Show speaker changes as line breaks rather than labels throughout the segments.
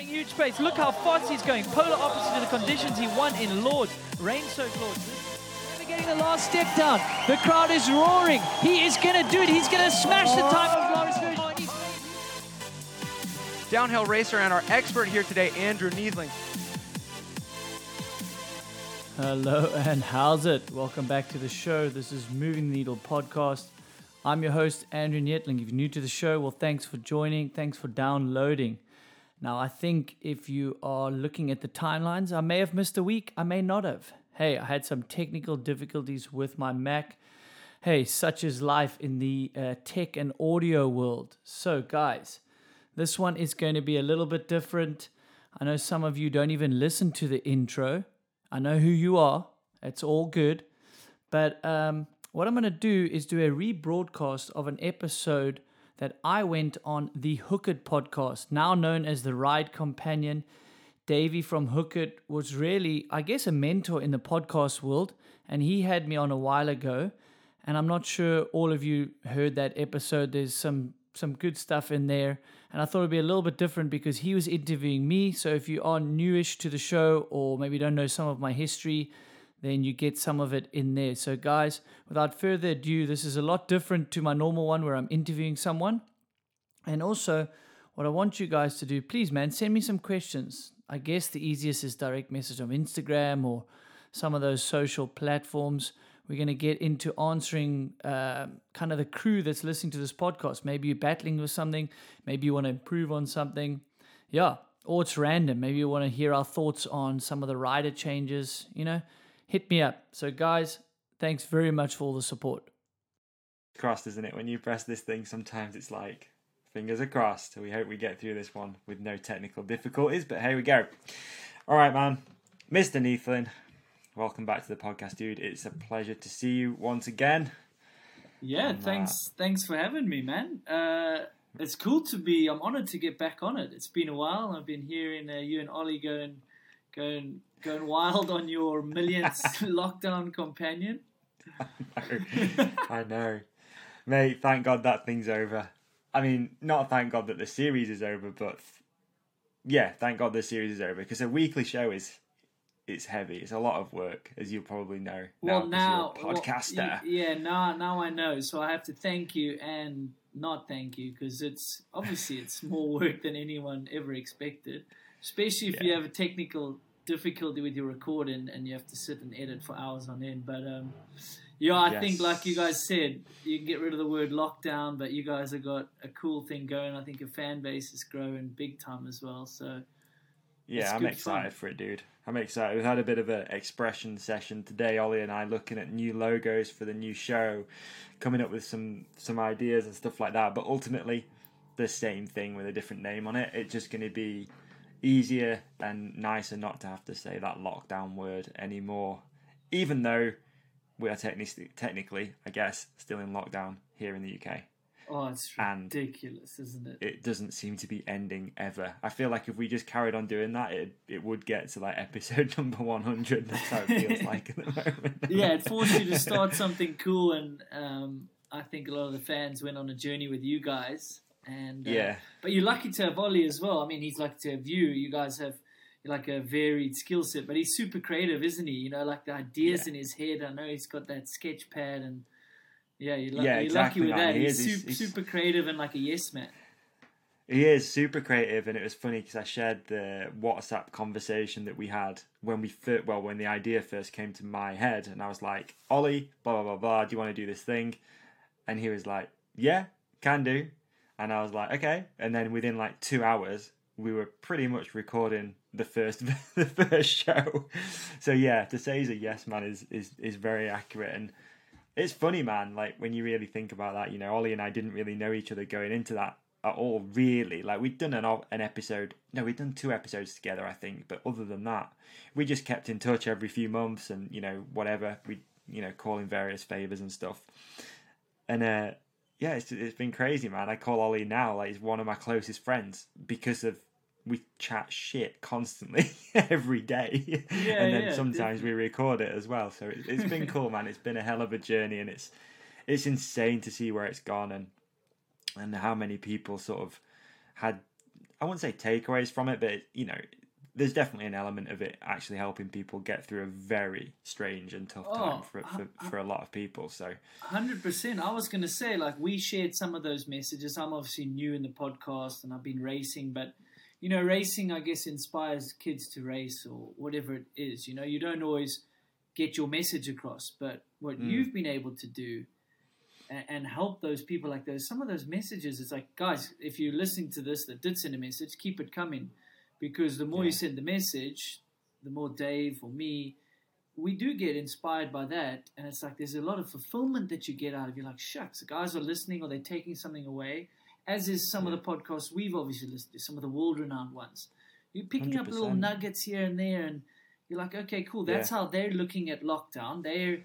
clearing huge space. Look how fast he's going. Polar opposite to the conditions he won in Lourdes. Rain-soaked Lourdes. Never getting the last step down. The crowd is roaring. He is going to do it. He's going to smash the time of Loris Vergier.
Downhill racer and our expert here today, Andrew Neethling.
Hello and how's it? Welcome back to the show. This is Moving the Needle podcast. I'm your host, Andrew Neethling. If you're new to the show, well, thanks for joining. Thanks for downloading. Now, I think if you are looking at the timelines, I may have missed a week. I may not have. Hey, I had some technical difficulties with my Mac. Hey, such is life in the uh, tech and audio world. So, guys, this one is going to be a little bit different. I know some of you don't even listen to the intro. I know who you are. It's all good. But um, what I'm going to do is do a rebroadcast of an episode that I went on the Hooked podcast, now known as the Ride Companion. Davey from Hooked was really, I guess, a mentor in the podcast world, and he had me on a while ago. And I'm not sure all of you heard that episode. There's some some good stuff in there, and I thought it'd be a little bit different because he was interviewing me. So if you are newish to the show, or maybe don't know some of my history, then you get some of it in there. So, guys, without further ado, this is a lot different to my normal one where I'm interviewing someone. And also, what I want you guys to do, please, man, send me some questions. I guess the easiest is direct message on Instagram or some of those social platforms. We're going to get into answering uh, kind of the crew that's listening to this podcast. Maybe you're battling with something, maybe you want to improve on something. Yeah, or it's random. Maybe you want to hear our thoughts on some of the rider changes, you know hit me up. So, guys, thanks very much for all the support.
Crossed, isn't it? When you press this thing, sometimes it's like fingers are crossed. So we hope we get through this one with no technical difficulties. But here we go. All right, man. Mr. Neethling, welcome back to the podcast, dude. It's a pleasure to see you once again.
Yeah, and, thanks. Uh, thanks for having me, man. Uh, it's cool to be. I'm honored to get back on it. It's been a while. I've been hearing uh, you and Ollie going, going going wild on your millionth lockdown companion.
I know. I know. Mate, thank God that thing's over. I mean, not thank God that the series is over, but yeah, thank God the series is over because a weekly show is it's heavy. It's a lot of work, as you probably know.
Well, now,
now podcaster.
Well, yeah, now now I know. So I have to thank you and not thank you because it's obviously it's more work than anyone ever expected. Especially if yeah. you have a technical difficulty with your recording and you have to sit and edit for hours on end. But um, yeah, I yes. think like you guys said, you can get rid of the word lockdown, but you guys have got a cool thing going. I think your fan base is growing big time as well. So
yeah, I'm excited fun. for it, dude. I'm excited. We had a bit of an expression session today. Ollie and I looking at new logos for the new show, coming up with some some ideas and stuff like that. But ultimately, the same thing with a different name on it. It's just going to be easier and nicer not to have to say that lockdown word anymore. Even though we are technically, technically, I guess, still in lockdown here in the UK.
Oh, it's ridiculous, and isn't it?
It doesn't seem to be ending ever. I feel like if we just carried on doing that, it it would get to like episode number one hundred. That's how it feels like at the moment.
yeah, it forced you to start something cool, and um, I think a lot of the fans went on a journey with you guys. And uh,
yeah,
but you're lucky to have Ollie as well. I mean, he's lucky to have you. You guys have like a varied skill set, but he's super creative, isn't he? You know, like the ideas yeah. in his head. I know he's got that sketch pad, and yeah, you're, lu- yeah, you're exactly lucky with that. He's, he's, super, he's, super creative and like a yes man.
He is super creative, and it was funny because I shared the WhatsApp conversation that we had when we first, well, when the idea first came to my head, and I was like, "Ollie, blah blah blah blah, do you want to do this thing?" And he was like, "Yeah, can do." And I was like, okay. And then within like two hours, we were pretty much recording the first the first show. So yeah, to say he's a yes man is is is very accurate and it's funny, man. Like when you really think about that, you know, Ollie and I didn't really know each other going into that at all, really. Like we'd done an an episode, no, we'd done two episodes together, I think. But other than that, we just kept in touch every few months, and you know, whatever we, you know, calling various favors and stuff. And uh, yeah, it's it's been crazy, man. I call Ollie now like he's one of my closest friends because of we chat shit constantly every day, yeah, and then yeah, sometimes definitely. we record it as well. So it, it's been cool, man. It's been a hell of a journey, and it's it's insane to see where it's gone and and how many people sort of had I wouldn't say takeaways from it, but you know, there's definitely an element of it actually helping people get through a very strange and tough time
Oh,
for, for for a lot of people. So
Hundred percent. I was going to say, like, we shared some of those messages. I'm obviously new in the podcast, and I've been racing, but you know, racing, I guess, inspires kids to race or whatever it is. You know, you don't always get your message across, but what mm. you've been able to do and, and help those people like those, some of those messages, it's like, guys, if you're listening to this that did send a message, keep it coming, because the more you send the message, the more Dave or me we do get inspired by that, and it's like there's a lot of fulfillment that you get out of. You're like, shucks, the guys are listening or they're taking something away. As is some of the podcasts we've obviously listened to, some of the world-renowned ones. You're picking up little nuggets here and there, and you're like, okay, cool. That's
Yeah.
how they're looking at lockdown. They're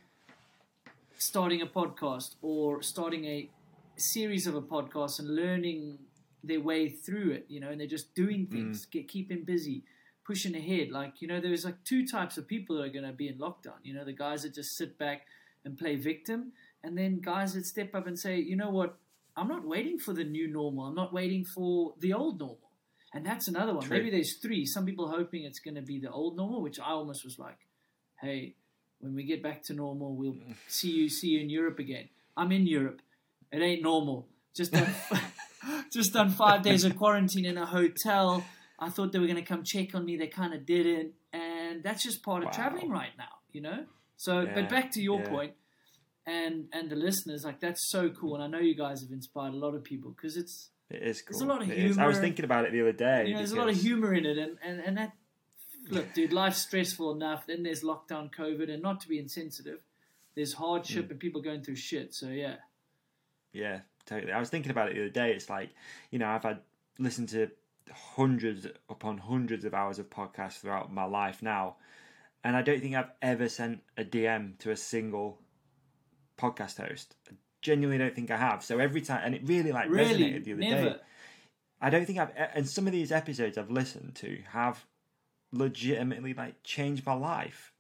starting a podcast or starting a series of a podcast and learning their way through it, you know, and they're just doing mm. things, get keeping busy, pushing ahead. Like, you know, there's like two types of people that are going to be in lockdown. You know, the guys that just sit back and play victim, and then guys that step up and say, you know what, I'm not waiting for the new normal. I'm not waiting for the old normal. And that's another one.
True.
Maybe there's three. Some people hoping it's going to be the old normal, which I almost was like, hey, when we get back to normal, we'll mm. see you see you in Europe again. I'm in Europe. It ain't normal. Just done, just done five days of quarantine in a hotel. I thought they were going to come check on me. They kind of didn't, and that's just part of
Wow.
traveling right now, you know. So,
Yeah,
but back to your
yeah.
point, and and the listeners, like that's so cool, and I know you guys have inspired a lot of people because it's
it is cool.
There's a lot of
It is. I was thinking about it the other day.
you know there's a lot of humor in it, and and and that look, dude, life's stressful enough. Then there's lockdown, COVID, and not to be insensitive, there's
Mm.
hardship and people going through shit. So yeah,
Yeah, totally. I was thinking about it the other day. It's like, you know, I've had listened to hundreds upon hundreds of hours of podcasts throughout my life now, and I don't think I've ever sent a DM to a single podcast host. I genuinely don't think I have. So every time, and it really like
really,
resonated the other
never.
day. I don't think I've, and some of these episodes I've listened to have legitimately like changed my life.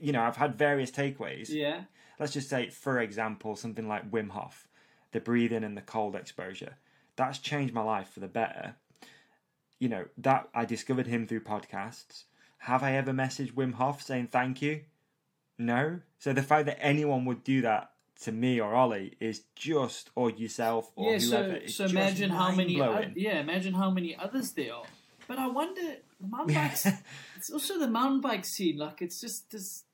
You know, I've had various takeaways
Yeah,
let's just say, for example, something like Wim Hof, the breathing and the cold exposure. That's changed my life for the better. You know, that I discovered him through podcasts. Have I ever messaged Wim Hof saying thank you? No. So the fact that anyone would do that to me or Ollie is just, or yourself or
yeah.
whoever.
So so imagine how many.
mind-blowing.
yeah, imagine how many others there are. But I wonder, mountain bikes. it's also the mountain bike scene. Like it's just this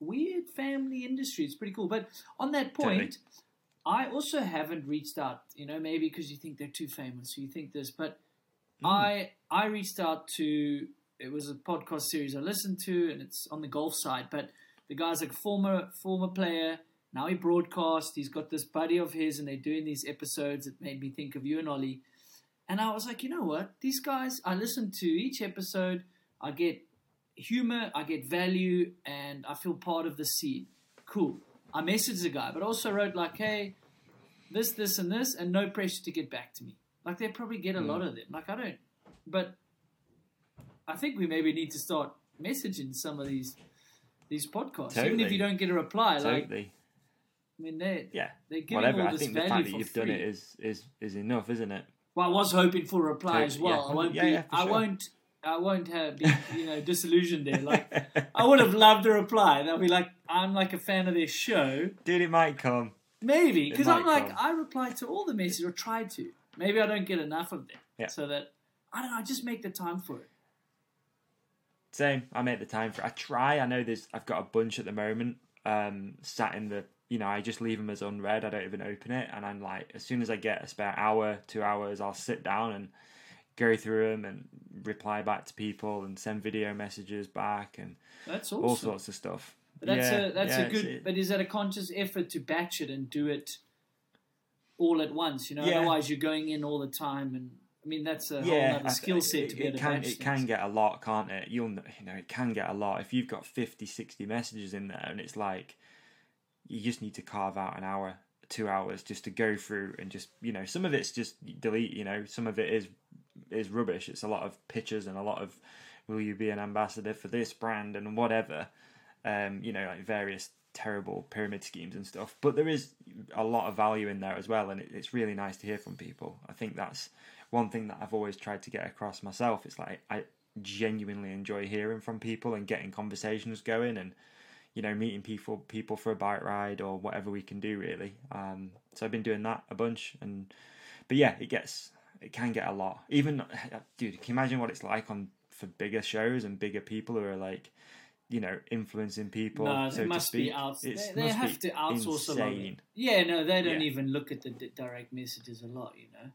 weird family industry. It's pretty cool. But on that point,
Totally.
I also haven't reached out. You know, maybe because you think they're too famous, so you think this. But
Hmm.
I I reached out to. It was a podcast series I listened to, and it's on the golf side. But the guy's like former former player. Now he broadcasts. He's got this buddy of his, and they're doing these episodes. It made me think of you and Ollie. And I was like, you know what? These guys, I listen to each episode. I get humor, I get value, and I feel part of the scene. Cool. I messaged the guy, but also wrote like, hey, this, this, and this, and no pressure to get back to me. Like they probably get a hmm. lot of them. Like I don't, but I think we maybe need to start messaging some of these these podcasts, even if you don't get a reply. Like
Totally.
I mean, they
Yeah.
they're giving
Whatever.
all
I
this
think the fact that you've
free.
done it is, is, is enough, isn't it?
Well, I was hoping for a reply as
Totally, yeah.
well. I won't
Yeah,
be.
yeah,
I
sure.
won't. I won't have be you know disillusioned there. Like I would have loved a reply. They'll be like, I'm like a fan of this show.
Dude, it might come.
Maybe because I'm like
come.
I reply to all the messages or try to. Maybe I don't get enough of them.
Yeah.
So that I don't know. I just make the time for it.
Same. I make the time for. It. I try. I know there's. I've got a bunch at the moment. Um, sat in the. You know, I just leave them as unread. I don't even open it, and I'm like, as soon as I get a spare hour, two hours, I'll sit down and go through them and reply back to people and send video messages back and
That's awesome.
all sorts of stuff.
But that's
Yeah,
a that's
yeah,
a good.
it-
but is that a conscious effort to batch it and do it all at once? You know,
Yeah.
otherwise you're going in all the time, and I mean that's a whole other skill set
it,
to be
it
able to
can
batch
it can get a lot, can't it? You'll you know it can get a lot if you've got 50, 60 messages in there, and it's like you just need to carve out an hour, two hours just to go through and just you know some of it's just delete. You know some of it is is rubbish. It's a lot of pictures and a lot of will you be an ambassador for this brand and whatever. Um, you know like various terrible pyramid schemes and stuff. But there is a lot of value in there as well, and it, it's really nice to hear from people. I think that's one thing that I've always tried to get across myself. It's like I genuinely enjoy hearing from people and getting conversations going, and you know, meeting people people for a bike ride or whatever we can do really. Um, so I've been doing that a bunch, and but yeah, it gets it can get a lot. Even dude, can you imagine what it's like on for bigger shows and bigger people who are like you know, influencing people.
No,
so
it must be out. They, they
must
have
be
to outsource a lot.
insane.
Yeah, no, they don't
Yeah.
even look at the d- direct messages a lot. You know.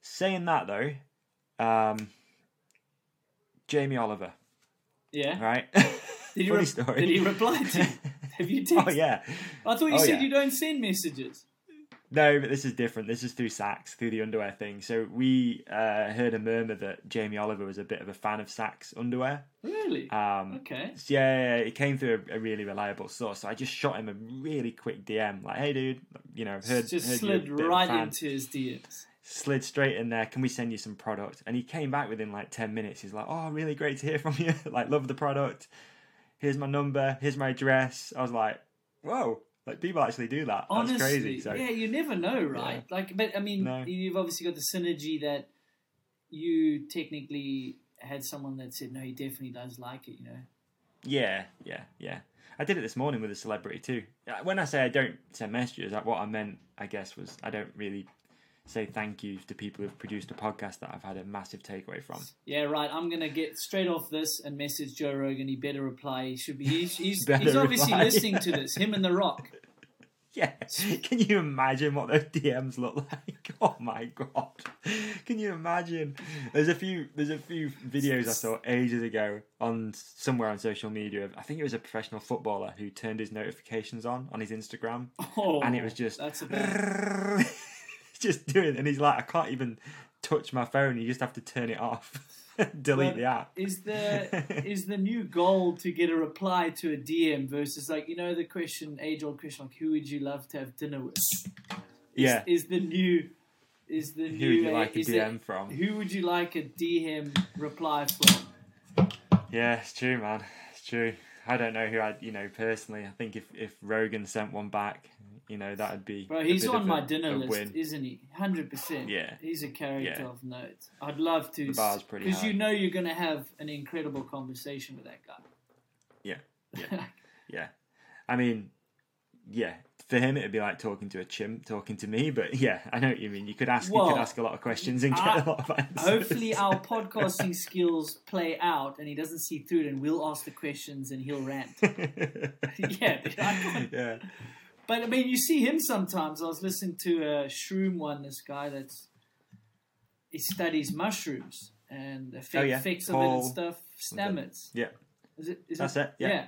Saying that though, um, Jamie Oliver,
Yeah.
right?
Did he,
Funny
re-
story.
did he reply to? you? Have you texted?
oh yeah.
I thought you
Oh,
said
yeah.
you don't send messages.
No, but this is different. This is through Saxx, through the underwear thing. So we uh, heard a murmur that Jamie Oliver was a bit of a fan of Saxx underwear.
Really?
Um,
okay.
so yeah, it came through a, a really reliable source. So I just shot him a really quick DM, like, "Hey, dude, you know, I've heard,
Just
heard
slid
you're a bit of a
right
fan."
into his DMs.
slid straight in there. Can we send you some product? And he came back within like ten minutes. He's like, "Oh, really great to hear from you. like, love the product. Here's my number. Here's my address." I was like, "Whoa!" Like people actually do that. That's crazy. So
yeah, you never know, right? Like, but I mean,
No.
you've obviously got the synergy that you technically had someone that said, "No, he definitely does like it." You know.
yeah, yeah, yeah. I did it this morning with a celebrity too. Uh, When I say I don't send messages, what I meant, I guess, was I don't really say thank you to people who've produced a podcast that I've had a massive takeaway from.
Yeah, right. I'm gonna get straight off this and message Joe Rogan. He better reply. He should be. He's he's, he's obviously
reply.
listening to this. Him and The Rock.
Yeah. Can you imagine what those DMs look like? Oh my god. Can you imagine? There's a few there's a few videos I saw ages ago on somewhere on social media. of- I think it was a professional footballer who turned his notifications on on his Instagram
Oh,
and it was just
that's a bad.
just doing and he's like I can't even touch my phone. You just have to turn it off. Delete
Well,
the app.
Is the is the new goal to get a reply to a DM versus like you know the question age old question like who would you love to have dinner with? Is,
Yeah.
Is the new is the
Who
new
would you
uh,
like a DM from?
Who would you like a DM reply from?
Yeah, it's true, man. It's true. I don't know who I, you know, personally. I think if if Rogan sent one back, you know, that would be.
Bro, he's on my
a-
dinner
a
list,
win.
isn't he? Hundred percent.
Yeah.
he's a character
Yeah.
of note. I'd love to,
The bar's pretty
because you know you're going to have an incredible conversation with that guy.
Yeah, yeah, yeah. I mean, yeah. For him, it'd be like talking to a chimp, talking to me. But yeah, I know what you mean. You could ask, you could ask a lot of questions and get a lot of answers.
Hopefully, our podcasting skills play out, and he doesn't see through it, and we'll ask the questions, and he'll rant. yeah, dude,
yeah,
but I mean, you see him sometimes. I was listening to a shroom one. This guy that's he studies mushrooms and the effect,
Oh, yeah.
effects of it and stuff. Stamets.
yeah.
Is it? Is
That's it, yeah.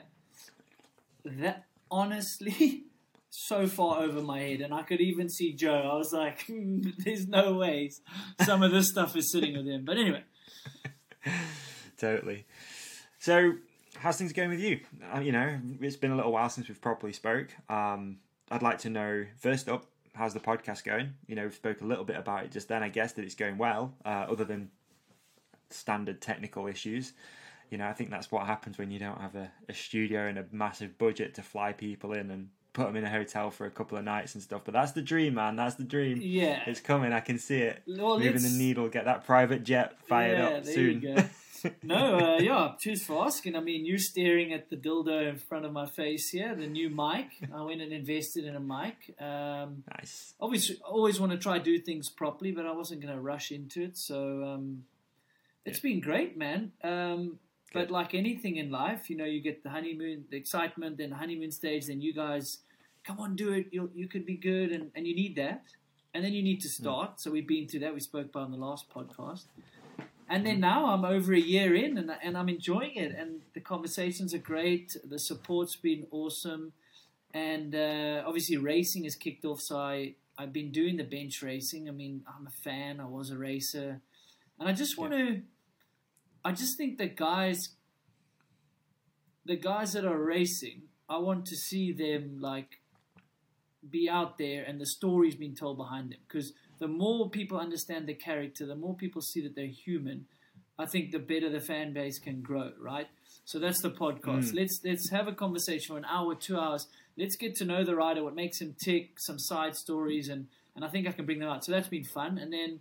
That honestly, so far over my head, and I could even see Joe. I was like, hmm, "There's no ways some of this stuff is sitting with him." But anyway,
totally. So, how's things going with you? Uh, you know, it's been a little while since we've properly spoke. Um, I'd like to know first up, how's the podcast going? You know, we spoke a little bit about it just then. I guess that it's going well, uh, other than standard technical issues. You know, I think that's what happens when you don't have a, a studio and a massive budget to fly people in and put them in a hotel for a couple of nights and stuff. But that's the dream, man. That's the dream.
yeah.
It's coming. I can see it.
Well,
Moving
let's-
the needle. Get that private jet fired
yeah,
up soon.
no, uh, yeah, cheers for asking. I mean, you're staring at the dildo in front of my face here, the new mic. I went and invested in a mic. Um,
nice.
obviously, always want to try do things properly, but I wasn't going to rush into it. So um, it's been great, man. Um, but like anything in life, you know, you get the honeymoon, the excitement, then the honeymoon stage, then you guys, come on, do it. You you could be good, and, and you need that, and then you need to start. So we've been through that. We spoke about on the last podcast. And then now I'm over a year in and, and I'm enjoying it. And the conversations are great. The support's been awesome. And uh, obviously, racing has kicked off. So I, I've been doing the bench racing. I mean, I'm a fan. I was a racer. And I just want to, I just think that guys, the guys that are racing, I want to see them like be out there and the stories being told behind them. Because the more people understand the character, the more people see that they're human, I think the better the fan base can grow, right? So that's the podcast. Mm. Let's let's have a conversation for an hour, two hours. Let's get to know the rider, what makes him tick, some side stories, and and I think I can bring them out. So that's been fun. And then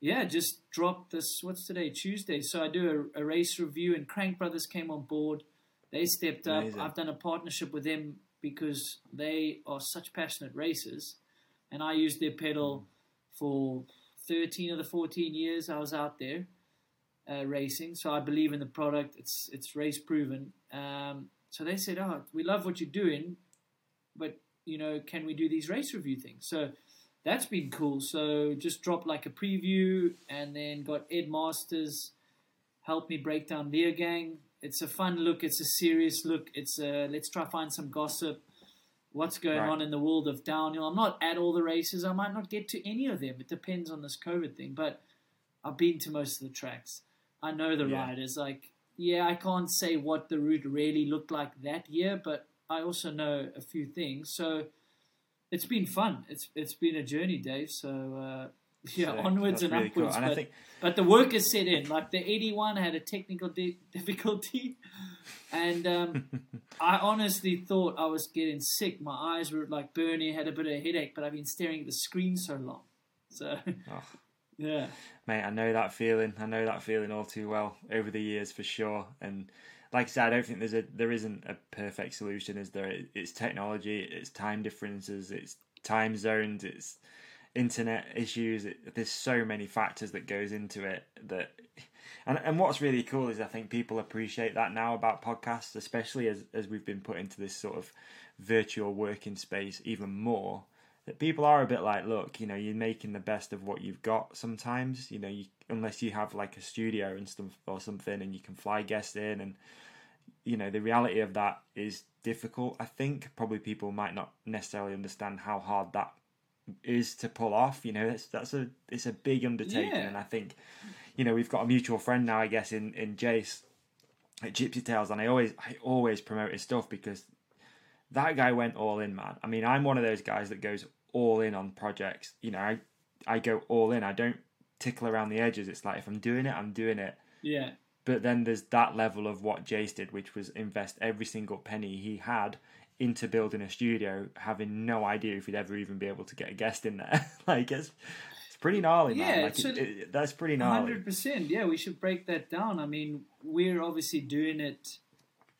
yeah, just drop this. What's today? Tuesday. So I do a, a race review, and Crank Brothers came on board. They stepped up.
Amazing.
I've done a partnership with them because they are such passionate racers, and I use their pedal mm. For 13 of the 14 years I was out there uh, racing. So I believe in the product. It's it's race proven. Um, so they said, "Oh, we love what you're doing, but you know, can we do these race review things?" So that's been cool. So just dropped like a preview, and then got Ed Masters help me break down Leogang. It's a fun look. It's a serious look. It's a let's try find some gossip. What's going
Right.
on in the world of downhill? I'm not at all the races. I might not get to any of them. It depends on this COVID thing. But I've been to most of the tracks. I know the
Yeah.
riders. Like, yeah, I can't say what the route really looked like that year, but I also know a few things. So it's been fun. It's it's been a journey, Dave. So uh, yeah,
Sick.
onwards and
really cool.
upwards.
And I
but,
think
but the work is set in. Like the 81 had a technical di- difficulty, and um, I honestly thought I was getting sick. My eyes were like burning, had a bit of a headache, but I've been staring at the screen so long. So
Oh.
yeah,
Mate, I know that feeling. I know that feeling all too well over the years for sure. And like I said, I don't think there's a there isn't a perfect solution. Is there? It's technology. It's time differences. It's time zones. It's internet issues. It, there's so many factors that goes into it that. And, and what's really cool is I think people appreciate that now about podcasts, especially as, as we've been put into this sort of virtual working space even more that people are a bit like, look, you know, you're making the best of what you've got sometimes, you know, you, unless you have like a studio and stuff or something and you can fly guests in and, you know, the reality of that is difficult. I think probably people might not necessarily understand how hard that is to pull off. You know, that's that's a it's a big undertaking,
Yeah.
and I think, you know, we've got a mutual friend now, I guess, in in Jace at Gypsy Tales, and I always I always promote his stuff because that guy went all in, man. I mean, I'm one of those guys that goes all in on projects. You know, I I go all in. I don't tickle around the edges. It's like if I'm doing it, I'm doing it.
yeah,
But then there's that level of what Jace did, which was invest every single penny he had into building a studio, having no idea if he'd ever even be able to get a guest in there. like it's it's pretty gnarly, man.
Yeah,
Like
so-
it, it, that's pretty gnarly.
hundred percent. Yeah, we should break that down. I mean, we're obviously doing it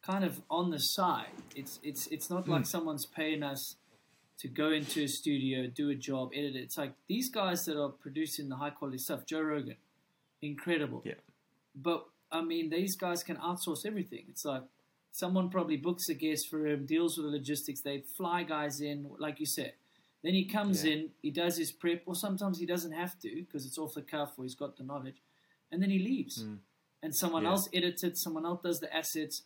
kind of on the side. It's it's it's not like hmm. someone's paying us to go into a studio, do a job, edit it. It's like these guys that are producing the high quality stuff. Joe Rogan, incredible.
Yeah.
But I mean, these guys can outsource everything. It's like someone probably books a guest for him, deals with the logistics. They fly guys in, like you said. Then he comes
Yeah.
in, he does his prep, or sometimes he doesn't have to because it's off the cuff or he's got the knowledge, and then he leaves. And someone.
Yeah.
else edits it, someone else does the assets.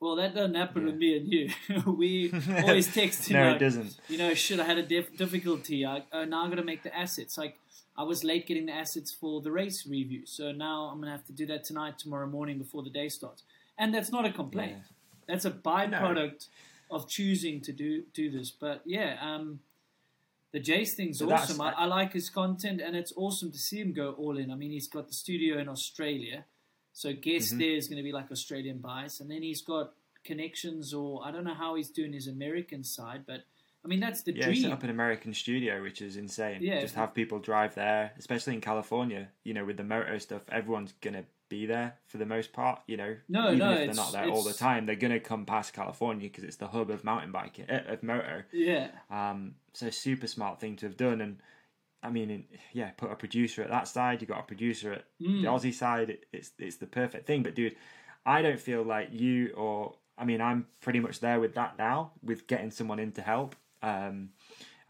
Well, that doesn't happen
Yeah.
with me and you. we always text him.
no, it doesn't.
you know, shit, I had a dif- difficulty. I, uh, now I'm going to make the assets. Like, I was late getting the assets for the race review. So now I'm going to have to do that tonight, tomorrow morning before the day starts. And that's not a complaint.
Yeah.
That's a byproduct of choosing to do, do this. But yeah, um, the Jace thing's
So
awesome. I, I like his content, and it's awesome to see him go all in. I mean, he's got the studio in Australia. So guess
Mm-hmm.
there is going to be like Australian bias, and then he's got connections, or I don't know how he's doing his American side, but I mean that's the
Yeah,
dream.
set up an American studio, which is insane.
Yeah.
Just have people drive there, especially in California. You know, with the moto stuff, everyone's gonna be there for the most part. You know,
No,
even
no,
if they're not there all the time, they're gonna come past California because it's the hub of mountain biking, eh, of moto.
yeah,
Um, so super smart thing to have done, and I mean, yeah, put a producer at that side. You got a producer at
Mm.
the Aussie side. It, it's it's the perfect thing. But dude, I don't feel like you or I mean, I'm pretty much there with that now, with getting someone in to help. Um,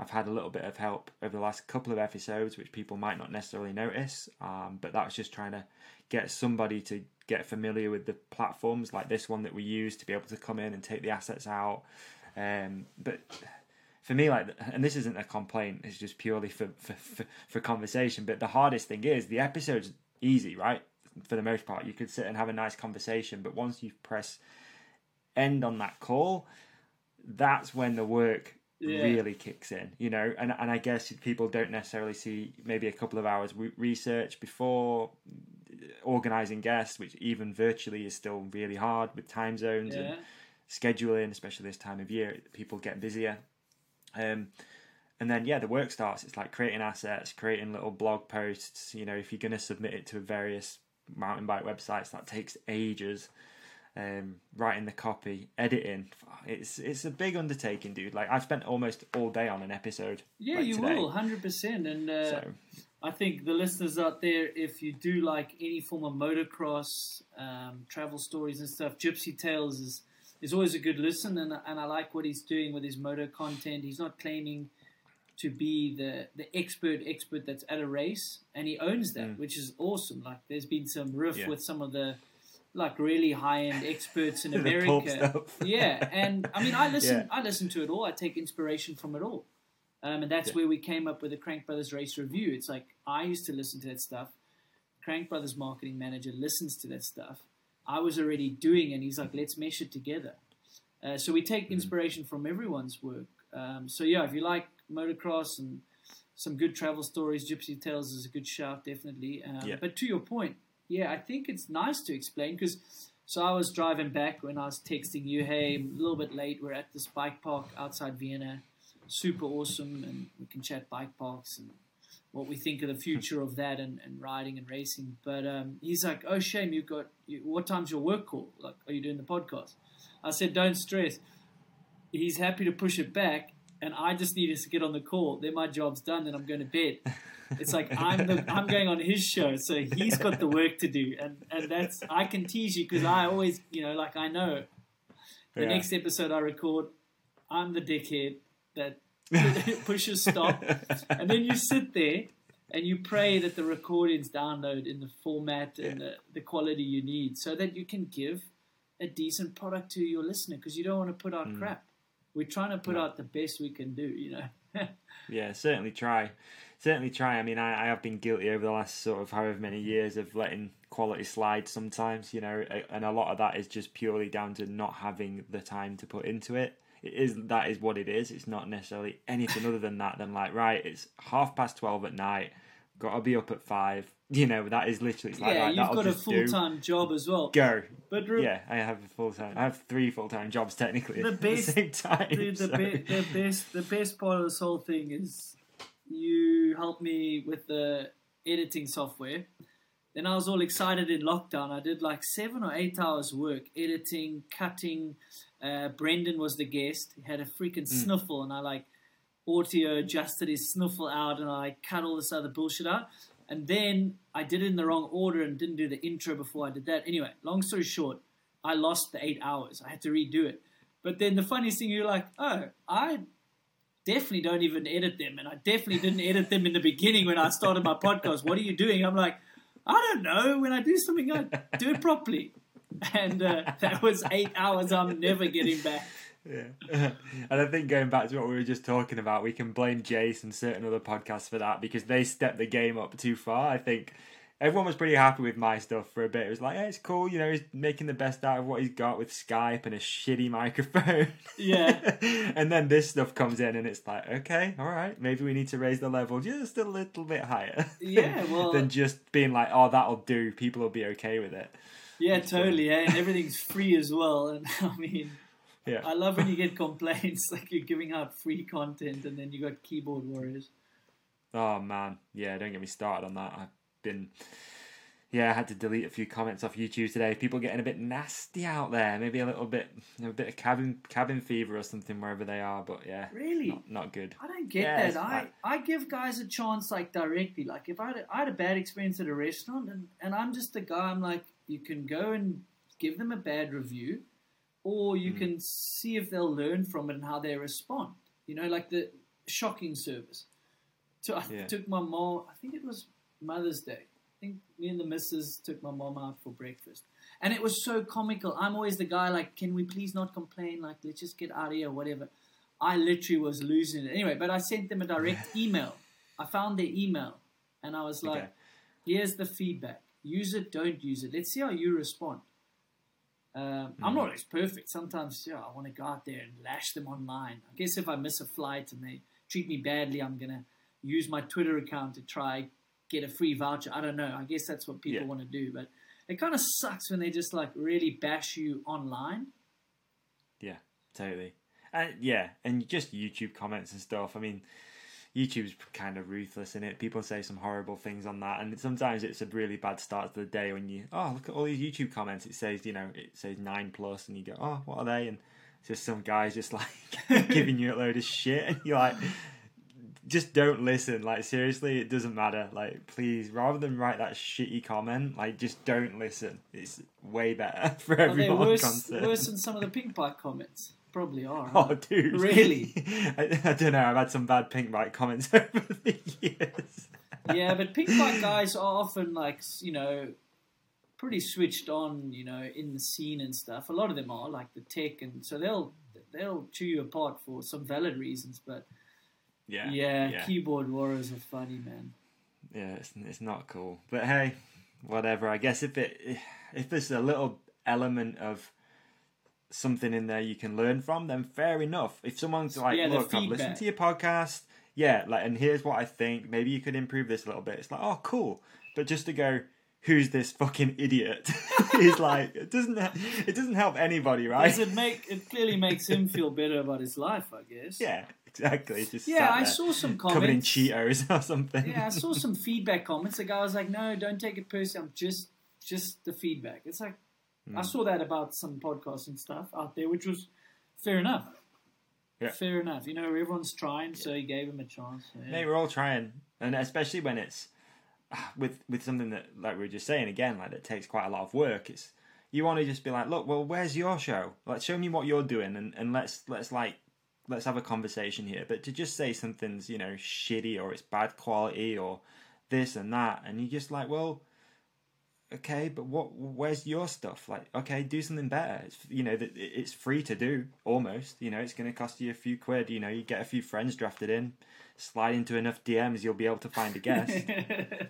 I've had a little bit of help over the last couple of episodes, which people might not necessarily notice. Um, but that was just trying to get somebody to get familiar with the platforms like this one that we use to be able to come in and take the assets out. Um, but for me, like, and this isn't a complaint; it's just purely for for, for for conversation. But the hardest thing is the episode's easy, right? For the most part, you could sit and have a nice conversation, but once you press end on that call, that's when the work
Yeah.
really kicks in, you know. And and I guess people don't necessarily see maybe a couple of hours research before organizing guests, which even virtually is still really hard with time zones
Yeah.
and scheduling, especially this time of year. People get busier. Um, and then yeah, the work starts. It's like creating assets, creating little blog posts. You know, if you're going to submit it to various mountain bike websites, that takes ages. Um, writing the copy, editing. It's it's a big undertaking, dude. Like I've spent almost all day on an episode.
Yeah,
like
you
today.
will, hundred percent. And uh,
So
I think the listeners out there, if you do like any form of motocross, um, travel stories and stuff, Gypsy Tales is is always a good listen. And and I like what he's doing with his moto content. He's not claiming to be the the expert expert that's at a race, and he owns that,
Mm.
which is awesome. Like there's been some riff
Yeah.
with some of the like really high end experts in America. yeah, and I mean, I listen.
Yeah.
I listen to it all. I take inspiration from it all, um, and that's
Yeah.
where we came up with the Crank Brothers Race Review. It's like I used to listen to that stuff. Crank Brothers marketing manager listens to that stuff. I was already doing, and he's like, "Let's mesh it together." Uh, so we take inspiration from everyone's work. Um, so yeah, if you like motocross and some good travel stories, Gypsy Tales is a good shout, definitely. Um,
Yeah.
But to your point, yeah, I think it's nice to explain because. So I was driving back when I was texting you, hey, a little bit late. We're at this bike park outside Vienna. Super awesome, and we can chat bike parks and what we think of the future of that and, and riding and racing. But um, he's like, oh, shame, you've got, you, what time's your work call? Like, are you doing the podcast? I said, don't stress. He's happy to push it back, and I just need us to get on the call. Then my job's done, and I'm going to bed. It's like I'm the I'm going on his show, so he's got the work to do, and and that's I can tease you because I always you know like I know the
Yeah.
next episode I record, I'm the dickhead that pushes stop, and then you sit there and you pray that the recordings download in the format and the, the quality you need, so that you can give a decent product to your listener because you don't want to put out crap. We're trying to put
Mm. No.
out the best we can do, you know.
Yeah, certainly try. Certainly try. I mean, I, I have been guilty over the last sort of however many years of letting quality slide sometimes, you know, and a lot of that is just purely down to not having the time to put into it. It is that is what it is. It's not necessarily anything other than that. Than like, right, it's half past twelve at night. Got to be up at five. You know, that is literally it's like,
yeah,
right,
you've got a full time job as well.
Go.
But re-
Yeah, I have a full time. I have three full time jobs technically
The
at
best-
the same time.
Dude, the,
so-
be- the best the best part of this whole thing is you helped me with the editing software. Then I was all excited in lockdown. I did like seven or eight hours work editing, cutting. Uh, Brendan was the guest. He had a freaking sniffle, and I like audio adjusted his sniffle out, and I like, cut all this other bullshit out. And then I did it in the wrong order and didn't do the intro before I did that. Anyway, long story short, I lost the eight hours. I had to redo it. But then the funniest thing, you're like, oh, I definitely don't even edit them. And I definitely didn't edit them in the beginning when I started my podcast. What are you doing? I'm like, I don't know. When I do something, I do it properly. And uh, that was eight hours I'm never getting back.
Yeah. and I think going back to what we were just talking about, we can blame Jace and certain other podcasts for that because they stepped the game up too far. I think everyone was pretty happy with my stuff for a bit. It was like, hey, it's cool, you know, he's making the best out of what he's got with Skype and a shitty microphone.
Yeah.
and then this stuff comes in and it's like, okay, all right, maybe we need to raise the level just a little bit higher.
Yeah, well-
than just being like, oh, that'll do. People will be okay with it.
Yeah, totally. Eh? And everything's free as well. And I mean,
Yeah.
I love when you get complaints like you're giving out free content and then you got keyboard warriors.
Oh man, yeah, don't get me started on that. I've been, yeah, I had to delete a few comments off YouTube today. People getting a bit nasty out there, maybe a little bit, a bit of cabin cabin fever or something wherever they are. But yeah,
Really?
not, not good.
I don't get
Yeah,
that. I, I give guys a chance like directly. Like if I had a, I had a bad experience at a restaurant and, and I'm just the guy. I'm like you can go and give them a bad review, or you mm. can see if they'll learn from it and how they respond. You know, like the shocking service. So I
Yeah.
took my mom. I think it was Mother's Day. I think me and the missus took my mom out for breakfast. And it was so comical. I'm always the guy like, can we please not complain? Like, let's just get out of here, whatever. I literally was losing it. Anyway, but I sent them a direct email. I found their email and I was like,
Okay.
here's the feedback. Use it, don't use it. Let's see how you respond. Um, I'm not always perfect. Sometimes, yeah, I want to go out there and lash them online. I guess if I miss a flight and they treat me badly, I'm going to use my Twitter account to try get a free voucher. I don't know. I guess that's what people
Yeah.
want to do, but it kind of sucks when they just like really bash you online.
Yeah, totally. And yeah, and just YouTube comments and stuff. I mean, YouTube's kind of ruthless in it. People say some horrible things on that, and sometimes it's a really bad start to the day when you oh look at all these YouTube comments. It says you know it says nine plus, and you go oh what are they? And it's just some guys just like giving you a load of shit, and you're like. Just don't listen. Like seriously, it doesn't matter. Like please, rather than write that shitty comment, like just don't listen. It's way better for
Are
everyone
worse,
concerned.
worse than some of the Pinkbike comments? Probably are.
Oh, dude.
Really?
I, I don't know. I've had some bad Pinkbike comments over the years.
yeah, but Pinkbike guys are often like you know pretty switched on, you know, in the scene and stuff. A lot of them are like the tech, and so they'll they'll chew you apart for some valid reasons. But
Yeah.
yeah,
Yeah.
keyboard warriors are funny, man.
Yeah, it's, it's not cool. But hey, whatever. I guess if it if there's a little element of something in there you can learn from, then fair enough. If someone's like,
Yeah,
look, I've listened to your podcast, yeah, like, and here's what I think. Maybe you could improve this a little bit. It's like, oh, cool. But just to go, who's this fucking idiot? He's like it doesn't it doesn't help anybody, right?
Does it make it clearly makes him feel better about his life? I guess.
Yeah, exactly. Just
Yeah, I saw some comments
covered in. Cheetos or something.
Yeah, I saw some feedback comments. The guy was like, "No, don't take it personally. I'm just just the feedback." It's like
Hmm.
I saw that about some podcasts and stuff out there, which was fair enough.
Yeah.
Fair enough. You know, everyone's trying, so he gave him a chance. yeah.
Mate, we're all trying, and especially when it's with with something that, like we were just saying again, like that takes quite a lot of work. It's you want to just be like, look, well, where's your show? Like, show me what you're doing, and, and let's let's like let's have a conversation here. But to just say something's you know shitty or it's bad quality or this and that, and you're just like, well, okay, but what? Where's your stuff? Like, okay, do something better. It's you know it's free to do almost. You know, it's going to cost you a few quid. You know, you get a few friends drafted in, slide into enough DMs, you'll be able to find a guest.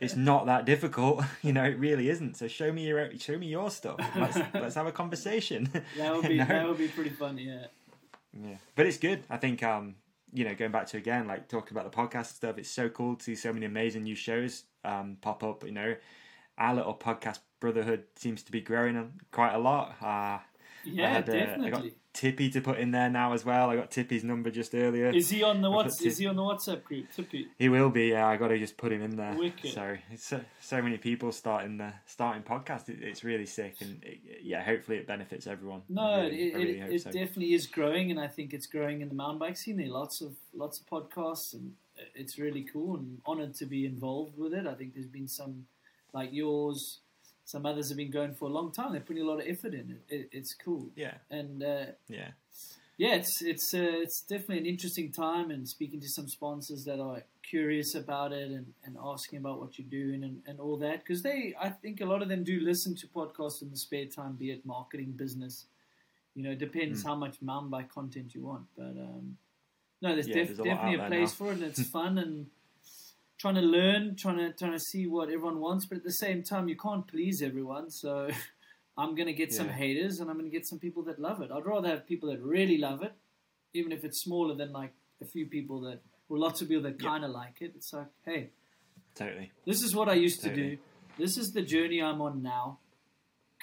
it's not that difficult. You know, it really isn't. So show me your show me your stuff. Let's let's have a conversation.
that would be
No?
that would be pretty fun. Yeah.
Yeah, but it's good. I think um, you know, going back to again, like talking about the podcast stuff, it's so cool to see so many amazing new shows um pop up. You know, our little podcast brotherhood seems to be growing um, quite a lot. Uh, I
Yeah,
had, uh, I got
definitely.
Tippy to put in there now as well. I got Tippy's number just earlier.
Is he on the
I
what's
put
is he on the WhatsApp group? Tippy.
He will be. Yeah, I got to just put him in there.
Wicked.
So it's so, so many people starting the starting podcast. It, it's really sick, and it, yeah, hopefully it benefits everyone.
No,
really,
it,
really
it, it
so.
definitely is growing, and I think it's growing in the mountain bike scene. There are lots of lots of podcasts, and it's really cool. And honoured to be involved with it. I think there's been some like yours, some others have been going for a long time. They're putting a lot of effort in it. it it's cool,
yeah,
and uh,
yeah,
yeah, it's it's uh, it's definitely an interesting time. And speaking to some sponsors that are curious about it and, and asking about what you're doing and, and all that, because they, I think a lot of them do listen to podcasts in the spare time, be it marketing, business. You know, it depends
Hmm.
how much mountain bike content you want. But um, no, there's,
Yeah,
def-
there's
definitely a place
now.
for it, and it's fun and trying to learn, trying to trying to see what everyone wants. But at the same time, you can't please everyone, so. I'm gonna get some haters, and I'm gonna get some people that love it. I'd rather have people that really love it, even if it's smaller than like a few people that, or lots of people that kind of like it. It's like, hey,
totally.
this is what I used to do. This is the journey I'm on now.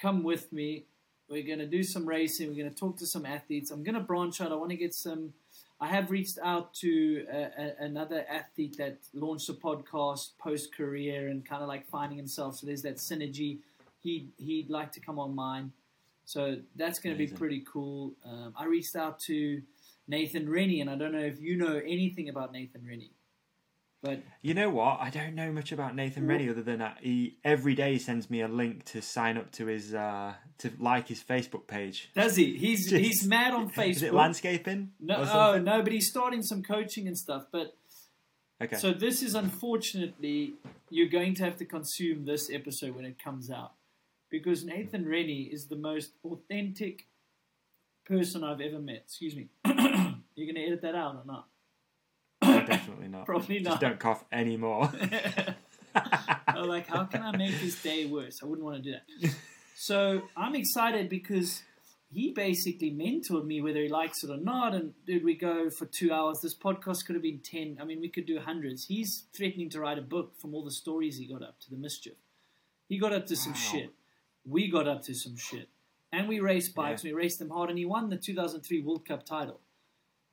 Come with me. We're going to do some racing. We're going to talk to some athletes. I'm going to branch out. I want to get some. I have reached out to a, a, another athlete that launched a podcast post career and kind of like finding himself. So there's that synergy. He he'd like to come on mine. So that's going to be pretty cool. Um, I reached out to Nathan Rennie, and I don't know if you know anything about Nathan Rennie, but
You know what? I don't know much about Nathan Rennie other than that he every day sends me a link to sign up to his uh to like his Facebook page.
does he? He's
Just-
he's mad on Facebook.
Is it landscaping?
No, oh, no, but he's starting some coaching and stuff. But
Okay.
so this is unfortunately you're going to have to consume this episode when it comes out because Nathan Rennie is the most authentic person I've ever met. Excuse me. you're going to edit that out or not?
Definitely not.
Probably
Just
not.
don't cough anymore.
I'm like, how can I make his day worse? I wouldn't want to do that. So I'm excited because he basically mentored me, whether he likes it or not. And did we go for two hours? This podcast could have been ten. I mean, we could do hundreds. He's threatening to write a book from all the stories he got up to the mischief. He got up to some
Wow.
shit. We got up to some shit, and we raced bikes. We raced them hard, and he won the 2003 World Cup title.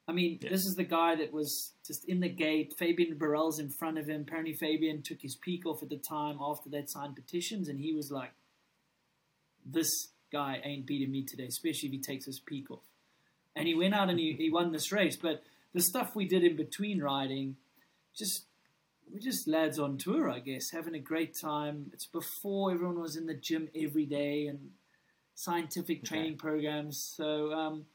I mean,
Yeah.
this is the guy that was just in the gate. Fabien Barel's in front of him. Apparently, Fabien took his peak off at the time after they'd signed petitions, and he was like, "This guy ain't beating me today, especially if he takes his peak off." And he went out and he, he won this race. But the stuff we did in between riding, just we're just lads on tour, I guess, having a great time. It's before everyone was in the gym every day and scientific training programs. So, um,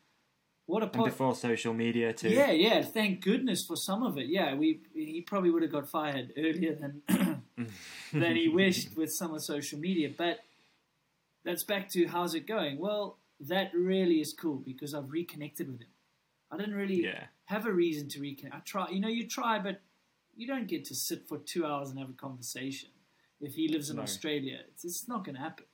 what a
And before social media too.
yeah, yeah. Thank goodness for some of it. Yeah, we he probably would have got fired earlier than than he wished with some of social media. But that's back to how's it going? Well, that really is cool because I've reconnected with him. I didn't really
Yeah.
have a reason to reconnect. I try, you know, you try, but you don't get to sit for two hours and have a conversation. If he lives in
No.
Australia, it's, it's not going to happen.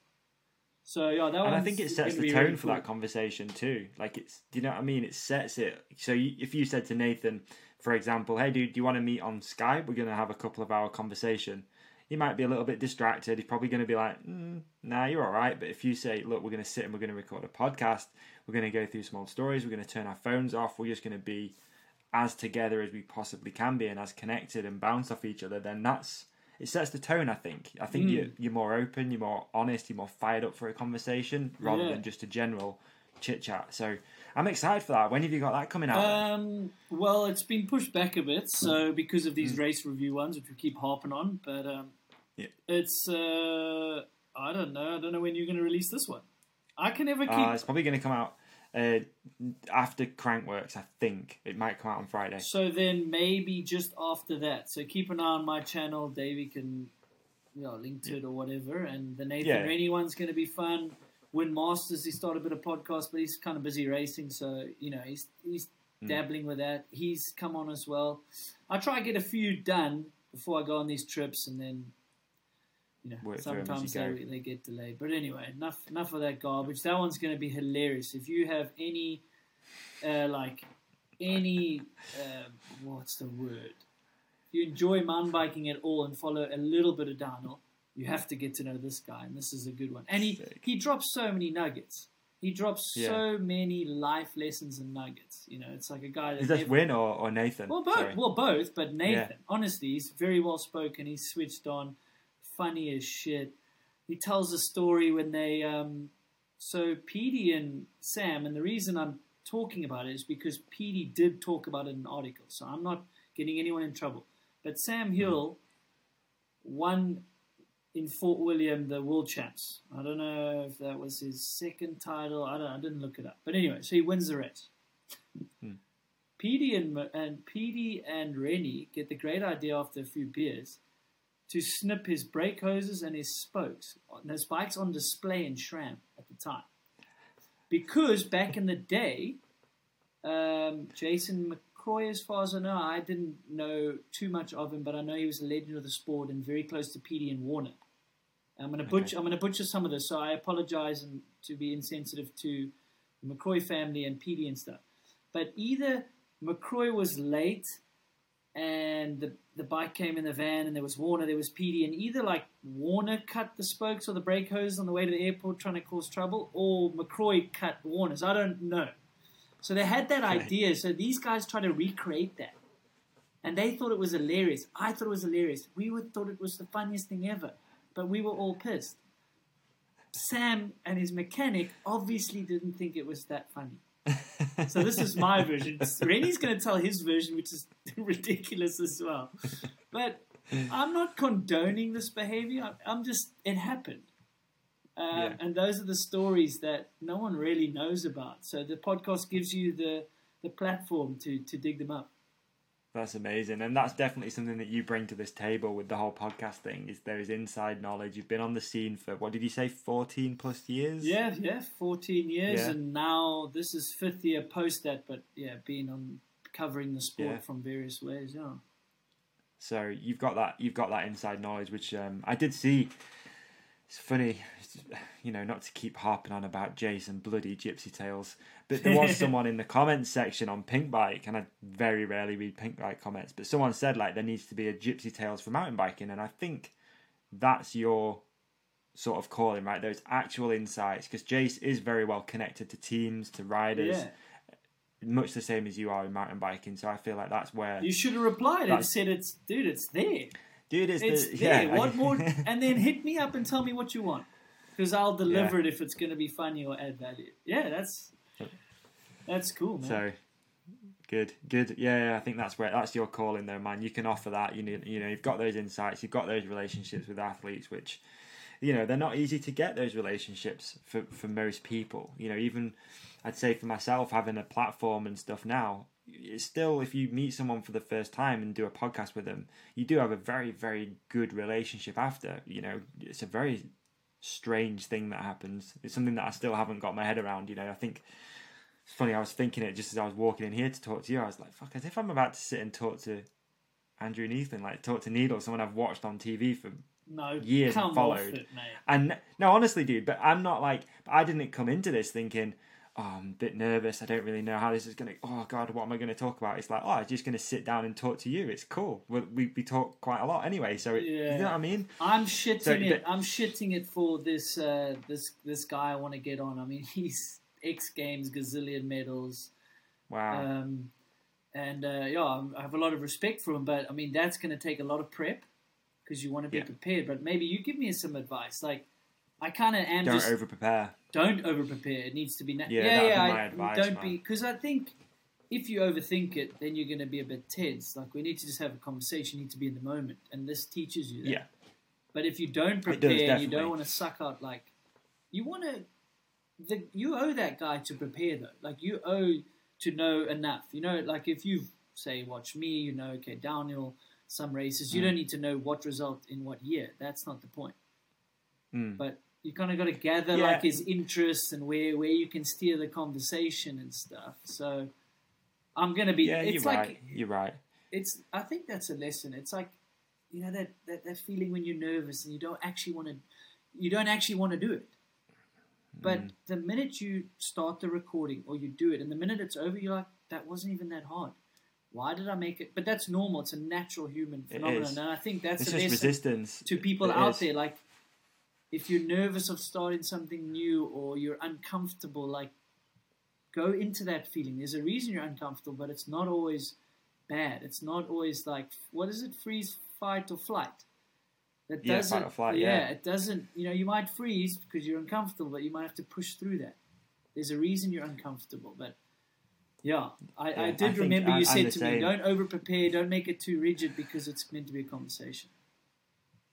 So yeah, that
and I think it sets the tone
really
for
cool.
that conversation too. Like it's, do you know what I mean? It sets it. So you, if you said to Nathan, for example, "Hey, dude, do you want to meet on Skype? We're going to have a couple of hour conversation." He might be a little bit distracted. He's probably going to be like, mm, "Nah, you're all right." But if you say, "Look, we're going to sit and we're going to record a podcast. We're going to go through some old stories. We're going to turn our phones off. We're just going to be as together as we possibly can be and as connected and bounce off each other," then that's it sets the tone. I think. I think
Mm.
you're you're more open, you're more honest, you're more fired up for a conversation rather
Yeah.
than just a general chit chat. So I'm excited for that. When have you got that coming out?
Um, well, it's been pushed back a bit, so because of these race review ones, which we keep harping on, but um,
Yeah.
it's uh, I don't know. I don't know when you're going to release this one. I can never keep.
Uh, it's probably going to come out uh, after Crankworx. I think it might come out on Friday.
so then maybe just after that. So keep an eye on my channel. Davey can, you know, link to it or whatever. And the Nathan
Yeah.
Rennie one's going to be fun. Wyn Masters, he started a bit of podcast, but he's kind of busy racing, so you know he's he's
Hmm.
dabbling with that. He's come on as well. I try to get a few done before I go on these trips, and then you know
Work through 'em as
sometimes
you go.
they they get delayed. But anyway, enough enough of that garbage. That one's going to be hilarious. If you have any uh, like any uh, what's the word? If you enjoy mountain biking at all and follow a little bit of Daniel, you have to get to know this guy, and this is a good one. And he
Sick.
he drops so many nuggets. He drops
Yeah.
so many life lessons and nuggets. You know, it's like a guy that
Is
never-
Wyn or, or Nathan?
well, both.
Sorry.
Well, both. But Nathan,
Yeah.
honestly, he's very well spoken. He's switched on, funny as shit. He tells a story when they. Um, so Petey and Sam, and the reason I'm talking about it is because Petey did talk about it in an article. So I'm not getting anyone in trouble. But Sam Hill won in Fort William the World Champs. I don't know if that was his second title. I don't. I didn't look it up. But anyway, so he wins the race. Petey and and Petey and Rennie get the great idea after a few beers to snip his brake hoses and his spokes. And his bike's on display in SRAM at the time, because back in the day, um, Jason McRoy, as far as I know, I didn't know too much of him, but I know he was a legend of the sport and very close to Petey and Warner. I'm gonna butcher. I'm gonna butcher some of this, so I apologize and to be insensitive to the McRoy family and Petey and stuff. But either McRoy was late and the, the bike came in the van and there was Warner, there was Petey, and either like Warner cut the spokes or the brake hose on the way to the airport trying to cause trouble, or McRoy cut Warner's. I don't know. So they had that idea. So these guys tried to recreate that. And they thought it was hilarious. I thought it was hilarious. We would thought it was the funniest thing ever. But we were all pissed. Sam and his mechanic obviously didn't think it was that funny. So this is my version. Rennie's going to tell his version, which is ridiculous as well. But I'm not condoning this behavior. I'm- I'm just it happened, uh,
Yeah.
and those are the stories that no one really knows about. So the podcast gives you the the platform to to dig them up.
That's amazing, and that's definitely something that you bring to this table with the whole podcast thing. Is there is inside knowledge? You've been on the scene for what did you say, fourteen plus years?
Yeah, yeah, 14 years,
Yeah.
and now this is fifth year post that. But yeah, being on covering the sport
Yeah.
from various ways. Yeah.
So you've got that you've got that inside knowledge, which um, I did see it's funny, you know, not to keep harping on about Jason bloody Gypsy Tales, but there was someone in the comments section on Pinkbike, and I very rarely read Pinkbike comments, but someone said like there needs to be a Gypsy Tales for mountain biking, and I think that's your sort of calling, right? Those actual insights, because Jace is very well connected to teams, to riders.
Yeah.
Much the same as you are in mountain biking, so I feel like that's where
You should have replied and said, "It's dude, it's there.
Dude is
It's
the
there.
yeah.
What more?" And then hit me up and tell me what you want, because I'll deliver
Yeah.
it if it's going to be funny or add value. Yeah, that's that's cool, man.
So good, good. Yeah, yeah, I think that's where that's your calling, though, man. You can offer that. You need, you know, you've got those insights, you've got those relationships with athletes, which, you know, they're not easy to get those relationships for for most people. You know, even I'd say for myself, having a platform and stuff now. It's still, if you meet someone for the first time and do a podcast with them, you do have a very, very good relationship after. You know, it's a very strange thing that happens. It's something that I still haven't got my head around. You know, I think it's funny. I was thinking it just as I was walking in here to talk to you. I was like, "Fuck!" As if I'm about to sit and talk to Andrew Neethling, like talk to Needle, someone I've watched on TV for.
no,
years and followed.
it.
And no, honestly, dude, but I'm not like. I didn't come into this thinking, "Oh, I'm a bit nervous. I don't really know how this is gonna. Oh God, what am I going to talk about?" It's like, "Oh, I'm just going to sit down and talk to you. It's cool. We we, we talk quite a lot anyway, so it, you
Yeah.
know what I mean."
I'm shitting
So,
it.
but-
I'm shitting it for this uh, this this guy I want to get on. I mean, he's X Games gazillion medals,
Wow.
um, and uh, yeah, I have a lot of respect for him. But I mean, that's going to take a lot of prep because you want to be
Yeah.
prepared. But maybe you give me some advice. Like, I kind of am
don't
just
over prepare.
Don't over prepare. It needs to be natural.
Yeah,
yeah, yeah. I-
advice,
don't
man.
be because I think if you overthink it, then you're going to be a bit tense. Like we need to just have a conversation. You need to be in the moment, and this teaches you that.
Yeah.
But if you don't
does,
prepare, and you don't want to suck out like you want to. The, you owe that guy to prepare though. Like you owe to know enough. You know, like if you say watch me, you know, okay, downhill, some races.
Mm.
You don't need to know what result in what year. That's not the point
Mm.
but you kind of got to gather
Yeah.
like his interests and where where you can steer the conversation and stuff. So I'm gonna be.
Yeah,
it's
you're
like
right. You're right.
it's. I think that's a lesson. It's like you know that that, that feeling when you're nervous and you don't actually want to. You don't actually want to do it. But
Mm.
the minute you start the recording or you do it, and the minute it's over, you're like, that wasn't even that hard. Why did I make it? But that's normal. It's a natural human phenomenon, and I think that's
It's
a lesson
resistance
to people
It
out
is.
there like if you're nervous of starting something new or you're uncomfortable like go into that feeling. There's a reason you're uncomfortable but it's not always bad. It's not always like what is it? Freeze fight or flight? That
Yeah, fight
doesn't
or flight, yeah.
it doesn't you know you might freeze because you're uncomfortable but you might have to push through that. There's a reason you're uncomfortable but yeah, I,
Yeah,
I
I
did
think
remember you
I'm
said to me, don't over prepare, don't make it too rigid because it's meant to be a conversation.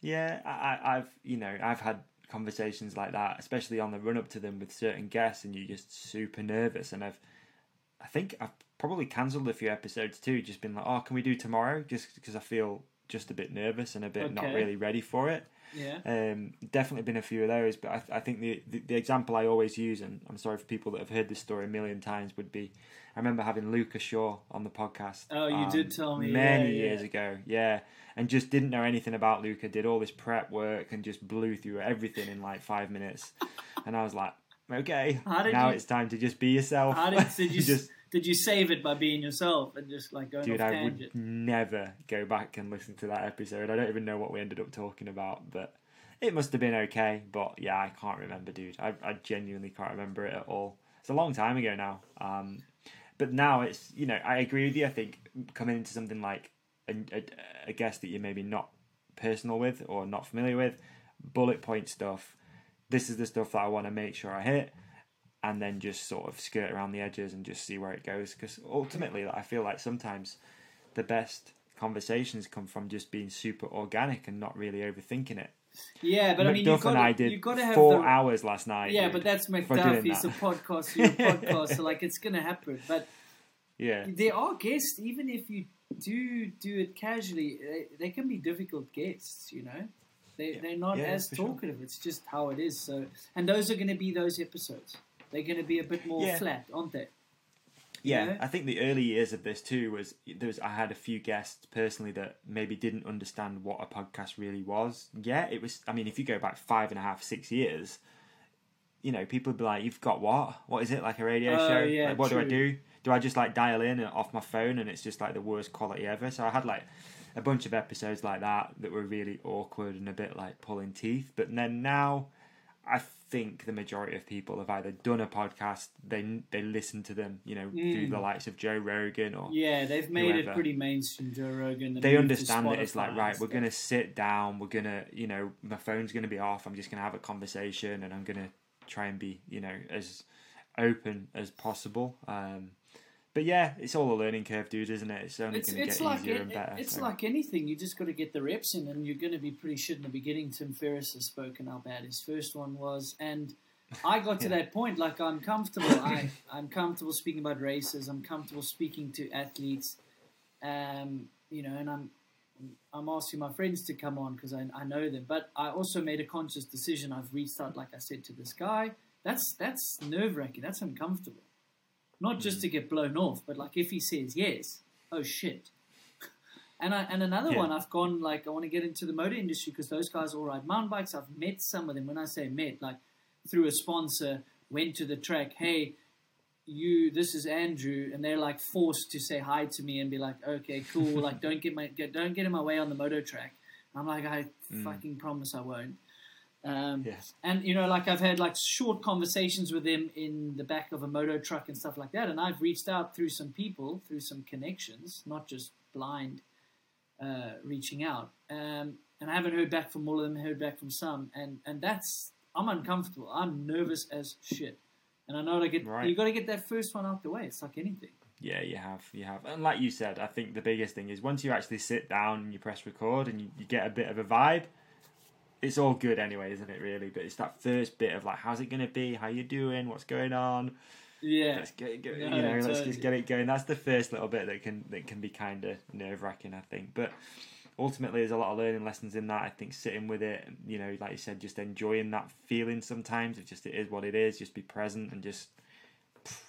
Yeah, I, I- I've you know I've had conversations like that, especially on the run up to them with certain guests, and you're just super nervous. And I've, I think I've probably cancelled a few episodes too. Just been like, oh, can we do tomorrow? Just because I feel just a bit nervous and a bit not really ready for it.
Yeah.
Um, definitely been a few of those, but I, I think the, the the example I always use, and I'm sorry for people that have heard this story a million times, would be I remember having Luca Shaw on the podcast. um,
Oh, you did tell me,
many
yeah,
years
yeah.
ago, yeah, and just didn't know anything about Luca. Did all this prep work and just blew through everything in like five minutes, and I was like, okay,
How did
now
you-
it's time to just be yourself.
How did, did you
just
did you save it by being yourself and just like going
Dude, I
tangent?
would never go back and listen to that episode. I don't even know what we ended up talking about, but it must have been okay. But yeah, I can't remember, dude. I, I genuinely can't remember it at all. It's a long time ago now. Um, but now it's, you know, I agree with you. I think coming into something like a, a, a guest that you're maybe not personal with or not familiar with, bullet point stuff. This is the stuff that I want to make sure I hit and then just sort of skirt around the edges and just see where it goes. Because ultimately, I feel like sometimes the best conversations come from just being super organic and not really overthinking it.
Yeah, but I mean, you've got
and I
to,
did
you got to have
four
the,
hours last night.
Yeah, but that's McDuff. He's a podcast. You're a podcast, so like it's gonna happen. But
yeah,
there are guests, even if you do do it casually, eh, they, they can be difficult guests. You know, they
Yeah.
they're not
Yeah,
as
for sure.
talkative. It's just how it is. So, and those are going to be those episodes. They're going to be a bit more
Yeah.
flat, aren't they?
Yeah,
know?
I think the early years of this too was there was I had a few guests personally that maybe didn't understand what a podcast really was. Yeah, it was. I mean, if you go back five and a half, six years, you know, people would be like, "You've got what? What is it like a radio
Oh,
show?
yeah,
like, what do I do? Do I just like dial in and off my phone and it's just like the worst quality ever?" So I had like a bunch of episodes like that that were really awkward and a bit like pulling teeth. But then now, I think the majority of people have either done a podcast, they they listen to them, you know, through
Mm.
the likes of Joe Rogan or
Yeah, they've made it pretty mainstream. Joe Rogan.
they understand that it's like right we're gonna sit down we're gonna you know my phone's gonna be off i'm just gonna have a conversation and i'm gonna try and be you know as open as possible um but yeah it's all a learning curve dude isn't it it's only gonna get
like
easier
it-
and better
it's
so.
like anything. You just got to get the reps in, and you're going to be pretty shit in the beginning. Tim Ferriss has spoken how bad his first one was, and I got to
Yeah.
that point. Like I'm comfortable. I I'm comfortable speaking about races. I'm comfortable speaking to athletes. Um, you know, and I'm I'm asking my friends to come on because I, I know them. But I also made a conscious decision. I've reached out, like I said, to this guy. That's that's nerve wracking. That's uncomfortable. Not just mm. to get blown off, but like if he says yes, oh shit. And I, and another
Yeah.
one, I've gone like I want to get into the motor industry because those guys all ride mountain bikes. I've met some of them. When I say met, like through a sponsor, went to the track. Hey, you, this is Andrew, and they're like forced to say hi to me and be like, okay, cool. like don't get my get, don't get in my way on the moto track. I'm like, I mm. fucking promise I won't. Um,
yes
and you know, like I've had like short conversations with him in the back of a moto truck and stuff like that. And I've reached out through some people, through some connections, not just blind uh, reaching out. Um, and I haven't heard back from all of them. Heard back from some, and and that's I'm uncomfortable. I'm nervous as shit. And I know to get
Right.
you got to get that first one out the way. It's like anything.
yeah you have you have and like you said i think the biggest thing is once you actually sit down and you press record and you, you get a bit of a vibe it's all good anyway isn't it really but it's that first bit of like how's it going to be how you doing what's going on
Yeah,
let's get it
No,
you know, let's just get it going. That's the first little bit that can that can be kind of nerve wracking, I think. But ultimately, there's a lot of learning lessons in that. I think sitting with it, you know, like you said, just enjoying that feeling. Sometimes it's just it is what it is. Just be present and just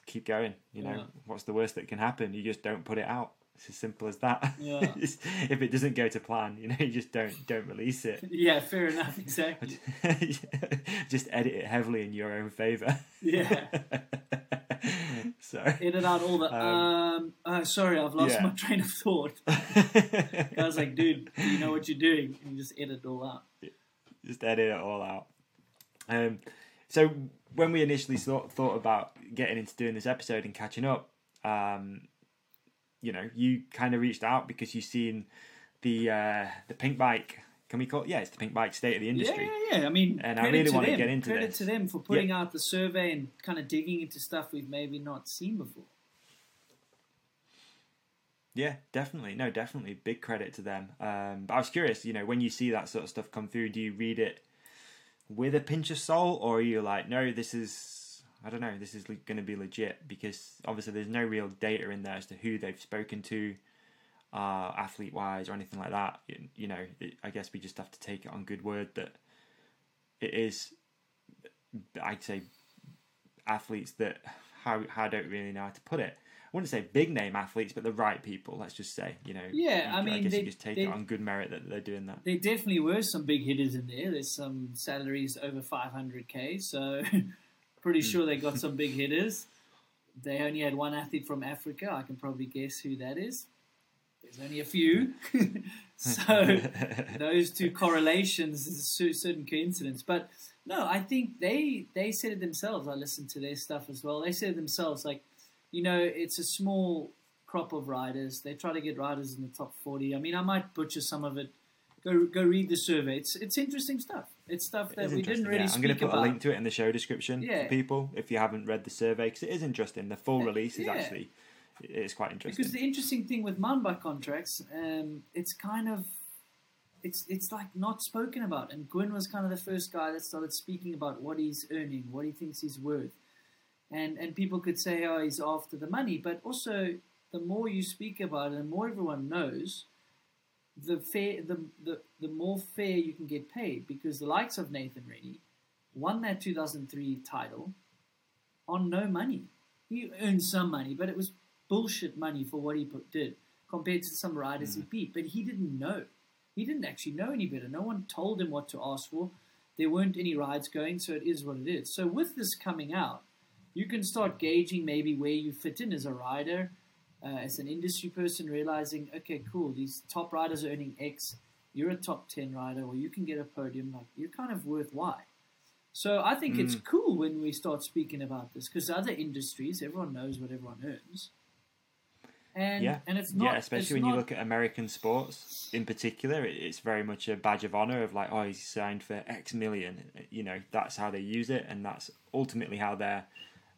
keep going. You know,
Yeah.
what's the worst that can happen? You just don't put it out. It's as simple as that.
Yeah.
If it doesn't go to plan, you know, you just don't don't release it.
yeah, fair enough. Exactly.
just edit it heavily in your own favor.
Yeah.
so.
Edit out all the
Um,
um. uh, sorry, I've lost
yeah.
my train of thought. I was like, dude, you know what you're doing? And you just edit it all out.
just edit it all out. Um, so when we initially thought thought about getting into doing this episode and catching up, um, you know, you kind of reached out because you've seen the uh, the Pinkbike. Can we call it? Yeah, it's the Pinkbike state of the industry.
Yeah, yeah, yeah. I mean,
And I really
to
wanna get into
credit
this.
to them for putting out the survey and kind of digging into stuff we've maybe not seen before.
Yeah, definitely. No, definitely. Big credit to them. Um, but I was curious, you know, when you see that sort of stuff come through, do you read it with a pinch of salt, or are you like, no, this is, I don't know, this is going to be legit? Because obviously there's no real data in there as to who they've spoken to, uh, athlete wise, or anything like that. You, you know, it, I guess we just have to take it on good word that it is, I'd say, athletes that, how, how I don't really know how to put it. I wouldn't say big name athletes, but the right people. Let's just say, you know.
Yeah, I mean, I
guess
they-
you just take
they-
it on good merit that they're doing that.
There definitely were some big hitters in there. There's some salaries over 500k, so pretty
Hmm.
sure they got some big hitters. They only had one athlete from Africa. I can probably guess who that is. There's only a few. so those two correlations is a certain coincidence. But no, I think they they said it themselves. I listened to their stuff as well. They said it themselves, like, you know, it's a small crop of riders. They try to get riders in the top forty. I mean, I might butcher some of it. Go go read the survey. It's it's interesting stuff. It's stuff
It
we didn't really
yeah. I'm going to put
about.
a link to it in the show description
Yeah.
for people if you haven't read the survey because it is interesting. The full release is
yeah.
actually it's quite interesting.
Because the interesting thing with bike contracts, um, it's kind of it's it's like not spoken about. And Gwyn was kind of the first guy that started speaking about what he's earning, what he thinks he's worth. And and people could say, oh, he's after the money, but also the more you speak about it, the more everyone knows, the fair the, the the more fair you can get paid. Because the likes of Nathan Rennie won that 2003 title on no money. He earned some money, but it was bullshit money for what he put, did compared to some riders he mm. beat. But he didn't know. He didn't actually know any better. No one told him what to ask for. There weren't any rides going, so it is what it is. So with this coming out, you can start gauging maybe where you fit in as a rider, uh, as an industry person, realizing, okay, cool, these top riders are earning X. You're a top 10 rider, or you can get a podium. Like, you're kind of worth Y. So I think it's cool when we start speaking about this because other industries, everyone knows what everyone earns. And,
yeah,
and it's not.
yeah, especially when
not-
you look at American sports in particular, it's very much a badge of honor of like, oh, he's signed for X million. You know, that's how they use it, and that's ultimately how they're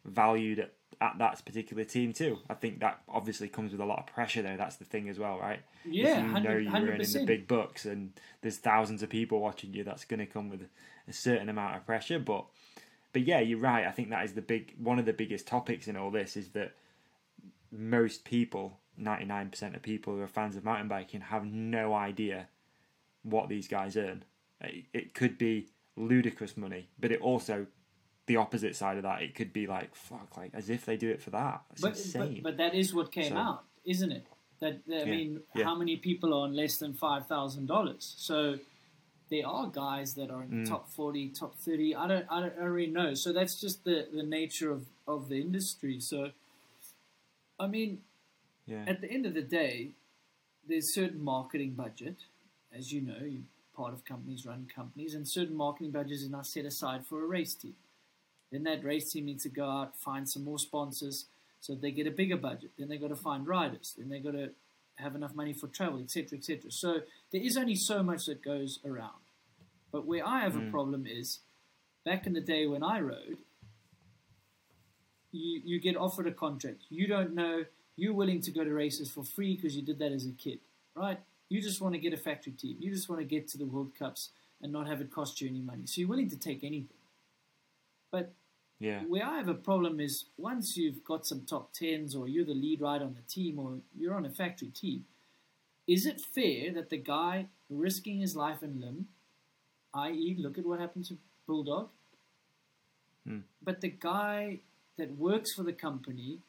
valued at, at that particular team too. I think that obviously comes with a lot of pressure, though. That's the thing as well, right?
Yeah,
if you know you're earning the big bucks and there's thousands of people watching you, that's going to come with a certain amount of pressure. But, but yeah, you're right. I think that is the big one of the biggest topics in all this is that most people, 99% of people who are fans of mountain biking, have no idea what these guys earn. It, it could be ludicrous money, but it also, the opposite side of that, it could be like, fuck, like as if they do it for that.
But, but but that is what came
So-
out, isn't it? That, that- I
Yeah,
mean,
yeah.
how many people are on less than five thousand dollars? So there are guys that are in
Mm.
the top forty, top thirty. I don't, I don't, I don't really know. So that's just the the nature of of the industry. So, I mean,
yeah.
at the end of the day, there's certain marketing budget, as you know, you part of companies run companies, and certain marketing budgets are now set aside for a race team. Then that race team needs to go out find some more sponsors, so they get a bigger budget. Then they've got to find riders. Then they've got to have enough money for travel, etc., etc. So there is only so much that goes around. But where I have a hmm. problem is, back in the day when I rode, you you get offered a contract. You don't know. You're willing to go to races for free because you did that as a kid, right? You just want to get a factory team. You just want to get to the World Cups and not have it cost you any money. So you're willing to take anything. But
yeah.
where I have a problem is once you've got some top tens or you're the lead rider on the team or you're on a factory team, is it fair that the guy risking his life and limb, i.e., look at what happened to Bulldog,
Hmm.
but the guy that works for the company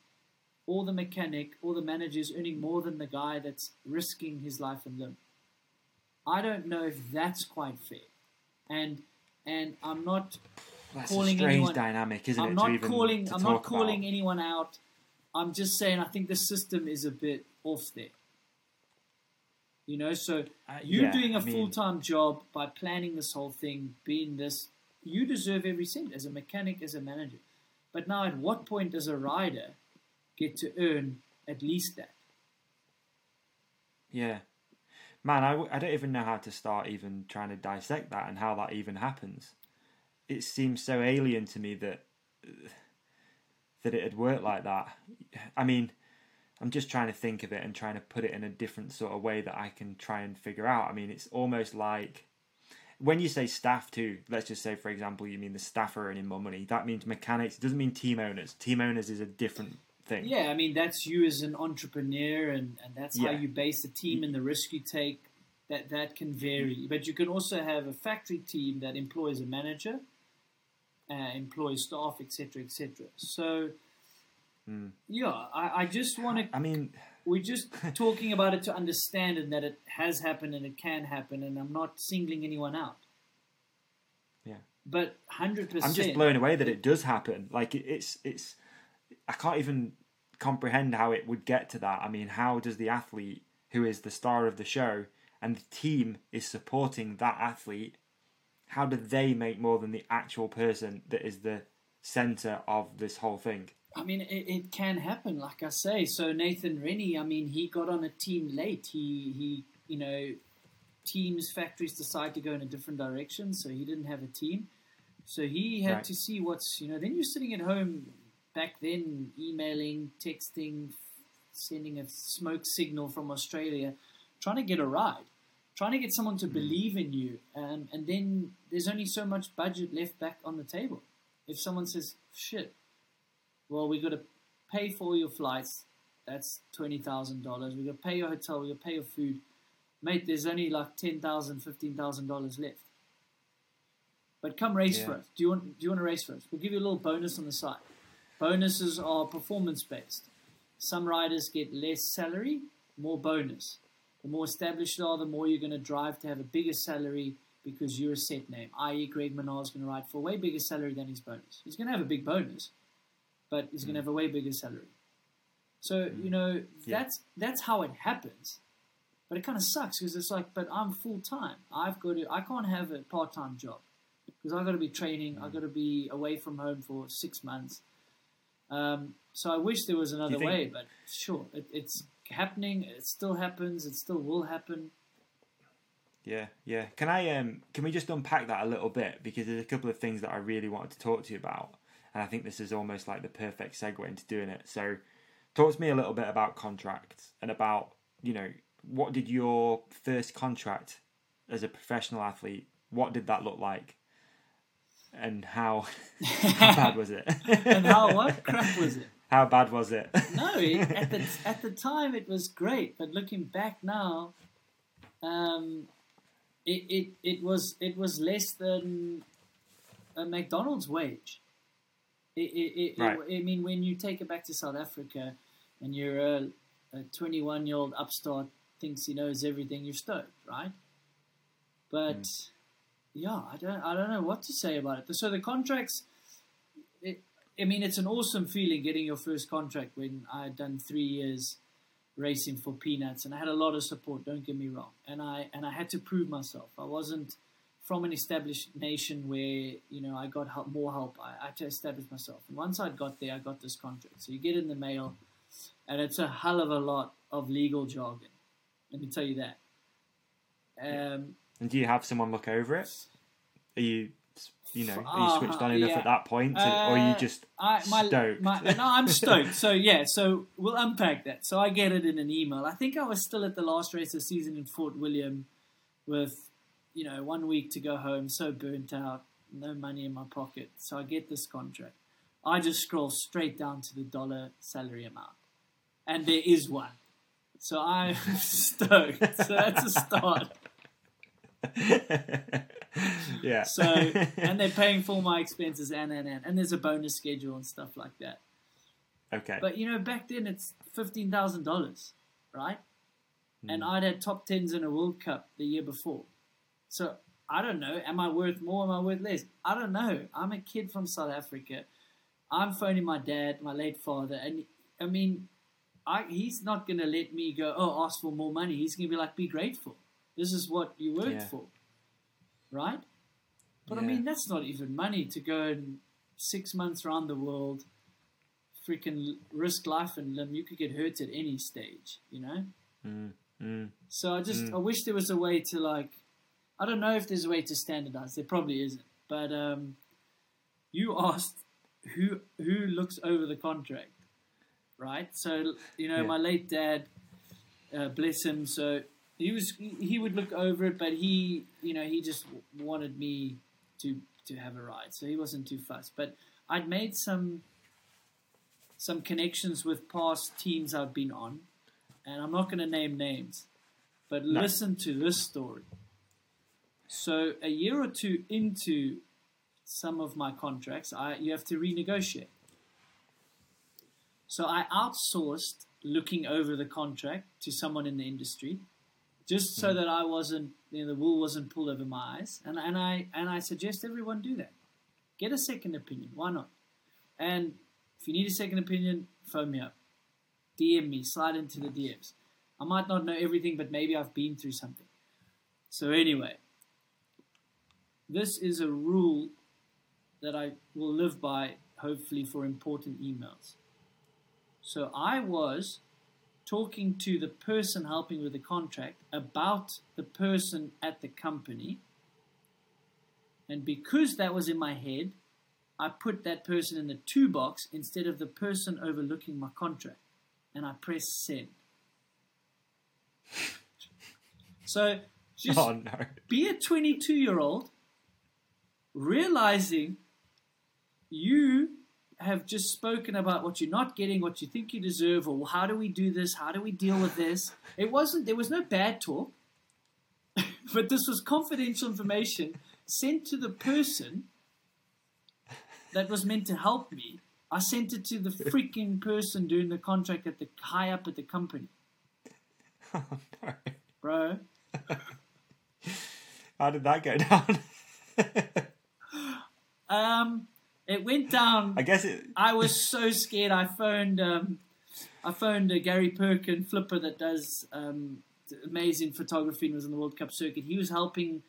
or the mechanic or the manager is earning more than the guy that's risking his life and limb? I don't know if that's quite fair. And and I'm not
That's
calling
a strange
anyone-
dynamic, isn't
I'm
it?
not calling. I'm not calling
about?
anyone out. I'm just saying I think the system is a bit off there. You know, so
Uh,
you
yeah,
doing a
I mean-
full time job by planning this whole thing, being this, you deserve every cent as a mechanic, as a manager. But now, at what point does a rider get to earn at least that?
Yeah. Man, I, w- I don't even know how to start even trying to dissect that and how that even happens. It seems so alien to me that that it had worked like that. I mean, I'm just trying to think of it and trying to put it in a different sort of way that I can try and figure out. I mean, it's almost like when you say staff too, let's just say, for example, you mean the staff are earning more money. That means mechanics. It doesn't mean team owners. Team owners is a different thing.
Yeah, I mean that's you as an entrepreneur, and, and that's how you base the team mm. and the risk you take. That that can vary, mm. but you can also have a factory team that employs a manager, uh, employs staff, etc., etc. So, yeah, I, I just want to.
I mean,
We're just talking about it to understand and that it has happened and it can happen, and I'm not singling anyone out.
Yeah.
But hundred percent.
I'm just blown away that it does happen. Like it, it's it's I can't even comprehend how it would get to that. I mean, how does the athlete who is the star of the show and the team is supporting that athlete, how do they make more than the actual person that is the center of this whole thing?
I mean, it, it can happen, like I say. So Nathan Rennie, I mean, he got on a team late. He, he, you know, teams, factories decide to go in a different direction, so he didn't have a team. So he had
Right.
to see what's, you know, then you're sitting at home back then, emailing, texting, sending a smoke signal from Australia, trying to get a ride, trying to get someone to believe in you. Um, and then there's only so much budget left back on the table. If someone says, shit, well, we got to pay for your flights. That's twenty thousand dollars. We got to pay your hotel. We got to pay your food, mate. There's only like ten thousand, fifteen thousand dollars left. But come race
Yeah.
for us. Do you want? Do you want to race for us? We'll give you a little bonus on the side. Bonuses are performance based. some riders get less salary, more bonus. The more established you are, the more you're going to drive to have a bigger salary because you're a set name. I.e., Greg Minnaar is going to ride for a way bigger salary than his bonus. He's going to have a big bonus, but he's going to hmm. have a way bigger salary. So hmm. you know
Yeah.
that's that's how it happens. But it kind of sucks because it's like, but I'm full time. I've got to. I can't have a part time job because I've got to be training. I've hmm. got to be away from home for six months. Um, so I wish there was another
think-
way, but sure, it, it's happening. It still happens. It still will happen.
Yeah, yeah. Can I um can we just unpack that a little bit because there's a couple of things that I really wanted to talk to you about, and I think this is almost like the perfect segue into doing it. So, talk to me a little bit about contracts and about you know what did your first contract as a professional athlete? What did that look like? And how, how bad was it?
And how what crap was it?
How bad was it?
No, it, at the at the time it was great, but looking back now, um, it, it it was it was less than a McDonald's wage. It, it, it,
Right.
I mean, when you take it back to South Africa, and you're a, a 21 year old upstart thinks he knows everything, you're stoked, right? But yeah, I don't I don't know what to say about it. So the contracts. I mean, it's an awesome feeling getting your first contract when I had done three years racing for peanuts, and I had a lot of support. Don't get me wrong, and I and I had to prove myself. I wasn't from an established nation where you know I got help, more help. I, I had to establish myself, and once I got there, I got this contract. So you get in the mail, and it's a hell of a lot of legal jargon. Let me tell you that. Um,
and do you have someone look over it? Are you, you know, are you
Uh,
switched on enough
yeah.
at that point, to, or are you
Uh,
just
I, my,
stoked?
My, no, I'm stoked. So yeah, so we'll unpack that. So I get it in an email. I think I was still at the last race of the season in Fort William, with you know one week to go home, so burnt out, no money in my pocket. So I get this contract. I just scroll straight down to the dollar salary amount, and there is one. So I'm stoked. So that's a start.
yeah.
So and they're paying for my expenses and and and and there's a bonus schedule and stuff like that.
okay.
But you know, back then it's fifteen thousand dollars, right? And hmm. I'd had top tens in a World Cup the year before. So I don't know. Am I worth more? Am I worth less? I don't know. I'm a kid from South Africa. I'm phoning my dad, my late father, and I mean, I, he's not going to let me go. Oh, ask for more money. He's going to be like, be grateful. This is what you worked
Yeah.
for, right? But I mean, that's not even money to go and six months around the world, freaking risk life and limb. You could get hurt at any stage, you know.
Mm, mm.
So I just
Mm.
I wish there was a way to like I don't know if there's a way to standardize. There probably isn't. But um, you asked who who looks over the contract, right? So you know
Yeah.
my late dad, uh, bless him. So he was he, would look over it, but he you know he just wanted me to to have a ride, so he wasn't too fussed. But I'd made some some connections with past teams I've been on, and I'm not going to name names, but
No.
listen to this story. So a year or two into some of my contracts, I you have to renegotiate. So I outsourced looking over the contract to someone in the industry, just so mm. that I wasn't, you know, the wool wasn't pulled over my eyes. And and I and I suggest everyone do that. Get a second opinion. Why not? And if you need a second opinion, phone me up, DM me, slide into the DMs. I might not know everything, but maybe I've been through something. So anyway, this is a rule that I will live by, hopefully for important emails. So I was talking to the person helping with the contract about the person at the company. And because that was in my head, I put that person in the two box instead of the person overlooking my contract. And I press send. So just
Oh no.
be a 22 year old realizing you have just spoken about what you're not getting, what you think you deserve, or how do we do this? How do we deal with this? It wasn't, there was no bad talk, but this was confidential information sent to the person that was meant to help me I sent it to the freaking person doing the contract at the high up at the company,
Oh, no.
bro.
How did that go down?
Um, it went down.
I guess it.
I was so scared. I phoned. Um, I phoned uh, Gary Perkin, flipper that does um, amazing photography and was on the World Cup circuit. He was helping,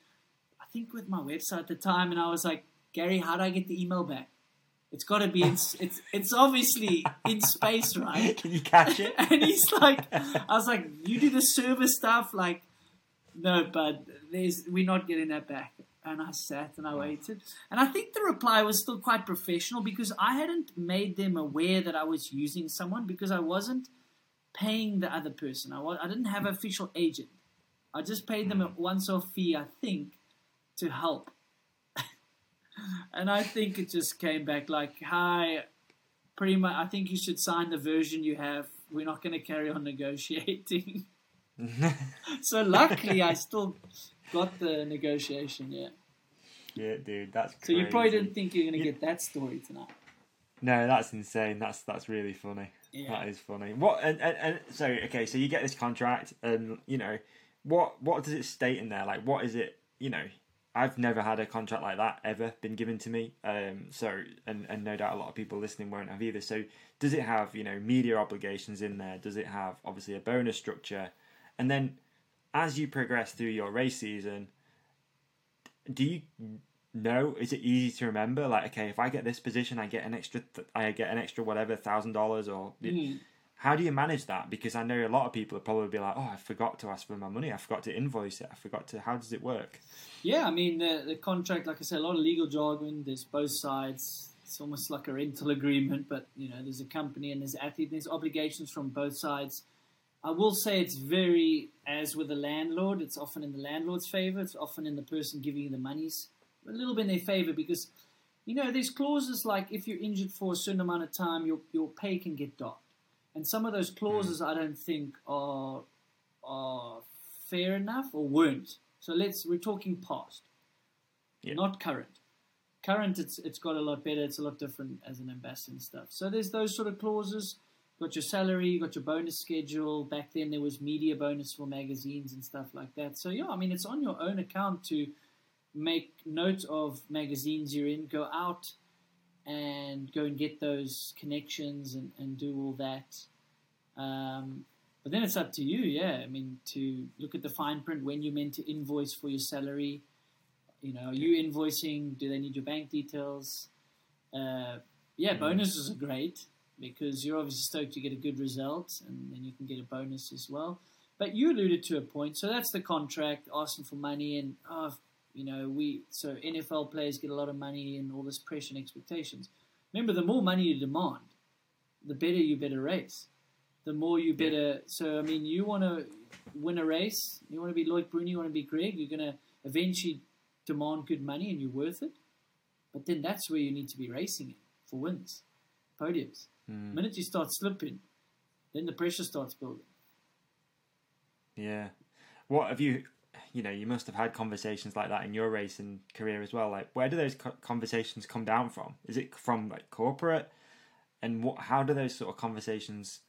I think, with my website at the time, and I was like, Gary, how do I get the email back? It's got to be in. it's it's obviously in space, right?
Can you catch it?
and he's like, I was like, you do the server stuff, like, no, but there's we're not getting that back. And I sat and I waited, and I think the reply was still quite professional because I hadn't made them aware that I was using someone because I wasn't paying the other person. I was, I didn't have an official agent. I just paid them a mm. once-off fee, I think, to help. and I think it just came back like, "Hi, pretty much. I think you should sign the version you have. We're not going to carry on negotiating." so luckily, I still got the negotiation. Yeah.
yeah, dude, that's.
So you probably didn't think you're going to
You-
get that story tonight.
No, that's insane. That's that's really funny.
Yeah.
That is funny. What and, and, and so okay, so you get this contract, and you know what what does it state in there? Like, what is it? You know, I've never had a contract like that ever been given to me. Um, so and and no doubt a lot of people listening won't have either. So does it have you know media obligations in there? Does it have obviously a bonus structure? And then as you progress through your race season, do you know? Is it easy to remember? Like, okay, if I get this position, I get an extra. Th- I get an extra whatever thousand dollars, or
Mm.
how do you manage that? Because I know a lot of people would probably be like, "Oh, I forgot to ask for my money. I forgot to invoice it. I forgot to." How does it work?
Yeah, I mean the the contract, like I said, a lot of legal jargon. There's both sides. It's almost like a rental agreement, but you know, there's a company and there's athlete. There's obligations from both sides. I will say it's very, as with the landlord, it's often in the landlord's favor. It's often in the person giving you the monies, a little bit in their favor because, you know, there's clauses like if you're injured for a certain amount of time, your your pay can get docked, and some of those clauses hmm. I don't think are are fair enough or weren't. So let's we're talking past,
Yeah.
not current. Current, it's it's got a lot better. It's a lot different as an ambassador and stuff. So there's those sort of clauses. Got your salary, you got your bonus schedule. Back then there was media bonus for magazines and stuff like that. So yeah, I mean it's on your own account to make note of magazines you're in. Go out and go and get those connections and, and do all that. Um, but then it's up to you, yeah. I mean, to look at the fine print when you're meant to invoice for your salary. You know, are you invoicing? Do they need your bank details? Uh, yeah, bonuses are great because you're obviously stoked to get a good result and then you can get a bonus as well. But you alluded to a point, so that's the contract asking for money and oh, you know we so NFL players get a lot of money and all this pressure and expectations. Remember, the more money you demand, the better you better race. The more you better. So I mean, you want to win a race, you want to be Loïc Bruni, you want to be Greg. You're going to eventually demand good money, and you're worth it. But then that's where you need to be racing it for wins, podiums. The minute you start slipping, then the pressure starts building.
Yeah. What have you? You know, you must have had conversations like that in your racing career as well. Like, where do those conversations come down from? Is it from like corporate? And what? How do those sort of conversations?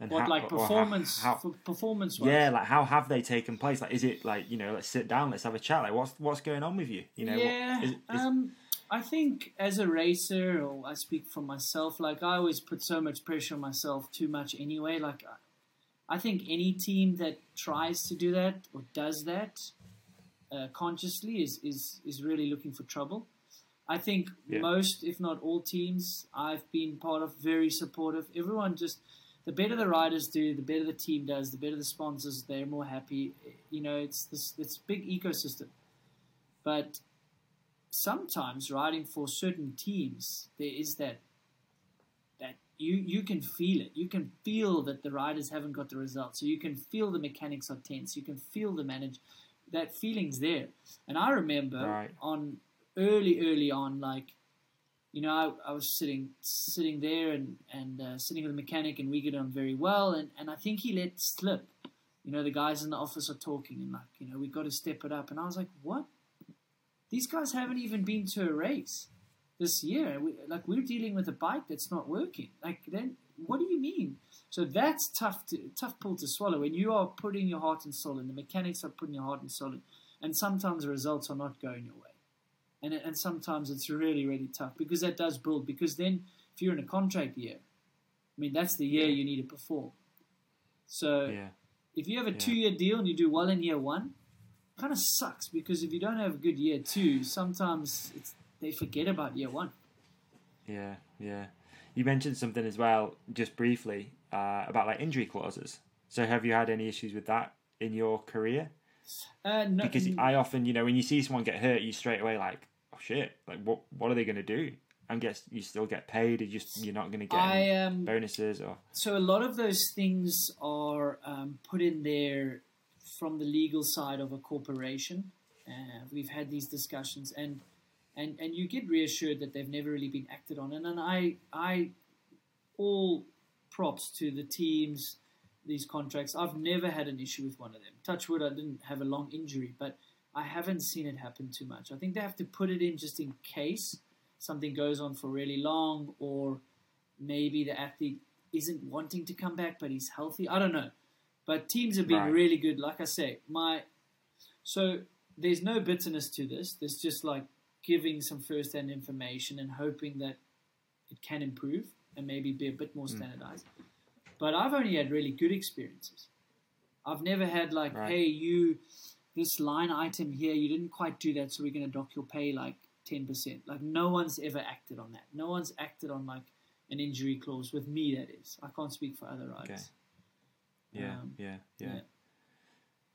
And
What
how,
like
or how-
performance?
How,
for performance.
yeah, like how have they taken place? Like, is it like you know, let's sit down, let's have a chat. Like, what's what's going on with you? You know,
yeah.
is- is-
um, I think as a racer, or I speak for myself, like I always put so much pressure on myself too much anyway. Like I, I think any team that tries to do that or does that uh, consciously is, is is really looking for trouble. I think
Yeah.
most, if not all teams I've been part of, very supportive. Everyone just the better the riders do, the better the team does, the better the sponsors, they're more happy. You know, it's this this big ecosystem. But sometimes riding for certain teams, there is that that you you can feel it. You can feel that the riders haven't got the results. So you can feel the mechanics are tense. You can feel the manage. That feeling's there. And I remember
Right.
on early early on, like you know, I, I was sitting sitting there and and uh, sitting with the mechanic, and we get on very well. And and I think he let slip. You know, the guys in the office are talking, and like, you know, we've got to step it up. And I was like, what? These guys haven't even been to a race. this year. We, like we're dealing with a bike that's not working. Like then, what do you mean? So that's tough to tough pill to swallow when you are putting your heart and soul in. The mechanics are putting your heart and soul in, and sometimes the results are not going your way, and and sometimes it's really really tough because that does build. Because then, if you're in a contract year, I mean that's the year you need to perform. So
Yeah.
if you have a
Yeah.
two-year deal and you do well in year one, kind of sucks because if you don't have a good year two, sometimes it's, they forget about year one.
Yeah, yeah. You mentioned something as well, just briefly, uh, about like injury clauses. So have you had any issues with that in your career?
Uh, no,
Because I often, you know, when you see someone get hurt, you straight away like, oh shit, like what what are they going to do? I guess you still get paid. You just you're not going to get
I um,
bonuses or
so a lot of those things are um, put in there from the legal side of a corporation. Uh, we've had these discussions, and and and you get reassured that they've never really been acted on. And then I I all props to the teams, these contracts. I've never had an issue with one of them. Touch wood, I didn't have a long injury, but I haven't seen it happen too much. I think they have to put it in just in case something goes on for really long, or maybe the athlete isn't wanting to come back, but he's healthy. I don't know. But teams have been
Right.
really good. Like I say, my so there's no bitterness to this. There's just like giving some first-hand information and hoping that it can improve and maybe be a bit more hmm. standardized. But I've only had really good experiences. I've never had like,
Right.
hey, you, this line item here, you didn't quite do that, so we're going to dock your pay like 10%. Like, no one's ever acted on that. No one's acted on like an injury clause with me, that is. I can't speak for other riders.
Yeah,
Um,
yeah, yeah,
yeah.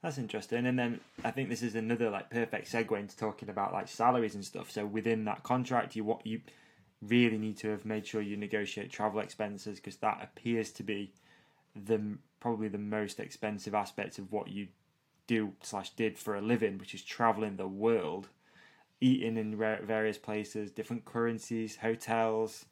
That's interesting. And then I think this is another like perfect segue into talking about like salaries and stuff. So within that contract, you what you really need to have made sure you negotiate travel expenses because that appears to be the probably the most expensive aspect of what you do slash did for a living, which is traveling the world, eating in various places, different currencies, hotels,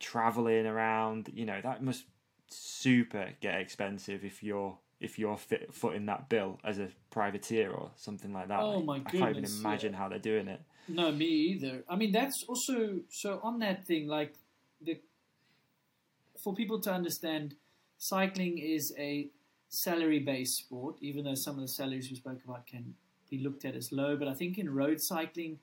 traveling around. You know that must super get expensive if you're if you're fit, footing that bill as a privateer or something like that.
Oh my
I can't even imagine
yeah.
how they're doing it.
No, me either. I mean, that's also so on that thing. Like the for people to understand, cycling is a salary-based sport. Even though some of the salaries we spoke about can be looked at as low, but I think in road cycling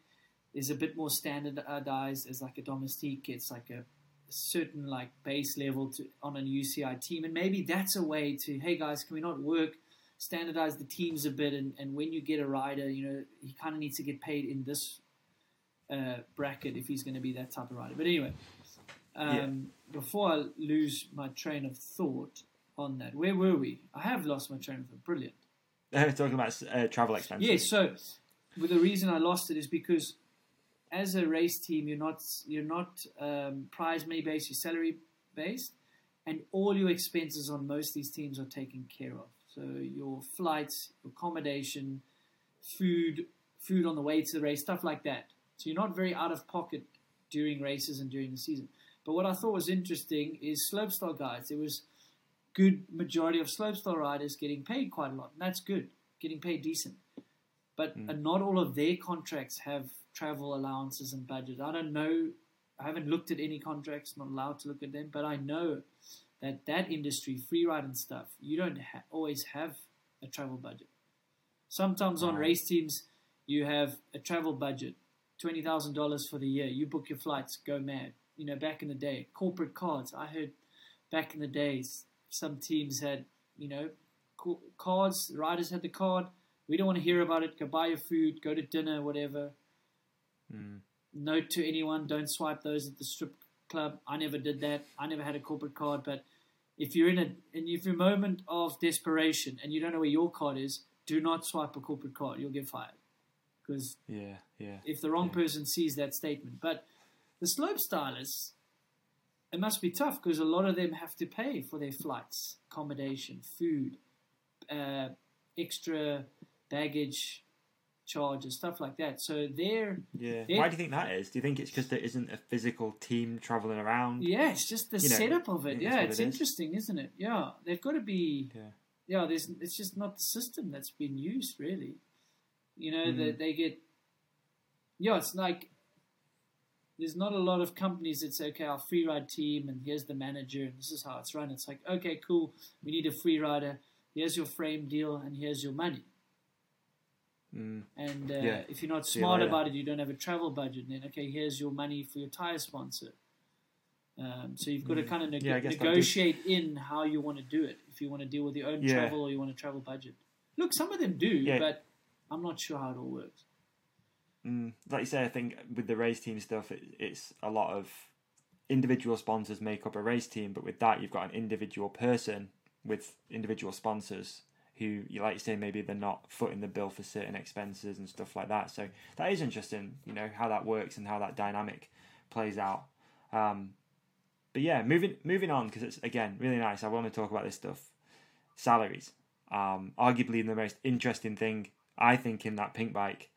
is a bit more standardized as like a domestique. It's like a certain like base level to on an UCI team, and maybe that's a way to hey guys, can we not work? standardize the teams a bit and, and when you get a rider you know he kind of needs to get paid in this uh, bracket if he's going to be that type of rider. But anyway, um, before I lose my train of thought on that, where were we? I have lost my train of thought. Brilliant.
We're talking about uh, travel expenses.
Yeah. So, well, the reason I lost it is because as a race team, you're not you're not um, prize money based, you're salary based, and all your expenses on most of these teams are taken care of. So your flights, your accommodation, food, food on the way to the race, stuff like that. So you're not very out of pocket during races and during the season. But what I thought was interesting is slopestyle guys. There was good majority of slopestyle riders getting paid quite a lot, and that's good, getting paid decent. But uh, not all of their contracts have travel allowances and budget. I don't know. I haven't looked at any contracts. Not allowed to look at them, but I know that that industry, free ride and stuff, you don't ha- always have a travel budget. Sometimes on race teams, you have a travel budget, twenty thousand dollars for the year. You book your flights, go mad. You know, back in the day, corporate cards. I heard back in the days, some teams had, you know, cards. Riders had the card. We don't want to hear about it. Go buy your food. Go to dinner. Whatever.
Mm.
Note to anyone: don't swipe those at the strip club. I never did that. I never had a corporate card. But if you're in a and if you're in a moment of desperation and you don't know where your card is, do not swipe a corporate card. You'll get fired because
Yeah, yeah.
if the wrong
Yeah.
person sees that statement. But the slope stylists, it must be tough because a lot of them have to pay for their flights, accommodation, food, uh, extra baggage charges, stuff like that. So they're
Yeah.
Yeah.
Why do you think that is? Do you think it's because there isn't a physical team traveling around?
yeah, it's just the
You know,
setup of it. Yeah, it's
it is.
interesting, isn't it? Yeah, they've got to be.
Yeah.
yeah, there's it's just not the system that's been used really. You know,
Mm-hmm.
that they get yeah, it's like there's not a lot of companies that say, okay, our free ride team, and here's the manager, and this is how it's run. It's like, okay, cool, we need a free rider. Here's your frame deal, and here's your money.
Mm.
And uh,
Yeah.
if you're not
you
smart about it, you don't have a travel budget. Then okay, here's your money for your tire sponsor. Um, so you've got to kind of neg-
Mm. Yeah, I guess that
negotiate in how you want to do it. If you want to deal with your own
Yeah.
travel or you want a travel budget. Look, some of them do, but I'm not sure how it all works.
Mm, like you say, I think with the race team stuff, it, it's a lot of individual sponsors make up a race team, but with that, you've got an individual person with individual sponsors who, you like you say, maybe they're not footing the bill for certain expenses and stuff like that. So that is interesting, you know, how that works and how that dynamic plays out. Um, but yeah, moving moving on because it's again really nice. I want to talk about this stuff. Salaries, um, arguably the most interesting thing I think in that Pinkbike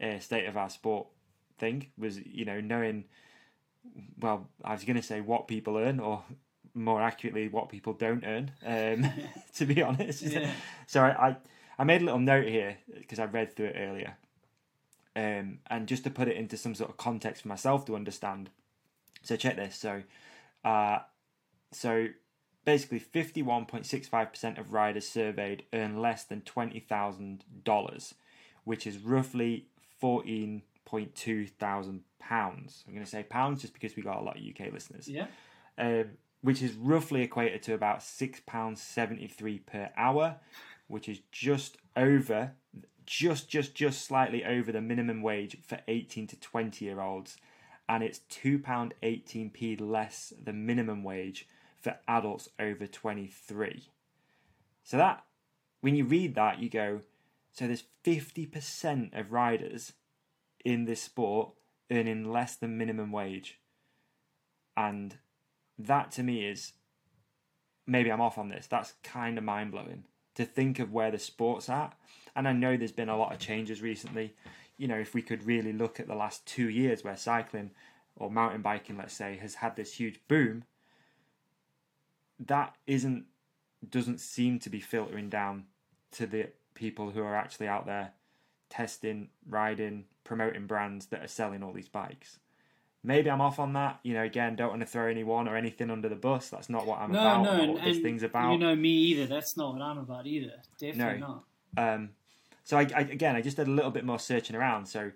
uh, state of our sport thing was you know knowing well I was going to say what people earn or more accurately what people don't earn um, to be honest
Yeah.
so I, I made a little note here because I read through it earlier um, and just to put it into some sort of context for myself to understand so check this so uh, so basically 51.65% of riders surveyed earn less than $20,000 which is roughly 14.2 thousand pounds. I'm going to say pounds just because we got a lot of UK listeners,
Yeah.
um, which is roughly equated to about six pounds seventy three per hour, which is just over, just just just slightly over the minimum wage for 18 to 20 year olds, and it's two pound 18p less than minimum wage for adults over 23. So that when you read that, you go, so there's 50% of riders in this sport earning less than minimum wage. And that to me is maybe I'm off on this. That's kind of mind blowing to think of where the sport's at. And I know there's been a lot of changes recently. You know, if we could really look at the last two years where cycling or mountain biking, let's say, has had this huge boom, that isn't doesn't seem to be filtering down to the people who are actually out there testing, riding, promoting brands that are selling all these bikes. Maybe I'm off on that. You know, again, don't want to throw anyone or anything under the bus. That's not what I'm
no,
about.
no,
or
and,
this thing's about.
you know me either. That's not what I'm about either. Definitely
No.
not.
Um, so I, I, again, I just did a little bit more searching around. So,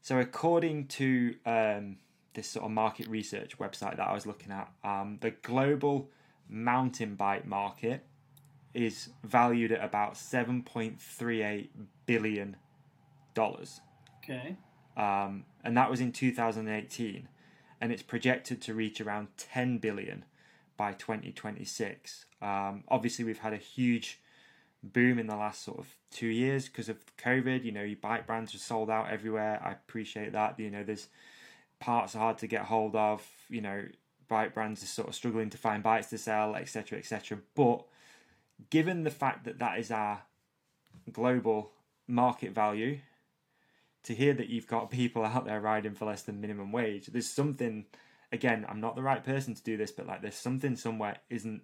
so according to um, this sort of market research website that I was looking at, um, the global mountain bike market is valued at about seven point three eight billion dollars,
Okay.
um, and that was in two thousand eighteen, and it's projected to reach around ten billion by twenty twenty six. Um, obviously, we've had a huge boom in the last sort of two years because of COVID. You know, your bike brands are sold out everywhere. I appreciate that. You know, there's parts are hard to get hold of. You know, bike brands are sort of struggling to find bikes to sell, etc., etc. But given the fact that that is our global market value, to hear that you've got people out there riding for less than minimum wage, there's something. Again, I'm not the right person to do this, but like, there's something somewhere isn't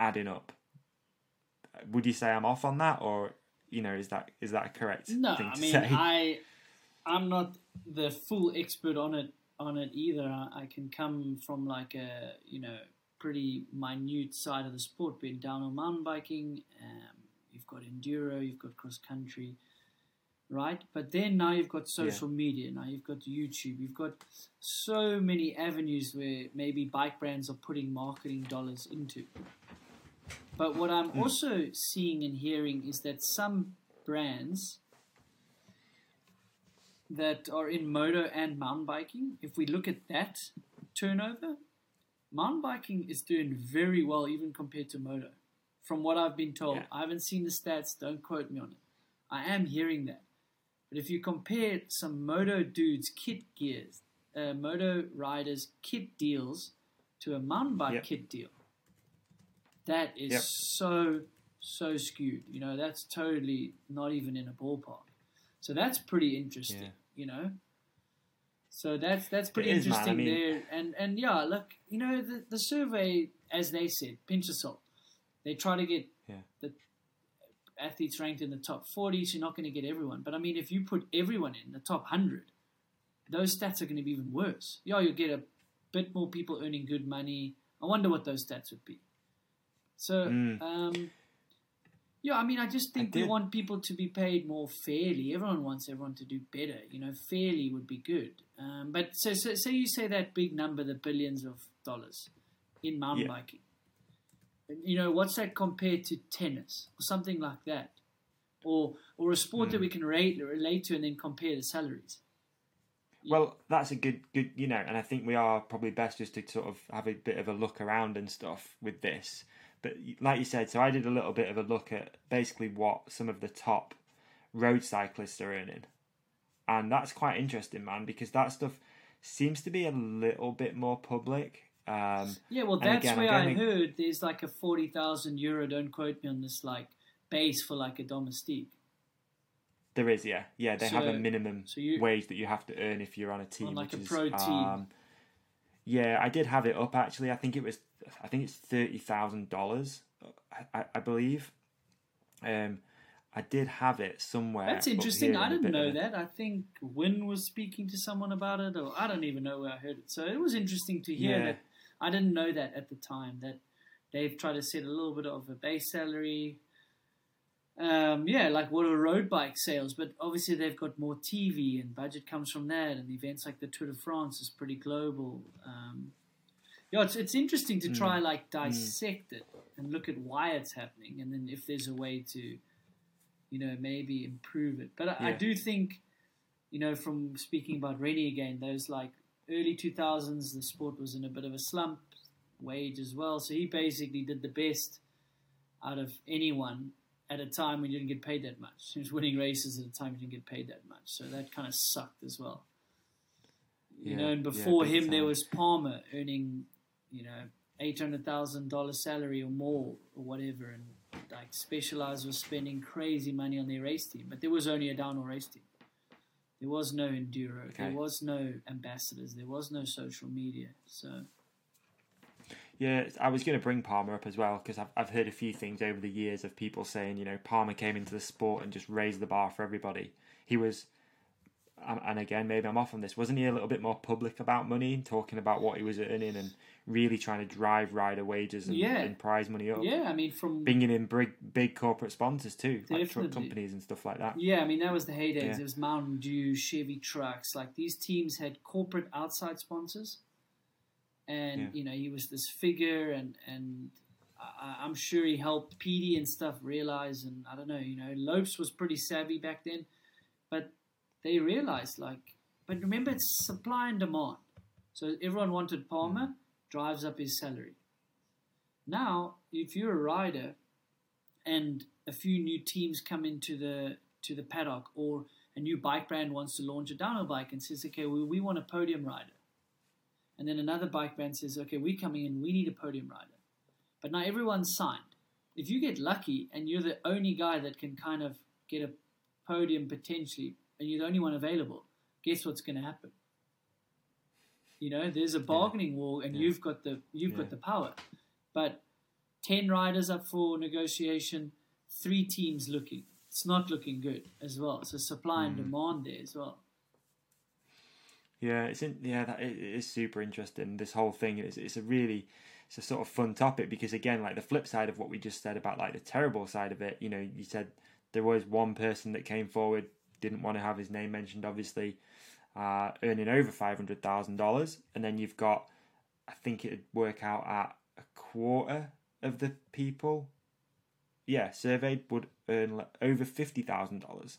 adding up would you say I'm off on that, or you know, is that is that a correct
No, I mean
say?
I, I'm not the full expert on it on it either. I, I can come from like a you know pretty minute side of the sport, being downhill mountain biking. Um, you've got enduro, you've got cross country, right? But then now you've got social media. Now you've got YouTube. You've got so many avenues where maybe bike brands are putting marketing dollars into. But what I'm hmm. also seeing and hearing is that some brands that are in moto and mountain biking, if we look at that turnover, mountain biking is doing very well even compared to moto. From what I've been told,
Yeah.
I haven't seen the stats, don't quote me on it. I am hearing that. But if you compare some moto dudes' kit gears, uh, moto riders' kit deals to a mountain bike
Yep.
kit deal, that is
Yep.
so so skewed. You know, that's totally not even in a ballpark. So that's pretty interesting.
Yeah.
You know. So that's that's pretty
is, man. I
interesting
mean-
there. And and yeah, look, you know, the the survey, as they said, pinch of salt. They try to get athletes ranked in the top forty. So you're not going to get everyone. But I mean, if you put everyone in the top hundred, those stats are going to be even worse. Yeah, you'll get a bit more people earning good money. I wonder what those stats would be. So,
Mm.
um, yeah, I mean, I just think we want people to be paid more fairly. Everyone wants everyone to do better. You know, fairly would be good. Um, but so, so, say you say that big number, the billions of dollars in mountain
Yeah.
biking. You know, what's that compared to tennis or something like that, or or a sport
Hmm.
that we can rate, relate to and then compare the salaries.
Well, that's a good, good, you know, and I think we are probably best just to sort of have a bit of a look around and stuff with this. But like you said, so I did a little bit of a look at basically what some of the top road cyclists are earning, and that's quite interesting, man, because that stuff seems to be a little bit more public. Um,
Yeah, well, that's
again,
where I
going-
heard there's like a forty thousand euro. Don't quote me on this. Like base for like a domestique.
there is, yeah, yeah, they have a minimum
so you-
wage that you have to earn if you're on a team,
like
which
a
is,
pro team.
Um, yeah, I did have it up actually. I think it was, I think it's thirty thousand dollars, I, I believe. Um, I did have it somewhere.
That's interesting. I didn't know that. I think Wyn was speaking to someone about it, or I don't even know where I heard it. So it was interesting to hear
Yeah.
that. I didn't know that at the time that they've tried to set a little bit of a base salary. Um, yeah, like what are road bike sales, but obviously they've got more TV and budget comes from that, and events like the Tour de France is pretty global. Um, yeah, it's it's interesting to try like dissect it and look at why it's happening, and then if there's a way to, you know, maybe improve it. But I, I do think, you know, from speaking about Rennie again, those like early two thousands, the sport was in a bit of a slump, wage as well. So he basically did the best out of anyone at a time when you didn't get paid that much. He was winning races at a time you didn't get paid that much. So that kind of sucked as well. You
Yeah,
know, and before
big
him there was Palmer earning, you know, eight hundred thousand dollars salary or more or whatever, and like Specialized was spending crazy money on their race team, but there was only a downhill race team. There was no enduro. There was no ambassadors. There was no social media. So
Yeah, I was going to bring Palmer up as well because I've, I've heard a few things over the years of people saying, you know, Palmer came into the sport and just raised the bar for everybody. He was, and and again, maybe I'm off on this, wasn't he a little bit more public about money and talking about what he was earning and really trying to drive rider wages and,
Yeah.
and prize money up?
yeah, I mean from
Bringing in big, big corporate sponsors too, like truck companies and stuff like that.
Yeah, I mean that was the heydays.
Yeah.
It was Mountain Dew, Chevy trucks. Like these teams had corporate outside sponsors, and
Yeah.
you know he was this figure, and and I, I'm sure he helped PD and stuff realize. And I don't know, you know, Lopes was pretty savvy back then, but they realized like, but remember it's supply and demand. So everyone wanted Palmer, drives up his salary. Now, if you're a rider and a few new teams come into the to the paddock, or a new bike brand wants to launch a downhill bike and says, "Okay, we, we want a podium rider," and then another bike brand says, "Okay, we're coming in, we need a podium rider," but now everyone's signed. If you get lucky and you're the only guy that can kind of get a podium potentially, and you're the only one available, guess what's going to happen? You know, there's a bargaining war, and
Yeah.
you've got the you've
Yeah.
got the power. But ten riders up for negotiation, three teams looking. It's not looking good as well. So supply and
Mm.
demand there as well.
Yeah, it's in, yeah, that it, it is super interesting. This whole thing is it's a really it's a sort of fun topic because again, like the flip side of what we just said about like the terrible side of it, you know, you said there was one person that came forward, didn't want to have his name mentioned, obviously, uh, earning over five hundred thousand dollars, and then you've got, I think it'd work out at a quarter of the people, yeah, surveyed would earn over fifty thousand dollars,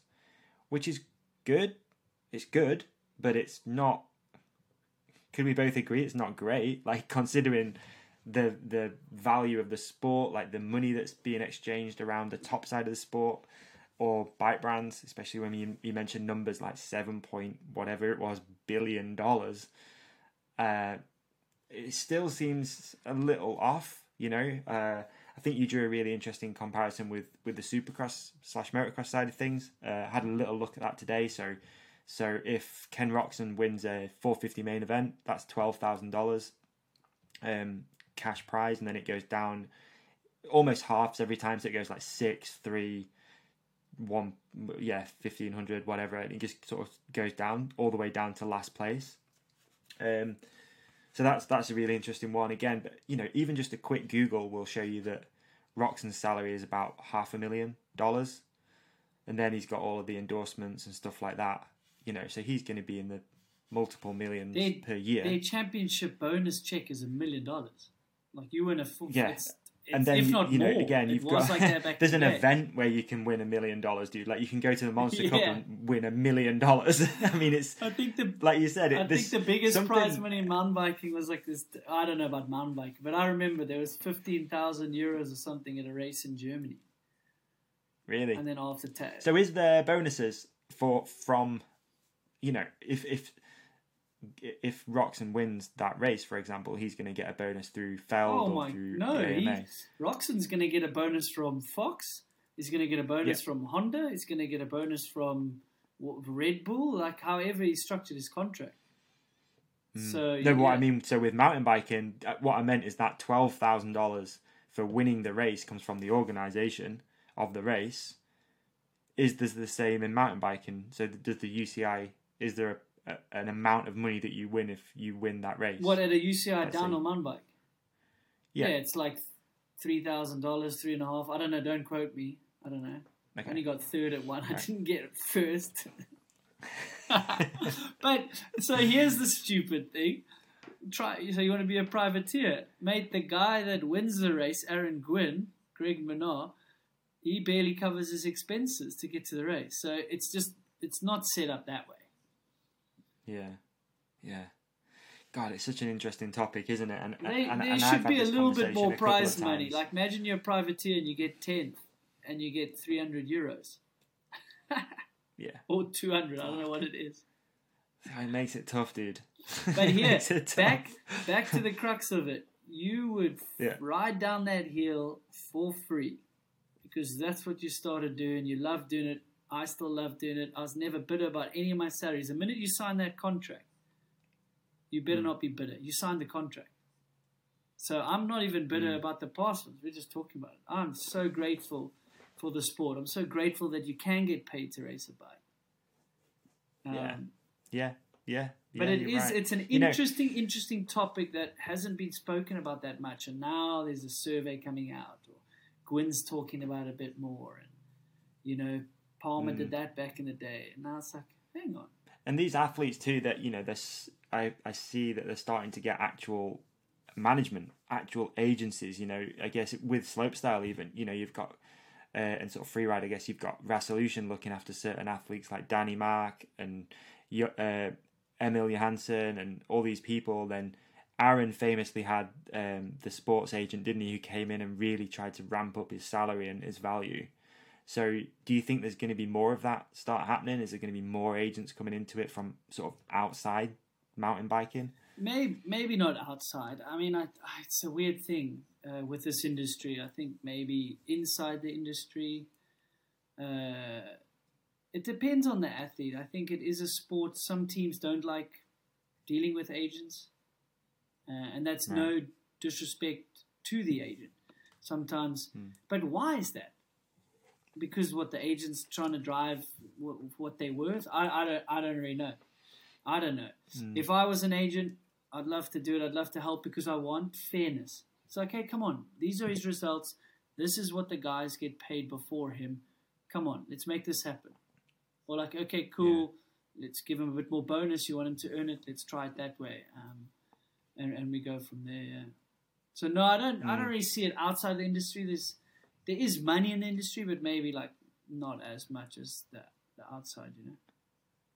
which is good. It's good, but it's not. Could we both agree it's not great? Like considering the the value of the sport, like the money that's being exchanged around the top side of the sport, or bike brands, especially when you you mentioned numbers like seven point whatever it was billion dollars. Uh, it still seems a little off, you know. Uh, I think you drew a really interesting comparison with with the Supercross slash motocross side of things. Uh, had a little look at that today. So, so if Ken Roczen wins a 450 main event, that's twelve thousand dollars, um, cash prize, and then it goes down almost halves every time. So it goes like six, three, one, yeah, fifteen hundred, whatever, and it just sort of goes down all the way down to last place. Um, so that's that's a really interesting one again. But you know, even just a quick Google will show you that Roczen's salary is about half a million dollars, and then he's got all of the endorsements and stuff like that. You know, so he's going to be in the multiple millions
Their-
per year.
Their championship bonus check is a million dollars. Like you win a full.
Yeah. And then
if
you-
not
you know
more,
again you've got
like
there's an
day.
event where you can win a million dollars dude like you can go to the monster cup and win a million dollars i mean it's
I think the
like you said it
I
this,
think the biggest
something-
prize money in mountain biking was like this. I don't know about mountain biking, but I remember there was fifteen thousand euros or something at a race in Germany,
really
and then after tax.
so is there bonuses for from you know if if if Roczen wins that race, for example, he's going to get a bonus through Feld
oh
or
my
through
no!
AMA.
Roczen's going to get a bonus from Fox. He's going to get a bonus
Yeah.
from Honda. He's going to get a bonus from what, Red Bull. Like however he structured his contract. So
Hmm. No, what I mean, so with mountain biking, uh, what I meant is that twelve thousand dollars for winning the race comes from the organisation of the race. Is this the same in mountain biking? So does the UCI? Is there a, a, an amount of money that you win if you win that race?
What at a UCI down on mountain bike?
Yeah.
Yeah, it's like three thousand dollars, three and a half. I don't know. Don't quote me. I don't know. I only got third at one. I didn't get first. but so here's the stupid thing. Try so you want to be a privateer, mate. The guy that wins the race, Aaron Gwin, Greg Minnaar, he barely covers his expenses to get to the race. So it's just it's not set up that way.
Yeah, yeah. God, it's such an interesting topic, isn't it? And,
There,
and,
there
and
should be a little bit more
a couple of
prize money. Like imagine you're a privateer and you get tenth, and you get three hundred euros
yeah,
or two hundred. I don't know what it is.
it makes it tough, dude.
But here,
makes it tough.
back back to the crux of it. You would
Yeah.
ride down that hill for free because that's what you started doing. You love doing it. I still love doing it. I was never bitter about any of my salaries. The minute you sign that contract, you better
Hmm.
not be bitter. You signed the contract. So I'm not even bitter
Hmm.
about the past ones. We're just talking about it. I'm so grateful for the sport. I'm so grateful that you can get paid to race a bike. Um,
Yeah. Yeah, yeah.
but
yeah,
it is
right.
it's an
You know-
interesting interesting topic that hasn't been spoken about that much and now there's a survey coming out or Gwin's talking about it a bit more and you know Palmer
Mm.
did that back in the day and now it's like hang on.
And these athletes too that you know this I, I see that they're starting to get actual management actual agencies you know i guess with slopestyle even you know you've got uh, and sort of freeride i guess you've got resolution looking after certain athletes like danny mark and uh, emil johansson and all these people. Then aaron famously had um, the sports agent didn't he who came in and really tried to ramp up his salary and his value so, do you think there's going to be more of that start happening? Is there going to be more agents coming into it from sort of outside mountain biking?
maybe maybe not outside. I mean I, I, it's a weird thing uh, with this industry. I think maybe inside the industry uh, it depends on the athlete. I think it is a sport. Some teams don't like dealing with agents uh, and that's
Right.
no disrespect to the agent sometimes. But why is that because what the agent's trying to drive what, what they're worth I, I don't I don't really know. I don't know. If I was an agent I'd love to do it. I'd love to help because I want fairness. It's like hey come on. These are his results. This is what the guys get paid before him. Come on. Let's make this happen. Or like okay cool. Let's give him a bit more bonus. You want him to earn it? Let's try it that way. Um, and, and we go from there. Yeah. So no I don't I don't really see it outside the industry. There's there is money in the industry but maybe like not as much as the, the outside you know?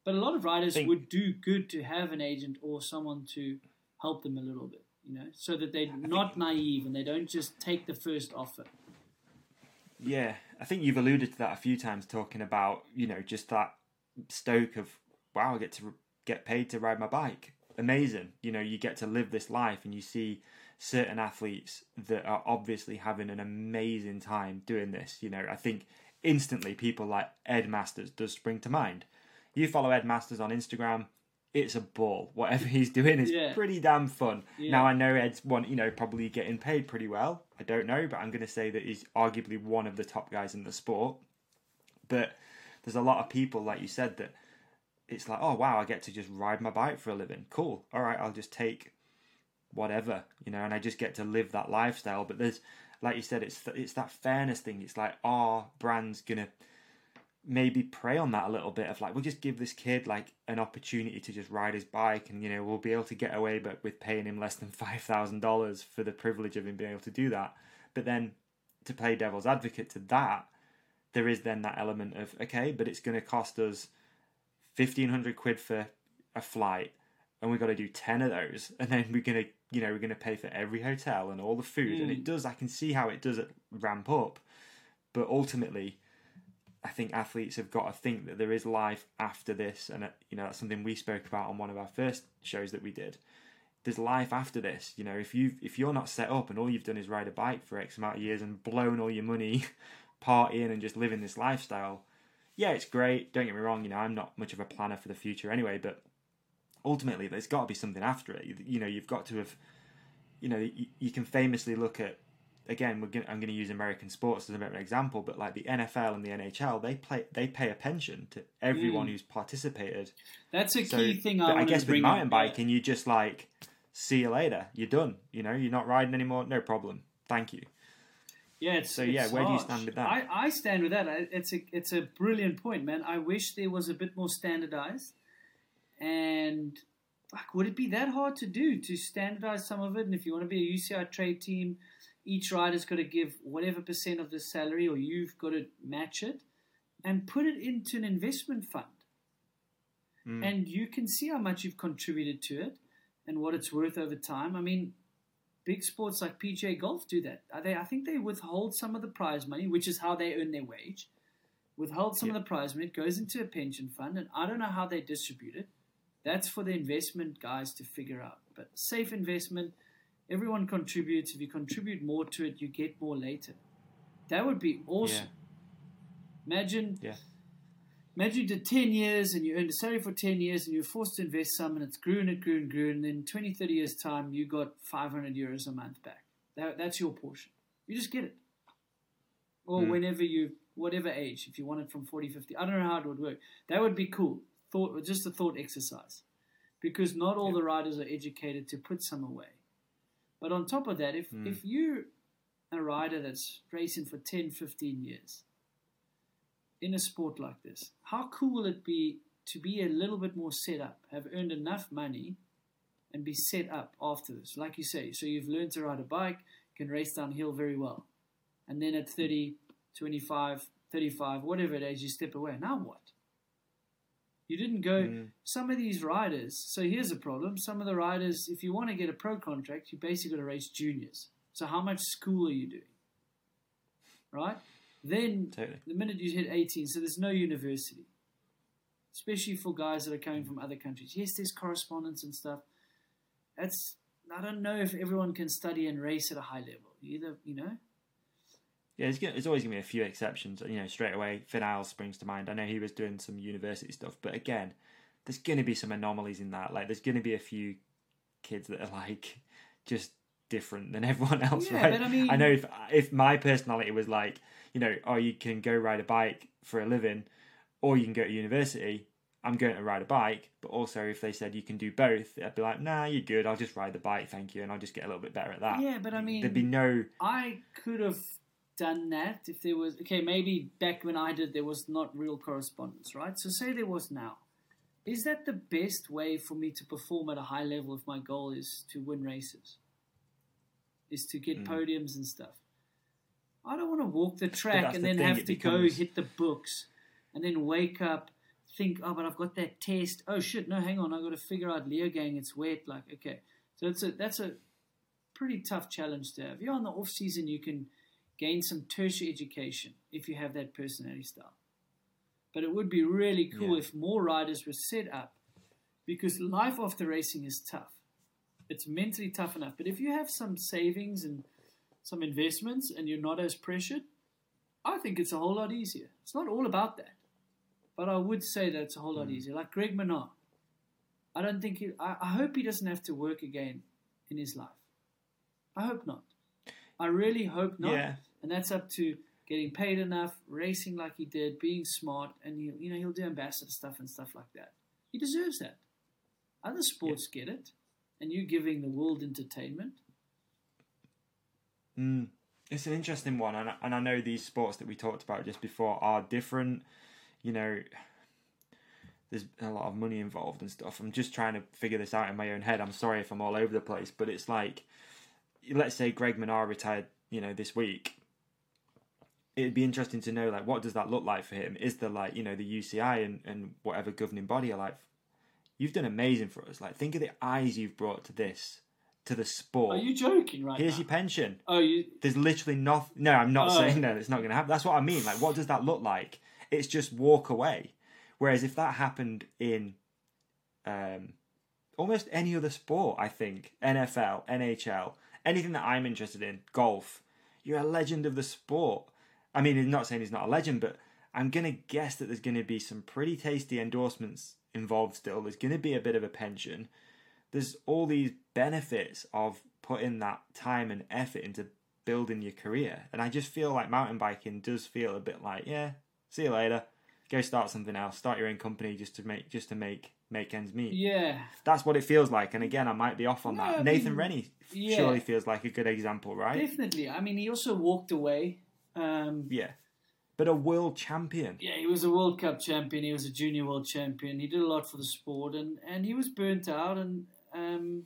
But a lot of riders
Think-
would do good to have an agent or someone to help them a little bit you know? So that they're not naive and they don't just take the first offer.
Yeah, I think you've alluded to that a few times, talking about you know just that stoke of wow, I get to get paid to ride my bike. Amazing, you know, you get to live this life, and you see certain athletes that are obviously having an amazing time doing this. You know, I think instantly people like Ed Masters does spring to mind. You follow Ed Masters on Instagram. It's a ball. Whatever he's doing is
Yeah.
pretty damn fun.
Yeah.
Now I know Ed's one, you know, probably getting paid pretty well. I don't know, but I'm going to say that he's arguably one of the top guys in the sport. But there's a lot of people, like you said, that it's like, oh wow, I get to just ride my bike for a living. Cool. All right, I'll just take whatever, you know, and I just get to live that lifestyle. But there's, like you said, it's it's that fairness thing. It's like, our brands gonna maybe prey on that a little bit of like, we'll just give this kid like an opportunity to just ride his bike, and you know, we'll be able to get away, but with paying him less than five thousand dollars for the privilege of him being able to do that. But then to play devil's advocate to that, there is then that element of okay, but it's going to cost us fifteen hundred quid for a flight, and we've got to do ten of those, and then we're gonna, you know, we're gonna pay for every hotel and all the food, and it does. I can see how it does it ramp up, but ultimately, I think athletes have got to think that there is life after this, and uh, you know that's something we spoke about on one of our first shows that we did. There's life after this, you know. If you if you're not set up and all you've done is ride a bike for X amount of years and blown all your money partying and just living this lifestyle, yeah, it's great. Don't get me wrong. You know, I'm not much of a planner for the future anyway, but ultimately, there's got to be something after it. You, you know, you've got to have, you know, you, you can famously look at. Again, we're gonna, I'm going to use American sports as a bit of an example, but like the NFL and the NHL, they play they pay a pension to everyone
Mm.
who's participated.
That's a
So,
key thing I
I guess with mountain
up.
biking, you just like see you later. You're done. You know, you're not riding anymore. No problem. Thank you.
Yeah, it's,
So, yeah,
it's
where do you stand with that?
I, I stand with that. I- It's a it's a brilliant point, man. I wish there was a bit more standardized. And fuck, would it be that hard to do to standardize some of it? And if you want to be a UCI trade team, each rider's got to give whatever percent of the salary, or you've got to match it, and put it into an investment fund.
Mm.
And you can see how much you've contributed to it and what it's worth over time. I mean, big sports like PGA Golf do that. Are they? I think they withhold some of the prize money, which is how they earn their wage. Withhold some of the prize money. It goes into a pension fund, and I don't know how they distribute it. That's for the investment guys to figure out. But safe investment, everyone contributes. If you contribute more to it, you get more later. That would be awesome. Imagine,
Yeah.
imagine you did 10 years and you earned a salary for 10 years and you were forced to invest some and it's grew and it grew and grew. And then 20, 30 years' time, you got 500 euros a month back. That, that's your portion. You just get it. Or
Hmm.
whenever you, whatever age, if you want it from 40, 50. I don't know how it would work. That would be cool. Thought, just a thought exercise. Because not all the riders are educated to put some away. But on top of that, if,
Hmm.
if you're a rider that's racing for 10, 15 years, in a sport like this, how cool will it be to be a little bit more set up, have earned enough money, and be set up after this? Like you say, so you've learned to ride a bike, can race downhill very well. And then at 30, 25, 35, whatever it is, you step away. Now what? You didn't go.
Mm.
Some of these riders, so here's a problem. Some of the riders, if you want to get a pro contract, you basically got to race juniors. So how much school are you doing? Right? Then
Totally.
the minute you hit 18, so there's no university, especially for guys that are coming from other countries. Yes, there's correspondence and stuff. That's I don't know if everyone can study and race at a high level. Either you know,
Yeah, there's, gonna, there's always going to be a few exceptions. You know, straight away, Finn Iles springs to mind. I know he was doing some university stuff, but again, there's going to be some anomalies in that. Like, there's going to be a few kids that are like just different than everyone else,
Yeah,
right?
but I mean- I
know if if my personality was like, you know, oh, you can go ride a bike for a living, or you can go to university. I'm going to ride a bike, but also if they said you can do both, I'd be like, nah, you're good. I'll just ride the bike, thank you, and I'll just get a little bit better at that.
Yeah, but I mean-
there'd be no
I could have done that if there was okay. Maybe back when I did, there was not real correspondence, right? So say there was now. Is that the best way for me to perform at a high level if my goal is to win races? Is to get
Mm.
podiums and stuff. I don't want to walk the track and
the
then have to
becomes-
go hit the books and then wake up, think, oh, but I've got that test. Oh shit, no, hang on, I've got to figure out Leogang, it's wet. Like, okay. So it's a that's a pretty tough challenge to have. You're yeah, in the off season you can gain some tertiary education if you have that personality style. But it would be really cool
Yeah.
if more riders were set up because life after racing is tough. It's mentally tough enough. But if you have some savings and some investments and you're not as pressured, I think it's a whole lot easier. It's not all about that. But I would say that it's a whole lot hmm. easier. Like Greg Minnaar. I don't think he, I, I hope he doesn't have to work again in his life. I hope not. I really hope not.
Yeah.
And that's up to getting paid enough, racing like he did, being smart, and he, you know he'll do ambassador stuff and stuff like that. He deserves that. Other sports get it, and you giving the world entertainment.
Mm. It's an interesting one, and I, and I know these sports that we talked about just before are different. You know, there's a lot of money involved and stuff. I'm just trying to figure this out in my own head. I'm sorry if I'm all over the place, but it's like, let's say Greg Minnaar retired, you know, this week. It'd be interesting to know, like, what does that look like for him? Is there like, you know, the UCI and, and whatever governing body are like, you've done amazing for us. Like, think of the eyes you've brought to this, to the sport.
Are you joking right
Here's
now?
your pension.
oh, you
There's literally nothing. No, I'm not
Oh.
saying that it's not going to happen. That's what I mean. Like, what does that look like? It's just walk away. Whereas if that happened in um, almost any other sport, I think NFL, NHL, anything that I'm interested in, golf, you're a legend of the sport. I mean, I'm not saying he's not a legend, but I'm gonna guess that there's gonna be some pretty tasty endorsements involved. Still, there's gonna be a bit of a pension. There's all these benefits of putting that time and effort into building your career, and I just feel like mountain biking does feel a bit like, yeah, see you later. Go start something else. Start your own company just to make just to make make ends meet.
yeah.
That's what it feels like. And again, I might be off on
No,
that.
I
Nathan
mean,
Rennie
yeah.
surely feels like a good example, right?
Definitely. I mean, he also walked away. Um,
Yeah. But a world champion.
yeah, he was a World Cup champion. He was a junior world champion. He did a lot for the sport, and, and he was burnt out. And um,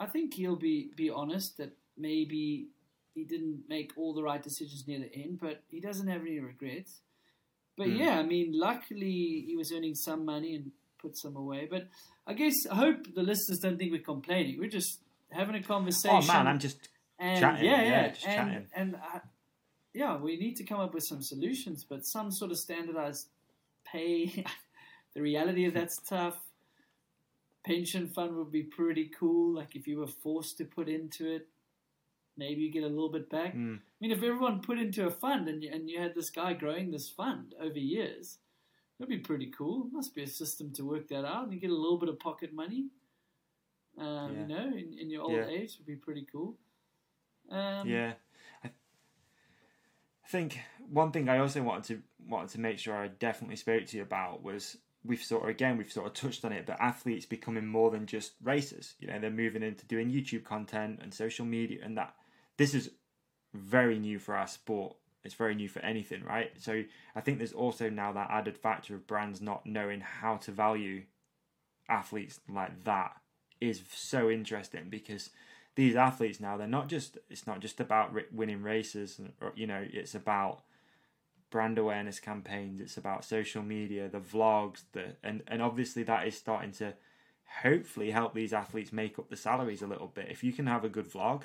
I think he'll be be honest that maybe he didn't make all the right decisions near the end, but he doesn't have any regrets. But
Hmm.
yeah, I mean, luckily he was earning some money and put some away. But I guess I hope the listeners don't think we're complaining. We're just having a conversation.
Oh man, I'm just
and
chatting,
Yeah,
yeah,
yeah,
just
and,
chatting.
and uh, yeah, we need to come up with some solutions, but some sort of standardized pay. the reality of that's tough. Pension fund would be pretty cool. Like if you were forced to put into it, maybe you get a little bit back.
Mm.
I mean, if everyone put into a fund and you, and you had this guy growing this fund over years, that'd be pretty cool. Must be a system to work that out, and you get a little bit of pocket money. Um,
Yeah.
You know, in, in your old
Yeah.
age would be pretty cool. Um,
yeah. I, think one thing I also wanted to wanted to make sure I definitely spoke to you about was we've sort of again we've sort of touched on it, but athletes becoming more than just racers. You know, they're moving into doing YouTube content and social media, and that this is very new for our sport. It's very new for anything, right? So I think there's also now that added factor of brands not knowing how to value athletes like that is so interesting because these athletes now they're not just it's not just about winning races you know it's about brand awareness campaigns it's about social media the vlogs the and and obviously that is starting to hopefully help these athletes make up the salaries a little bit. If you can have a good vlog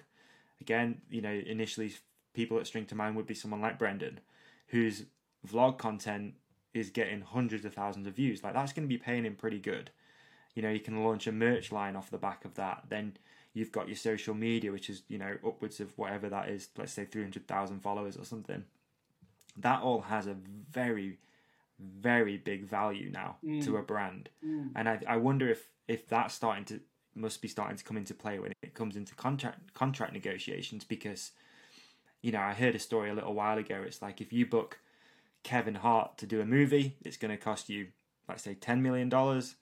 again you know initially people that string to mind would be someone like Brendan whose vlog content is getting hundreds of thousands of views. Like that's going to be paying him pretty good. You know you can launch a merch line off the back of that. Then you've got your social media which is you know upwards of whatever that is let's say 300,000 followers or something. That all has a very very big value now to mm. a brand. Mm. And I, I wonder if if that's starting to must be starting to come into play when it comes into contract contract negotiations because you know I heard a story a little while ago. It's like if you book Kevin Hart to do a movie it's going to cost you let's say 10 million dollars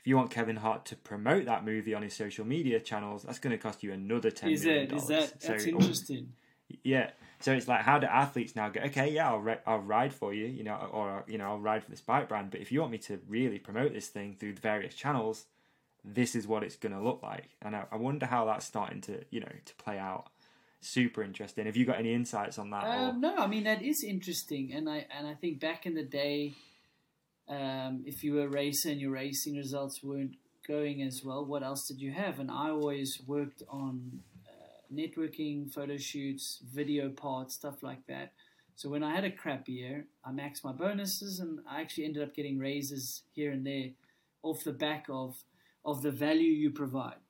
if you want Kevin Hart to promote that movie on his social media channels, that's going to cost you another ten
Is
million
that is
dollars.
that that's
So-
interesting?
yeah. So it's like, how do athletes now go? Okay, yeah, I'll ri- I'll ride for you, you know, or you know, I'll ride for this bike brand. But if you want me to really promote this thing through the various channels, this is what it's going to look like. And I, I wonder how that's starting to, you know, to play out. Super interesting. Have you got any insights on that?
Um, no, I mean that is interesting, and I and I think back in the day, um, if you were a racer and your racing results weren't going as well, what else did you have? And I always worked on uh, networking, photo shoots, video parts, stuff like that. So when I had a crap year, I maxed my bonuses, and I actually ended up getting raises here and there, off the back of of the value you provide.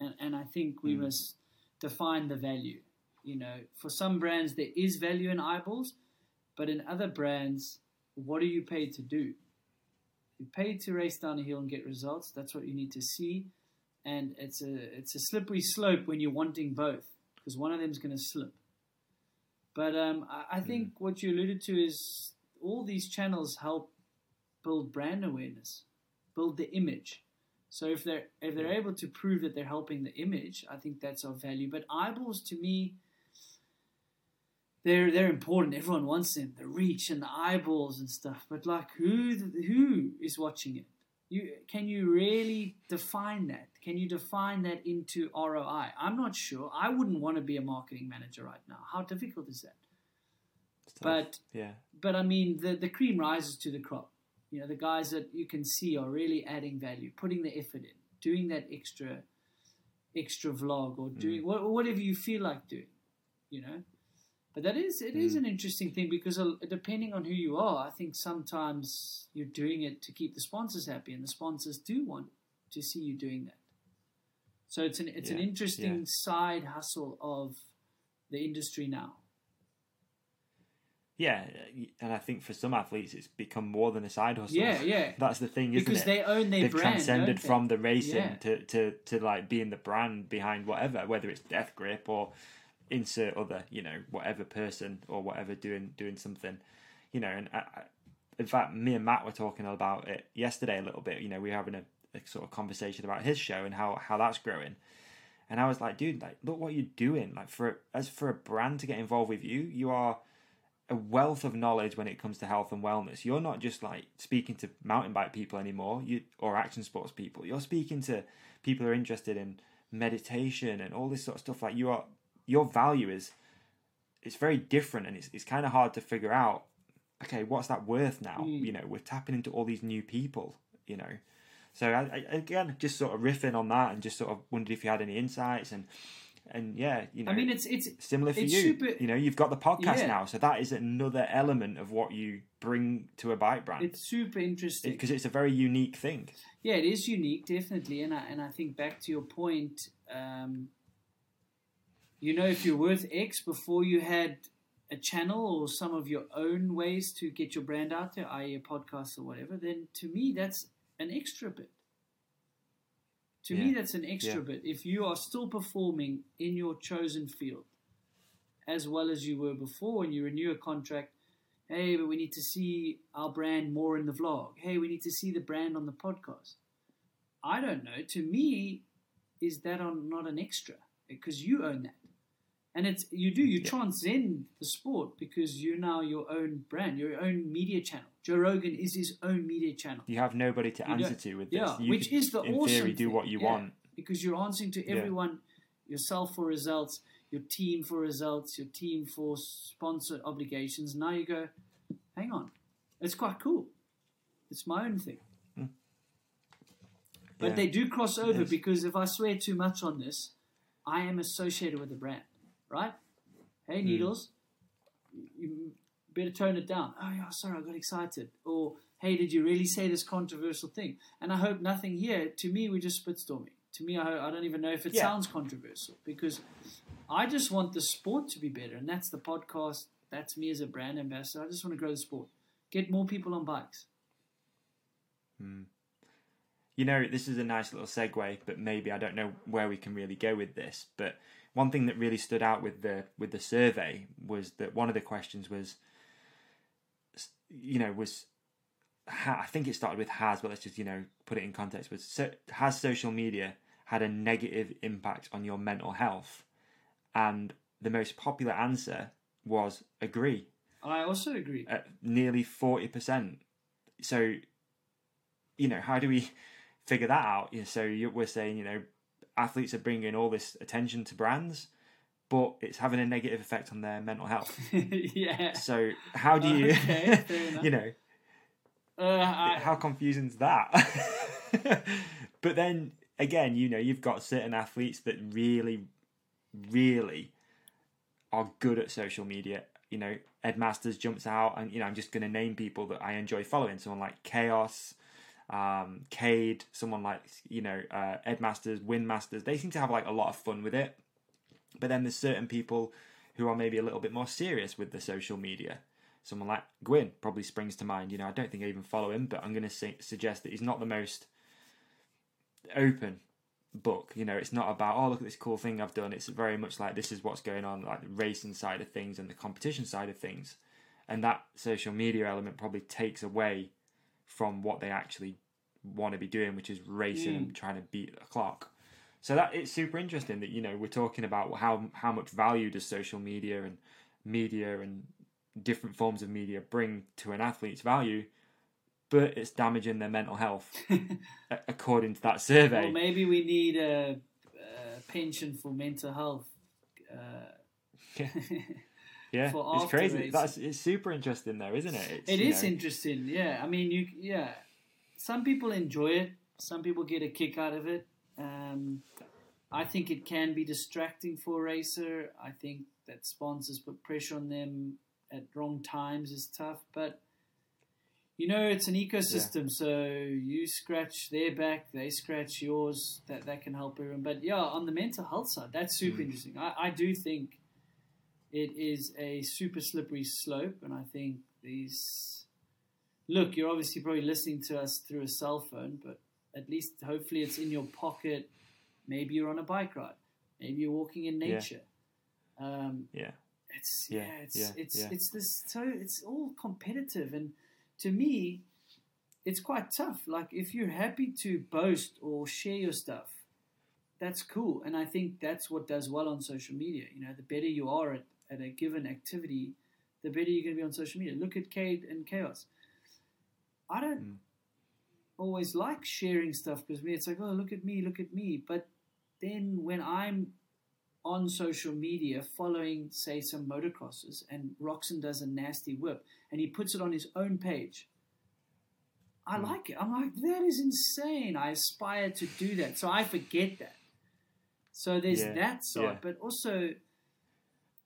And and I think we must define the value. You know, for some brands there is value in eyeballs, but in other brands, what are you paid to do? You're paid to race down a hill and get results. That's what you need to see, and it's a it's a slippery slope when you're wanting both because one of them's going to slip. But um, I, I think what you alluded to is all these channels help build brand awareness, build the image. So if they're if they're able to prove that they're helping the image, I think that's of value. But eyeballs to me, they're they're important. Everyone wants them, the reach and the eyeballs and stuff. But like, who who is watching it? You can you really define that? Can you define that into ROI? I'm not sure. I wouldn't want to be a marketing manager right now. How difficult is that? But
yeah,
but I mean, the the cream rises to the crop. You know, the guys that you can see are really adding value, putting the effort in, doing that extra extra vlog or doing
Mm.
whatever you feel like doing. You know, but that is it is
Mm.
an interesting thing because uh, depending on who you are, I think sometimes you're doing it to keep the sponsors happy, and the sponsors do want to see you doing that. So it's an it's an interesting
yeah.
side hustle of the industry now.
yeah, and I think for some athletes, it's become more than a side hustle.
Yeah, yeah.
That's the thing, isn't
Because
it?
they own their
They've
brand.
transcended
they?
from the racing
Yeah.
to, to, to like being the brand behind whatever, whether it's Death Grip or insert other, you know, whatever person or whatever doing doing something, you know. And I, I, in fact, me and Matt were talking about it yesterday a little bit. You know, we were having a, a sort of conversation about his show and how how that's growing. And I was like, dude, like, look what you're doing. Like, for as for a brand to get involved with you, you are a wealth of knowledge when it comes to health and wellness. You're not just like speaking to mountain bike people anymore, you or action sports people. You're speaking to people who are interested in meditation and all this sort of stuff. Like you are, your value is it's very different, and it's it's kind of hard to figure out. Okay, what's that worth now?
Mm.
You know, we're tapping into all these new people. You know, so I, I, again, just sort of riffing on that, and just sort of wondered if you had any insights and. And yeah, you know,
I mean, it's it's
similar for
It's
you.
super-
You know, you've got the podcast
Yeah.
now, so that is another element of what you bring to a bike brand
it's super interesting.
because it's a very unique thing.
Yeah, it is unique, definitely, and I and I think back to your point, um, you know, if you're worth X before you had a channel or some of your own ways to get your brand out there, i.e., a podcast or whatever, then to me that's an extra bit. To me, that's an extra
Yeah.
bit. If you are still performing in your chosen field as well as you were before, and you renew a contract, hey, but we need to see our brand more in the vlog. Hey, we need to see the brand on the podcast. I don't know. To me, is that on, not an extra? Because you own that. And it's you do you
Yeah.
transcend the sport because you're now your own brand, your own media channel. Joe Rogan is his own media channel.
You have nobody to
You
answer to with
yeah,
this. You
which
could,
is the
in
awesome
theory, do
thing.
what you
Yeah.
want.
because you're answering to
Yeah.
everyone yourself for results your team for results your team for sponsor obligations now you go hang on it's quite cool it's my own thing hmm. but
Yeah.
they do cross over because if i swear too much on this i am associated with the brand right? Hey
Hmm.
needles. You better tone it down. Oh yeah sorry i got excited. Or hey did you really say this controversial thing? And i hope nothing here. To me we're just spitstorming. To me i, I don't even know if it
Yeah.
sounds controversial because i just want the sport to be better and that's the podcast. That's me as a brand ambassador. I just want to grow the sport. Get more people on bikes.
You know, this is a nice little segue, but maybe I don't know where we can really go with this. But one thing that really stood out with the with the survey was that one of the questions was, you know, was I think it started with has, but let's just you know put it in context. Was so, has social media had a negative impact on your mental health? And the most popular answer was agree
i also agree
at nearly 40%. So, you know, how do we figure that out? You know, so you, we're saying, you know, athletes are bringing all this attention to brands, but it's having a negative effect on their mental health.
yeah
So, how do you,
Okay,
you know,
uh, I,
how confusing is that? but then again, you know, you've got certain athletes that really, really are good at social media. You know, Ed Masters jumps out, and you know, I'm just going to name people that I enjoy following. Someone like Kaos, um, Kade, someone like you know uh, Ed Masters, Wyn Masters. They seem to have like a lot of fun with it. But then there's certain people who are maybe a little bit more serious with the social media. Someone like Gwin probably springs to mind. You know, I don't think I even follow him, but I'm going to suggest that he's not the most open book. You know, it's not about oh look at this cool thing I've done. It's very much like this is what's going on, like the racing side of things and the competition side of things, and that social media element probably takes away from what they actually want to be doing, which is racing and trying to beat the clock. So that it's super interesting that you know we're talking about how how much value does social media and media and different forms of media bring to an athlete's value, but it's damaging their mental health, according to that survey.
Well, maybe we need a, a pension for mental health. Uh,
yeah,
for
it's crazy.
race.
That's it's super interesting though, isn't it? It's,
It is
know,
interesting, yeah. I mean, you, yeah. Some people enjoy it. Some people get a kick out of it. Um, I think it can be distracting for a racer. I think that sponsors put pressure on them at wrong times is tough, but you know it's an ecosystem. So you scratch their back, they scratch yours. That that can help everyone. But yeah, on the mental health side, that's super interesting. I, I do think it is a super slippery slope, and I think these look, you're obviously probably listening to us through a cell phone, but at least hopefully it's in your pocket. Maybe you're on a bike ride. Maybe you're walking in
Yeah.
nature. Um,
Yeah.
it's
Yeah,
yeah, it's
yeah,
it's
yeah.
it's this so it's all competitive, and to me, it's quite tough. Like if you're happy to boast or share your stuff, that's cool, and I think that's what does well on social media. You know, the better you are at, at a given activity, the better you're going to be on social media. Look at Kade and Kaos. I don't
Mm.
always like sharing stuff because me, it's like, oh, look at me, look at me. But then when I'm on social media following, say, some motocrosses, and Roczen does a nasty whip, and he puts it on his own page. I like it. I'm like, that is insane. I aspire to do that. So I forget that. So there's
Yeah,
that side,
yeah.
but also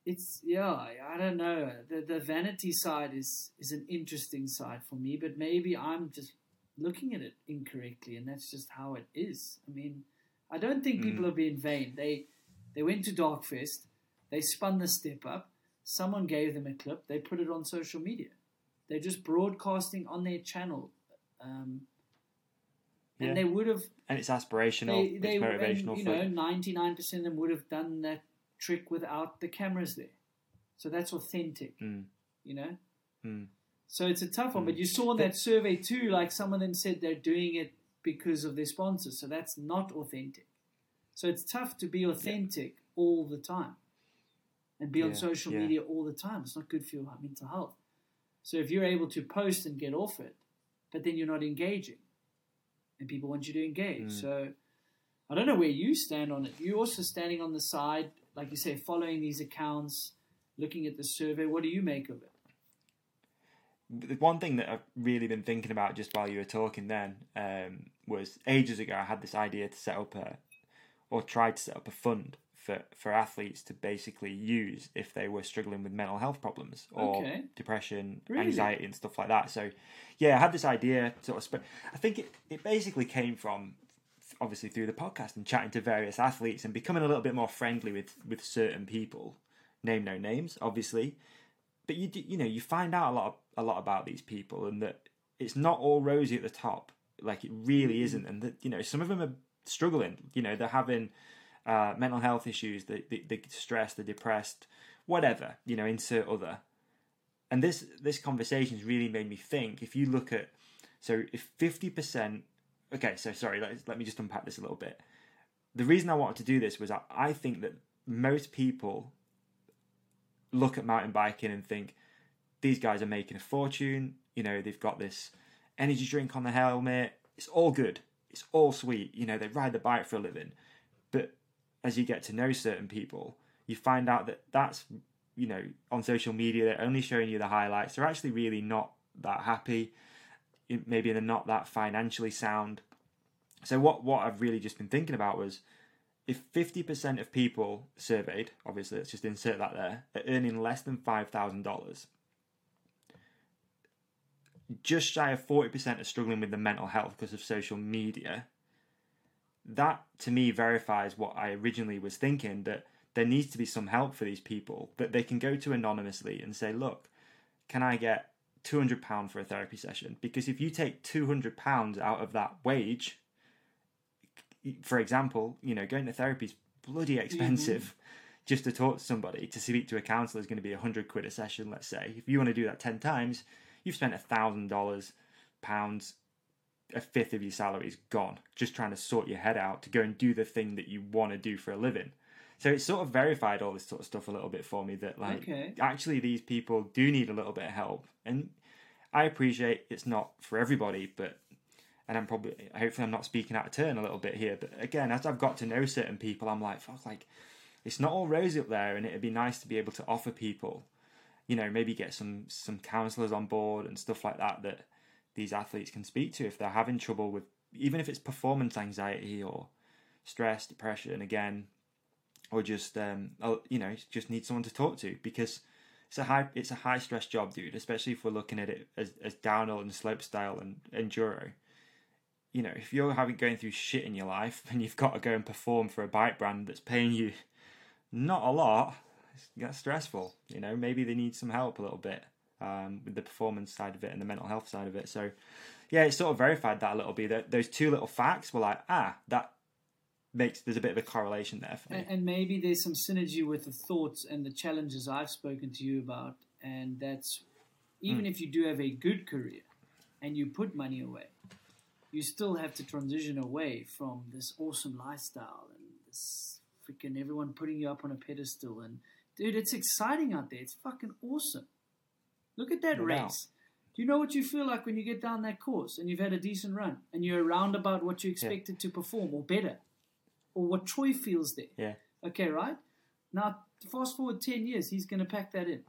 it's yeah, I don't know. The the vanity side is is an interesting side for me, but maybe I'm just looking at it incorrectly, and that's just how it is. I mean, I don't think people are being vain. They they went to Darkfest, they spun the step up. Someone gave them a clip. They put it on social media. They're just broadcasting on their channel, um, and
Yeah.
they would have
and it's aspirational,
they, they
it's motivational
and, you know, ninety nine percent of them would have done that trick without the cameras there. So that's authentic,
Mm.
you know.
Mm.
So it's a tough one, but you saw in that survey too. Like some of them said they're doing it because of their sponsors, so that's not authentic. So it's tough to be authentic all the time and be on social
yeah.
media all the time. It's not good for your mental health. So if you're able to post and get off it, but then you're not engaging, and people want you to engage.
Mm.
So I don't know where you stand on it. You're also standing on the side, like you say, following these accounts, looking at the survey. What do you make of it?
the one thing that I've really been thinking about just while you were talking then um, was ages ago I had this idea to set up a or tried to set up a fund for, for athletes to basically use if they were struggling with mental health problems or
Okay.
depression,
Really?
anxiety and stuff like that. So yeah, I had this idea sort of sp- I think it, it basically came from obviously through the podcast and chatting to various athletes and becoming a little bit more friendly with with certain people. Name no names, obviously. But you do, you know you find out a lot a lot about these people and that it's not all rosy at the top. Like it really isn't. And that you know some of them are struggling. You know they're having uh, mental health issues they, they, they're stressed they're depressed whatever you know insert other. And this this conversation's really made me think if you look at so if 50% okay so sorry let, let me just unpack this a little bit the reason i wanted to do this was I, I think that most people look at mountain biking and think these guys are making a fortune. You know, they've got this energy drink on the helmet. It's all good. It's all sweet. You know, they ride the bike for a living. But as you get to know certain people, you find out that that's, you know, on social media, they're only showing you the highlights. They're actually really not that happy. Maybe they're not that financially sound. So what, what I've really just been thinking about was if 50% of people surveyed, obviously let's just insert that there, are earning less than $5,000, just shy of 40% are struggling with the mental health because of social media. That to me verifies what I originally was thinking that there needs to be some help for these people that they can go to anonymously and say, look, can I get £200 for a therapy session? Because if you take £200 out of that wage, for example, you know, going to therapy is bloody mm-hmm. expensive. Just to talk to somebody, to speak to a counsellor is going to be a hundred quid a session. Let's say if you want to do that ten times, you've spent a thousand dollars, pounds, a fifth of your salary is gone just trying to sort your head out to go and do the thing that you want to do for a living. So it sort of verified all this sort of stuff a little bit for me that like
Okay.
actually these people do need a little bit of help, and I appreciate it's not for everybody, but and I'm probably hopefully I'm not speaking out of turn a little bit here, but again as I've got to know certain people, I'm like fuck like it's not all rosy up there, and it'd be nice to be able to offer people, you know, maybe get some some counselors on board and stuff like that that these athletes can speak to if they're having trouble with even if it's performance anxiety or stress, depression again, or just um, you know, just need someone to talk to because it's a high it's a high stress job, dude. Especially if we're looking at it as as downhill and slope style and enduro. You know, if you're having going through shit in your life and you've got to go and perform for a bike brand that's paying you not a lot, that's stressful. You know, maybe they need some help a little bit um, with the performance side of it and the mental health side of it. So, yeah, it sort of verified that a little bit. Those two little facts were like, ah, that makes there's a bit of a correlation there for me.
And, and maybe there's some synergy with the thoughts and the challenges I've spoken to you about, and that's even hmm. if you do have a good career and you put money away, you still have to transition away from this awesome lifestyle and this freaking everyone putting you up on a pedestal. And dude, it's exciting out there. It's fucking awesome. Look at that
No
race.
doubt.
Do you know what you feel like when you get down that course and you've had a decent run and you're around about what you expected to perform or better? Or what Troy feels there?
Yeah.
Okay, right? Now, fast forward 10 years, he's going to pack that in.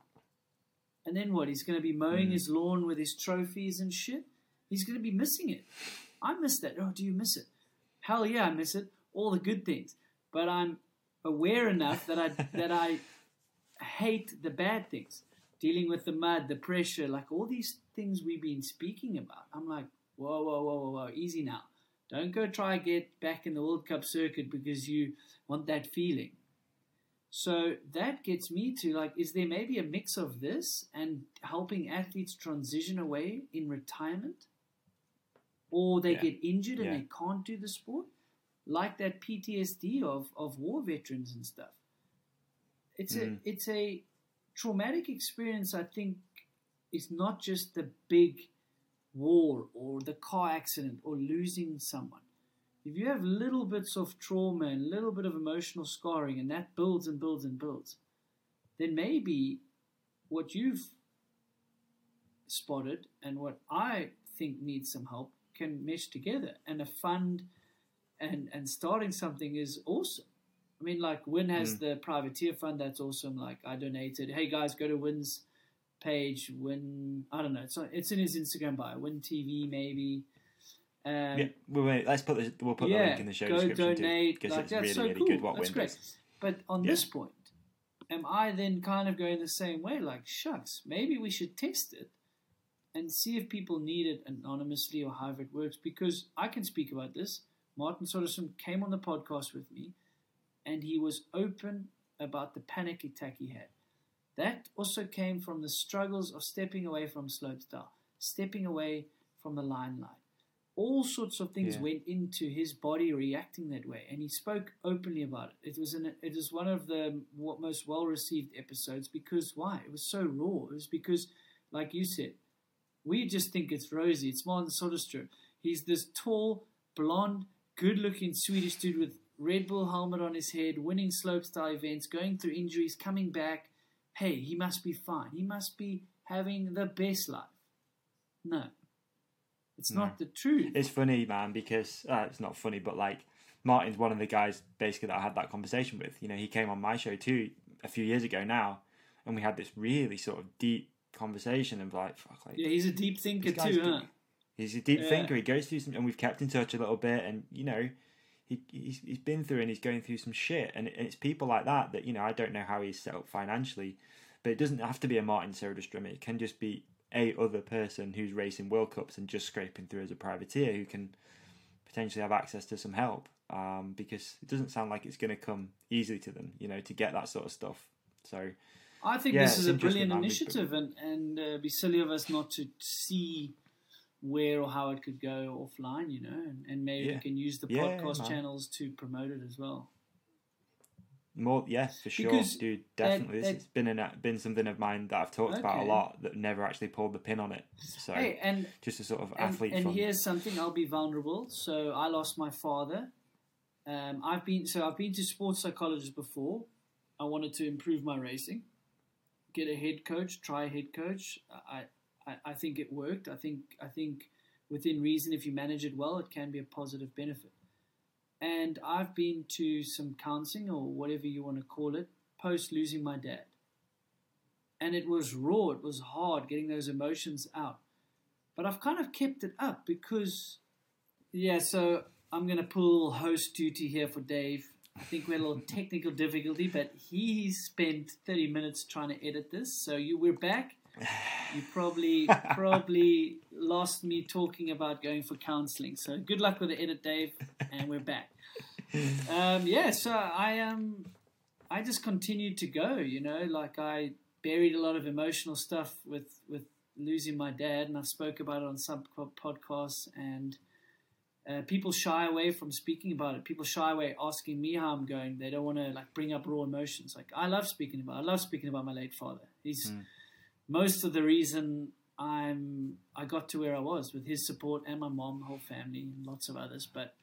And then what? He's going to be mowing
Hmm.
his lawn with his trophies and shit? He's going to be missing it. I miss that. Oh, do you miss it? Hell yeah, I miss it. All the good things. But I'm aware enough that I that I hate the bad things. Dealing with the mud, the pressure, like all these things we've been speaking about. I'm like, whoa, whoa, whoa, whoa, whoa, easy now. Don't go try get back in the World Cup circuit because you want that feeling. So that gets me to like, is there maybe a mix of this and helping athletes transition away in retirement? Or they
Yeah.
get injured and
Yeah.
they can't do the sport? Like that PTSD of, of war veterans and stuff. It's
Mm.
a it's a traumatic experience I think is not just the big war or the car accident or losing someone. If you have little bits of trauma and a little bit of emotional scarring and that builds and builds and builds, then maybe what you've spotted and what I think needs some help can mesh together. And a fund and, and starting something is awesome. I mean, like Wyn has mm. the privateer fund. That's awesome. Like I donated. Hey guys, go to Wyn's page. Wyn. I don't know. It's on, it's in his Instagram bio. Wyn TV maybe. Um,
yeah, we'll, wait, let's put the, we'll put the link in the show
go
description
donate.
because
like,
it's
that's
really
so
really
cool.
good what
that's great. But on
Yeah.
this point, am I then kind of going the same way? Like, shucks, maybe we should test it and see if people need it anonymously or however it works. Because I can speak about this. Martin Soderstrom came on the podcast with me, and he was open about the panic attack he had. That also came from the struggles of stepping away from slopestyle, stepping away from the limelight. All sorts of things
Yeah.
went into his body reacting that way, and he spoke openly about it. It was an, it was one of the most well received episodes because why? It was so raw. It was because, like you said, we just think it's rosy. It's Martin Soderstrom. He's this tall, blonde, good-looking Swedish dude with Red Bull helmet on his head, winning slopestyle events, going through injuries, coming back. Hey, he must be fine. He must be having the best life. No, it's
No.
not the truth.
It's funny, man, because uh, it's not funny, but like Martin's one of the guys basically that I had that conversation with. You know, he came on my show too a few years ago now, and we had this really sort of deep conversation and like, fuck, like
yeah, he's a deep thinker too,
deep.
huh?
He's a deep
Yeah.
thinker. He goes through some, and we've kept in touch a little bit. And you know, he he's, he's been through and he's going through some shit. And, and it's people like that that you know I don't know how he's set up financially, but it doesn't have to be a Martin Soderstrom. It can just be a other person who's racing World Cups and just scraping through as a privateer who can potentially have access to some help. Um, because it doesn't sound like it's going to come easily to them, you know, to get that sort of stuff. So
I think
Yeah,
this is a brilliant initiative, and and uh, be silly of us not to see where or how it could go offline, you know, and, and maybe
Yeah.
we can use the podcast channels to promote it as well.
More, yeah, for sure,
Because
dude. Definitely,
that-
it's been an, been something of mine that I've talked about a lot that never actually pulled the pin on it. So
Hey, and
just a sort of
and,
athlete
and
fund.
here's something I'll be vulnerable. So I lost my father. Um, I've been so I've been to sports psychologists before. I wanted to improve my racing, get a head coach, try a head coach. I, I, I think it worked. I think I think within reason, if you manage it well, it can be a positive benefit. And I've been to some counseling or whatever you want to call it post losing my dad. And it was raw, it was hard getting those emotions out. But I've kind of kept it up because, yeah, so I'm going to pull host duty here for Dave. I think we had a little technical difficulty, but he spent 30 minutes trying to edit this. So you we're back. You probably probably lost me talking about going for counseling. So good luck with the edit, Dave, and we're back. Um, yeah, so I um I just continued to go. You know, like I buried a lot of emotional stuff with with losing my dad, and I spoke about it on some po- podcasts. And uh, people shy away from speaking about it. People shy away asking me how I'm going. They don't want to like bring up raw emotions. Like I love speaking about. I love speaking about my late father. He's most of the reason I'm I got to where I was with his support and my mom, whole family, and lots of others. But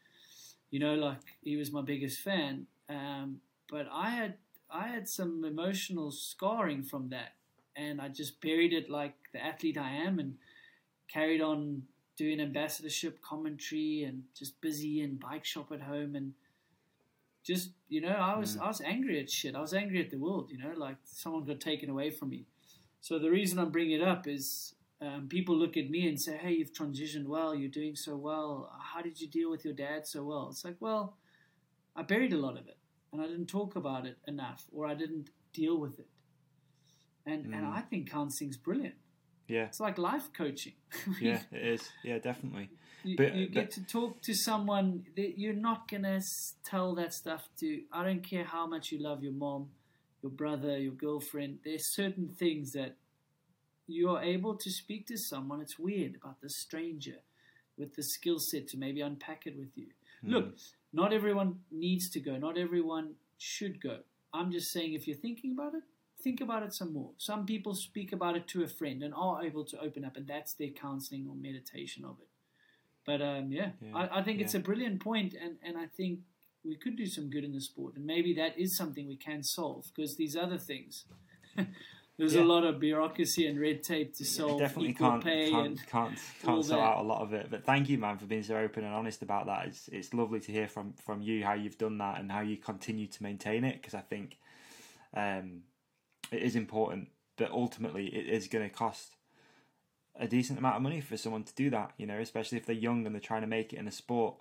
you know, like he was my biggest fan. Um, but I had I had some emotional scarring from that, and I just buried it like the athlete I am, and carried on doing ambassadorship commentary and just busy and bike shop at home and just you know I was I was angry at shit. I was angry at the world. You know, like someone got taken away from me. So the reason I'm bringing it up is um, people look at me and say, "Hey, you've transitioned well. You're doing so well. How did you deal with your dad so well?" It's like, well, I buried a lot of it, and I didn't talk about it enough, or I didn't deal with it. And and
Mm.
I think counseling's brilliant.
yeah,
It's like life coaching.
yeah, it is. Yeah, definitely.
you,
But-
you
but-
get to talk to someone that you're not gonna tell that stuff to. I don't care how much you love your mom, your brother, your girlfriend. There's certain things that you are able to speak to someone. It's weird about the stranger with the skill set to maybe unpack it with you. Look, not everyone needs to go. Not everyone should go. I'm just saying, if you're thinking about it, think about it some more. Some people speak about it to a friend and are able to open up, and that's their counseling or meditation of it. But um, yeah,
Yeah,
I, I think it's a brilliant point, and, and I think we could do some good in the sport, and maybe that is something we can solve because these other things. There's
Yeah.
a lot of bureaucracy and red tape to solve
definitely
equal
can't
pay
can't can't, can't sort out a lot of it. But thank you, man, for being so open and honest about that. It's it's lovely to hear from from you how you've done that and how you continue to maintain it because I think um, it is important. But ultimately, it is going to cost a decent amount of money for someone to do that. You know, especially if they're young and they're trying to make it in a sport.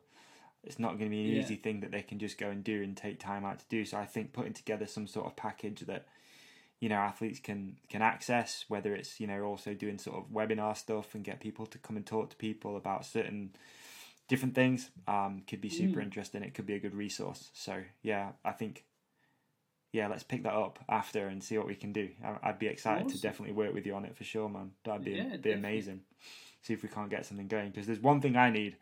It's not going to be an
Yeah.
easy thing that they can just go and do and take time out to do. So I think putting together some sort of package that you know athletes can can access whether it's you know also doing sort of webinar stuff and get people to come and talk to people about certain different things um could be super
Mm.
interesting it could be a good resource so yeah i think yeah let's pick that up after and see what we can do I- i'd be excited to definitely work with you on it for sure man that'd be
Yeah,
be
definitely.
amazing see if we can't get something going because there's one thing i need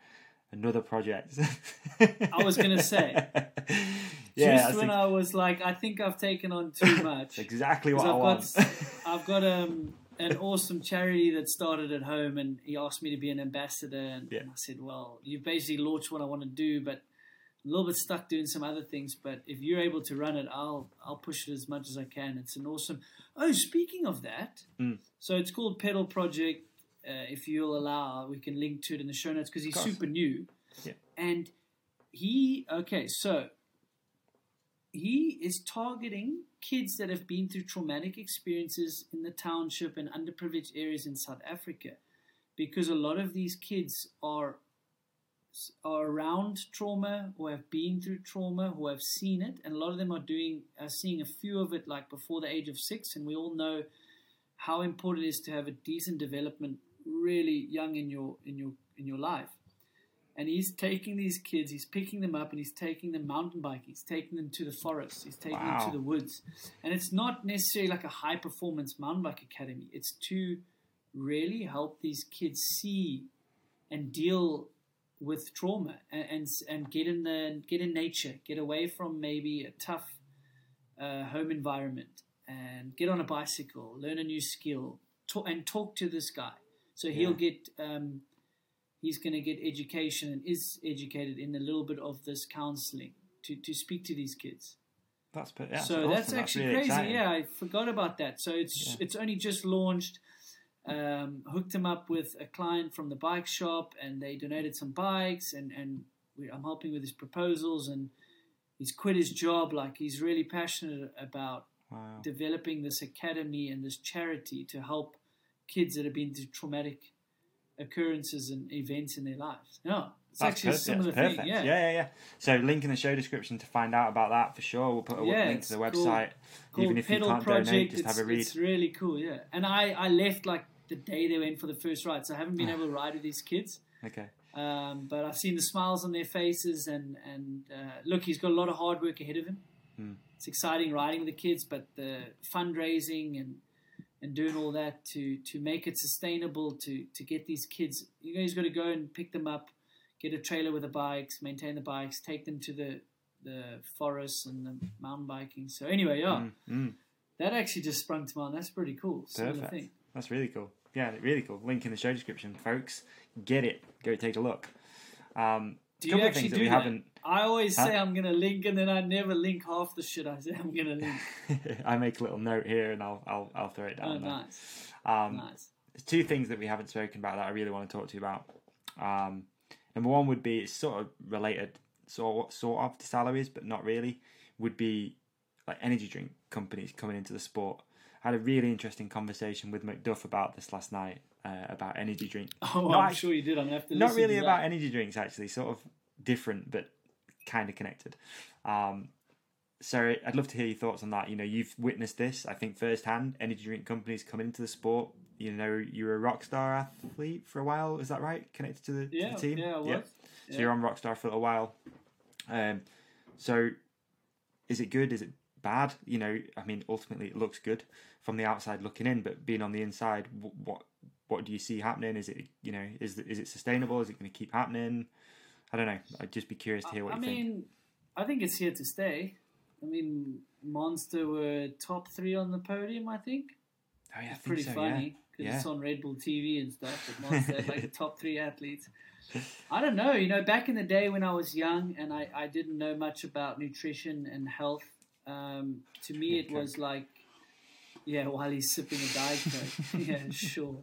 another project
I was gonna say.
yeah
Just
that's
when
ex-
I was like, I think I've taken on too much.
exactly what
'Cause
i
I've
want
got I've got um, an awesome charity that started at home, and he asked me to be an ambassador, and,
Yeah.
and I said, "Well, you've basically launched what I want to do, but a little bit stuck doing some other things. But if you're able to run it, I'll I'll push it as much as I can. It's an awesome. Oh, speaking of that,
Mm.
so it's called Pedal Project. Uh, if you'll allow, we can link to it in the show notes because he's super new,
Yeah.
and he okay so he is targeting kids that have been through traumatic experiences in the township and underprivileged areas in South Africa because a lot of these kids are are around trauma or have been through trauma or have seen it and a lot of them are doing are seeing a few of it like before the age of 6 and we all know how important it is to have a decent development really young in your in your in your life and he's taking these kids, he's picking them up, and he's taking them mountain biking. He's taking them to the forest. He's taking them to the woods. And it's not necessarily like a high performance mountain bike academy. It's to really help these kids see and deal with trauma and, and and get in the get in nature, get away from maybe a tough uh, home environment, and get on a bicycle, learn a new skill, talk, and talk to this guy. So he'll
Yeah.
get um, he's going to get education and is educated in a little bit of this counseling to to speak to these kids.
That's yeah,
so
awesome.
that's actually
really
crazy.
exciting.
Yeah, I forgot about that. So it's
Yeah.
it's only just launched. Um, hooked him up with a client from the bike shop, and they donated some bikes, and and we, I'm helping with his proposals, and he's quit his job. Like he's really passionate about
Wow.
developing this academy and this charity to help kids that have been through traumatic occurrences and events in their lives. No, it's
That's
actually a
perfect.
similar
That's
thing. Yeah.
yeah, yeah, yeah. So link in the show description to find out about that for sure. We'll put a
Yeah,
link to the website.
called
Even if you can't
Project.
donate, just
it's,
have a read.
It's really cool, yeah. And I, I left like the day they went for the first ride, so I haven't been able to ride with these kids.
Okay.
Um, but I've seen the smiles on their faces, and and uh, look, he's got a lot of hard work ahead of him.
Hmm.
It's exciting riding with the kids, but the fundraising and and doing all that to to make it sustainable to to get these kids. You know, he's got to go and pick them up, get a trailer with the bikes, maintain the bikes, take them to the the forests and the mountain biking. So anyway, yeah,
Mm, mm.
that actually just sprung to mind. That's pretty cool.
Perfect. That's really cool. Yeah, really cool. Link in the show description, folks. Get it. Go take a look. Um,
Do
couple
you
of things that we
that?
haven't.
I always say I'm gonna link, and then I never link half the shit I say I'm gonna link.
I make a little note here, and I'll I'll, I'll throw it
Oh,
down. there.
nice,
Um,
nice.
Two things that we haven't spoken about that I really want to talk to you about. Um, number one would be it's sort of related, sort sort of to salaries, but not really. Would be like energy drink companies coming into the sport. I had a really interesting conversation with McDuff about this last night uh, about energy drink.
Oh,
Not
I'm
act-
sure you did. I'm gonna have to.
Not really about energy drinks, actually. Sort of different, but kind of connected. Um, so I'd love to hear your thoughts on that. You know, you've witnessed this, I think, firsthand. Energy drink companies coming into the sport. You know, you were a Rockstar athlete for a while. Is that right? Connected to the, to the team.
yeah, I was.
Yep. So you're on Rockstar for a little while. Um, so is it good? Is it bad? You know, I mean, ultimately it looks good from the outside looking in, but being on the inside, what what do you see happening? Is it you know is is it sustainable? Is it going to keep happening? I don't know. I'd just be curious to hear what
I
you think.
I mean, I think it's here to stay. I mean, Monster were top three on the podium. I think.
Oh yeah,
It's
think
pretty
so,
funny because
Yeah.
it's on Red Bull TV and stuff. But Monster like the top three athletes. I don't know. You know, back in the day when I was young and I, I didn't know much about nutrition and health, um, to me
Yeah,
it was like, yeah, while he's sipping a diet coke. yeah, sure.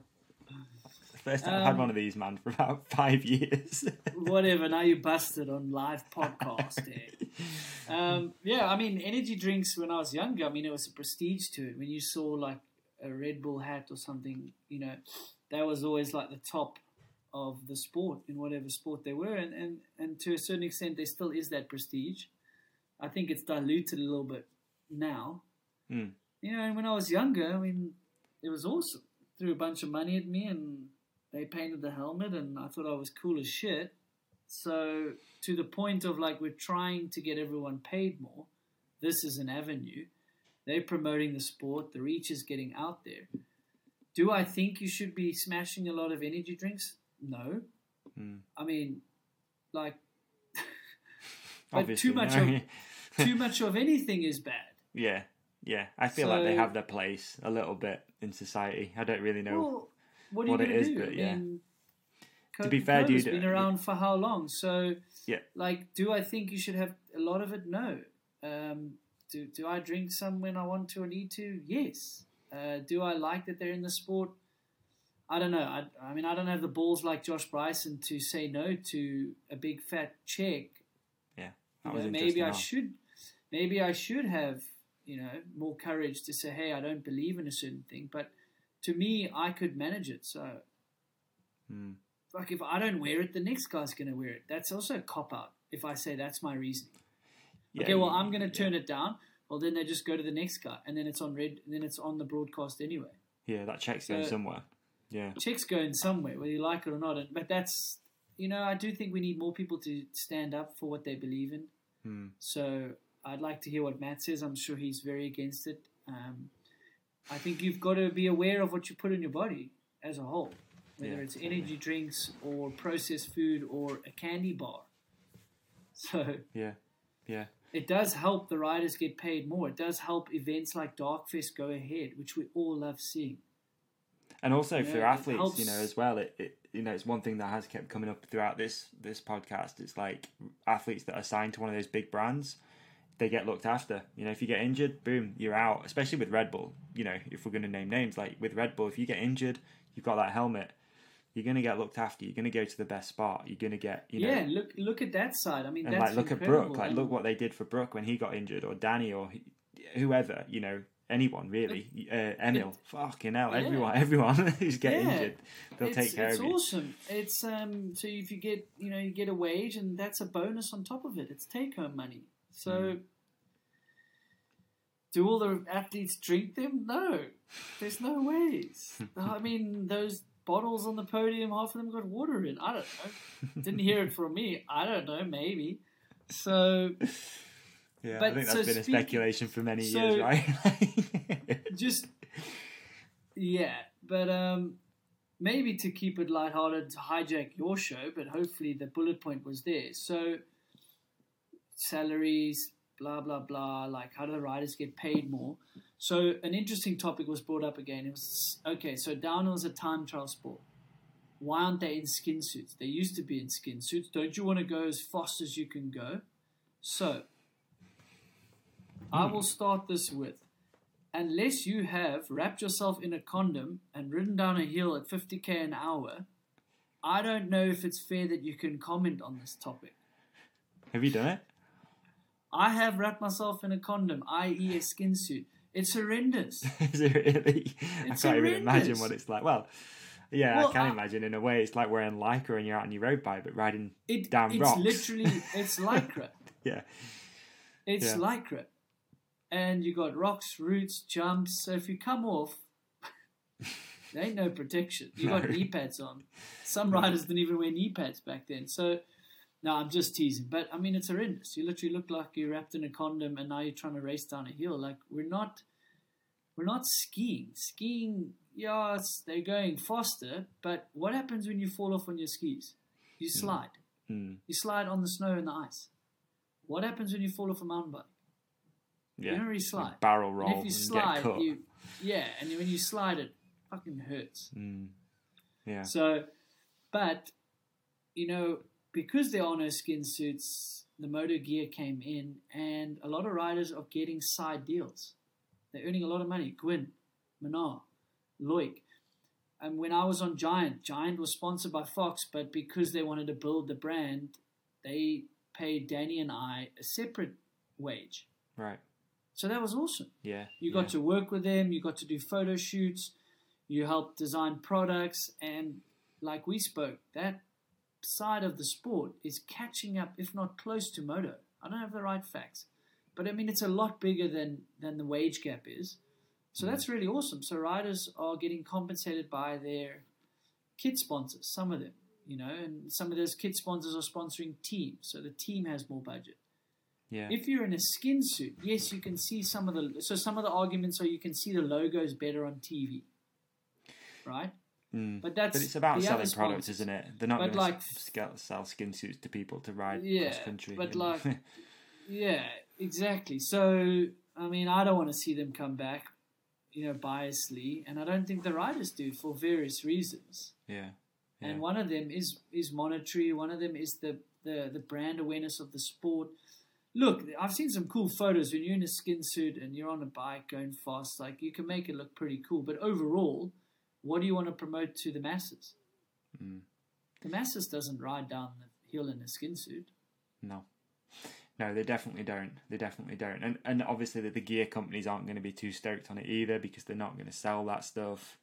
First time I've had
Um,
one of these, man, for about five years.
Whatever. Now you busted on live podcast. eh? Um, yeah, I mean, energy drinks when I was younger, I mean, it was a prestige to it. When you saw like a Red Bull hat or something, you know, that was always like the top of the sport in whatever sport they were. And, and, and to a certain extent, there still is that prestige. I think it's diluted a little bit now.
Mm.
You know, and when I was younger, I mean, it was awesome. Threw a bunch of money at me and they painted the helmet, and I thought I was cool as shit. So to the point of like we're trying to get everyone paid more. This is an avenue. They're promoting the sport. The reach is getting out there. Do I think you should be smashing a lot of energy drinks? No.
Hmm.
I mean, like, but too much
no.
of too much of anything is bad.
yeah, yeah. I feel like they have their place a little bit in society. I don't really know.
Well, what are
what
you
it is,
to do?
but
I
yeah.
mean,
To be fair, dude,
been
uh,
around for how long? So,
Yeah.
like, do I think you should have a lot of it? No. Um, do do I drink some when I want to or need to? Yes. Uh, do I like that they're in the sport? I don't know. I, I mean, I don't have the balls like Josh Bryson to say no to a big fat check.
That
You
was
know, maybe I should, maybe I should have, you know, more courage to say, hey, I don't believe in a certain thing. But to me, I could manage it. So
Hmm.
like if I don't wear it, the next guy's going to wear it. That's also a cop out. If I say that's my reason.
Yeah,
okay, well I'm going to
yeah.
turn it down. Well, then they just go to the next guy, and then it's on red. And then it's on the broadcast anyway.
Yeah, that check's going somewhere. Yeah.
Checks going somewhere, whether you like it or not. But that's you know I do think we need more people to stand up for what they believe in.
Hmm.
So I'd like to hear what Matt says. I'm sure he's very against it. Um, I think you've got to be aware of what you put in your body as a whole. whether
Yeah,
it's
totally.
energy drinks or processed food or a candy bar. So
Yeah, yeah,
it does help the riders get paid more. It does help events like Darkfest go ahead, which we all love seeing.
and also
Yeah,
for
it
athletes,
helps.
you know, as well. It, it you know, it's one thing that has kept coming up throughout this this podcast. It's like athletes that are signed to one of those big brands, they get looked after. You know, if you get injured, boom, you're out. Especially with Red Bull. You know, if we're going to name names, like with Red Bull, if you get injured, you've got that helmet. You're going to get looked after. You're going to go to the best spot. You're going to get, you know,
yeah, look look at that side. I mean,
and
that's
like look at
incredible.
Brook, like look what they did for Brook when he got injured, or Danny, or whoever, you know, anyone really. Uh, Emil, fucking hell,
Yeah.
everyone, everyone who's getting
Yeah.
injured, they'll
it's,
take care
it's
of you.
awesome. It's um so if you get you know you get a wage and that's a bonus on top of it. It's take home money. So
Mm.
Do all the athletes drink them? No, there's no ways. I mean those bottles on the podium, half of them got water in. I don't know. Didn't hear it from me. I don't know. Maybe. So
Yeah, I
but
think
so
that's been a
speak-
speculation for many
so-
years, right?
just yeah, but um, maybe to keep it lighthearted, to hijack your show, but hopefully the bullet point was there. So salaries, blah blah blah. Like, how do the riders get paid more? So an interesting topic was brought up again. It was okay. So downhill is a time trial sport. Why aren't they in skin suits? They used to be in skin suits. Don't you want to go as fast as you can go? So I will start this with unless you have wrapped yourself in a condom and ridden down a hill at 50k an hour, I don't know if it's fair that you can comment on this topic.
Have you done it?
I have wrapped myself in a condom, i.e., a skin suit. It's horrendous.
Is it really? I can't even imagine what it's like. Well, yeah,
Well,
I can
I-
imagine in a way. It's like wearing lycra and you're out on your road bike, but riding
It,
down
it's
rocks.
literally it's lycra.
Yeah,
It's
Yeah.
lycra, and you got rocks, roots, jumps. So if you come off, there ain't no protection. You got knee pads on. Some riders didn't even wear knee pads back then. So no, I'm just teasing. But I mean, it's horrendous. You literally look like you're wrapped in a condom, and now you're trying to race down a hill. Like we're not, we're not skiing. Skiing, yeah, it's, they're going faster. But what happens when you fall off on your skis? You slide.
Mm,
You slide on the snow and the ice. What happens when you fall off a mountain bike?
yeah.
You don't really slide.
Barrel roll. And
if
you
slide, you yeah, and when you slide, it fucking hurts.
Mm, yeah,
So, but you know, because there are no skin suits, the Moto Gear came in, and a lot of riders are getting side deals. They're earning a lot of money. Gwin, Minnaar, Loic. And when I was on Giant, Giant was sponsored by Fox, but because they wanted to build the brand, they paid Danny and I a separate wage.
right.
So that was awesome.
Yeah,
You
yeah.
got to work with them, you got to do photo shoots, you helped design products, and like we spoke, that side of the sport is catching up, if not close to moto. I don't have the right facts, but I mean it's a lot bigger than than the wage gap is. So mm. that's really awesome. So riders are getting compensated by their kit sponsors, some of them, you know, and some of those kit sponsors are sponsoring teams, so the team has more budget.
yeah.
If you're in a skin suit, yes, you can see some of the. So some of the arguments are you can see the logos better on TV, right?
Mm.
But that's
But it's about selling products, isn't it? They're not going
like-
to sell skin suits to people to ride
Yeah,
cross country.
but
and-
like- Yeah, exactly. So I mean, I don't want to see them come back, you know, biasly, and I don't think the riders do for various reasons.
yeah, yeah.
And one of them is is monetary. One of them is the the the brand awareness of the sport. Look, I've seen some cool photos when you're in a skin suit and you're on a bike going fast. Like you can make it look pretty cool. But overall, what do you want to promote to the masses?
Mm.
The masses doesn't ride down the hill in a skin suit.
No. No, they definitely don't. They definitely don't. And and obviously the, the gear companies aren't going to be too stoked on it either because they're not going to sell that stuff.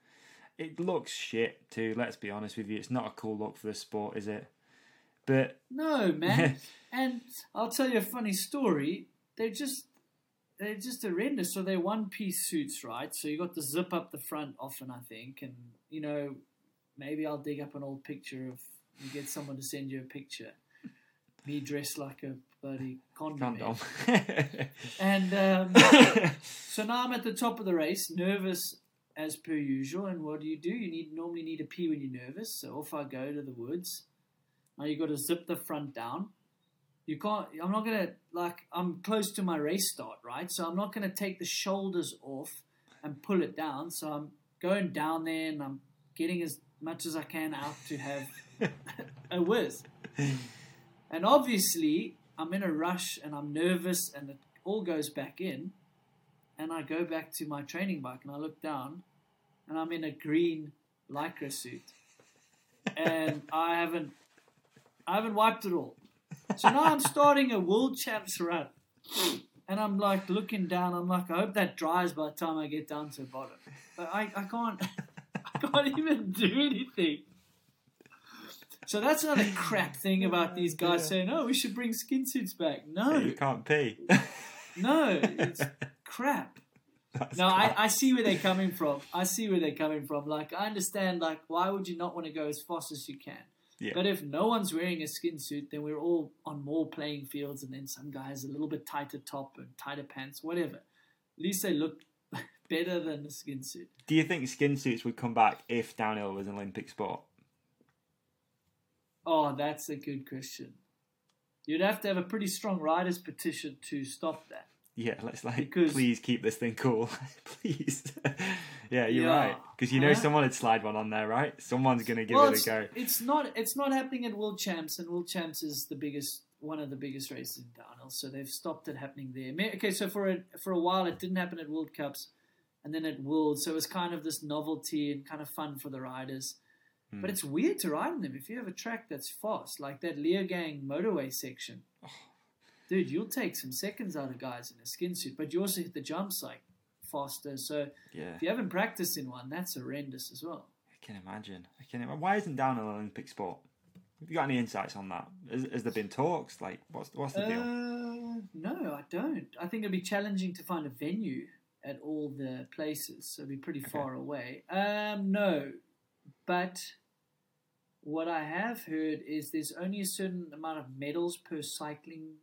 It looks shit too, let's be honest with you. It's not a cool look for the sport, is it? But
No, man. and I'll tell you a funny story. They're just they're just horrendous. So they're one piece suits, right? So you got the zip up the front often, I think, and you know, maybe I'll dig up an old picture of you get someone to send you a picture. Me dressed like a bloody condom.
condom.
And um, so now I'm at the top of the race, nervous as per usual. And what do you do? You need normally need a pee when you're nervous. So off I go to the woods. Now you got to zip the front down. You can't. I'm not gonna like. I'm close to my race start, right? So I'm not gonna take the shoulders off and pull it down. So I'm going down there and I'm getting as much as I can out to have a whiz. And obviously, I'm in a rush and I'm nervous and it all goes back in. And I go back to my training bike and I look down and I'm in a green lycra suit. And I haven't I haven't wiped it all. So now I'm starting a world champs run. And I'm like looking down, I'm like, I hope that dries by the time I get down to the bottom. But I, I can't I can't even do anything. So that's another crap thing about these guys saying, "Oh, we should bring skin suits back." No,
You can't pee.
no, it's crap.
That's
No, I. I see where they're coming from. I see where they're coming from. Like, I understand, like, why would you not want to go as fast as you can?
Yeah.
But if no one's wearing a skin suit, then we're all on more playing fields, and then some guys a little bit tighter top and tighter pants, whatever. At least they look better than the skin suit.
Do you think skin suits would come back if downhill was an Olympic sport?
Oh, that's a good question. You'd have to have a pretty strong riders petition to stop that.
Yeah, let's like
Because-
please keep this thing cool, please. yeah, you're
Yeah.
right because you know
Huh?
someone would slide one on there, right? Someone's gonna give
well,
it a go.
it's not it's not happening at World Champs, and World Champs is the biggest one of the biggest races in downhill. So they've stopped it happening there. Okay, so for a for a while it didn't happen at World Cups, and then at World, so it was kind of this novelty and kind of fun for the riders.
Hmm.
But it's weird to ride on them if you have a track that's fast, like that Leogang motorway section. Dude, you'll take some seconds out of guys in a skin suit, but you also hit the jumps like faster. So
Yeah,
if you haven't practiced in one, that's horrendous as well.
I can imagine. I can. Imagine. Why isn't downhill an Olympic sport? Have you got any insights on that? Has, has there been talks? Like, what's what's the deal?
Uh, no, I don't. I think it'd be challenging to find a venue at all the places, so it'd be pretty far away. Um, no, but what I have heard is there's only a certain amount of medals per cycling.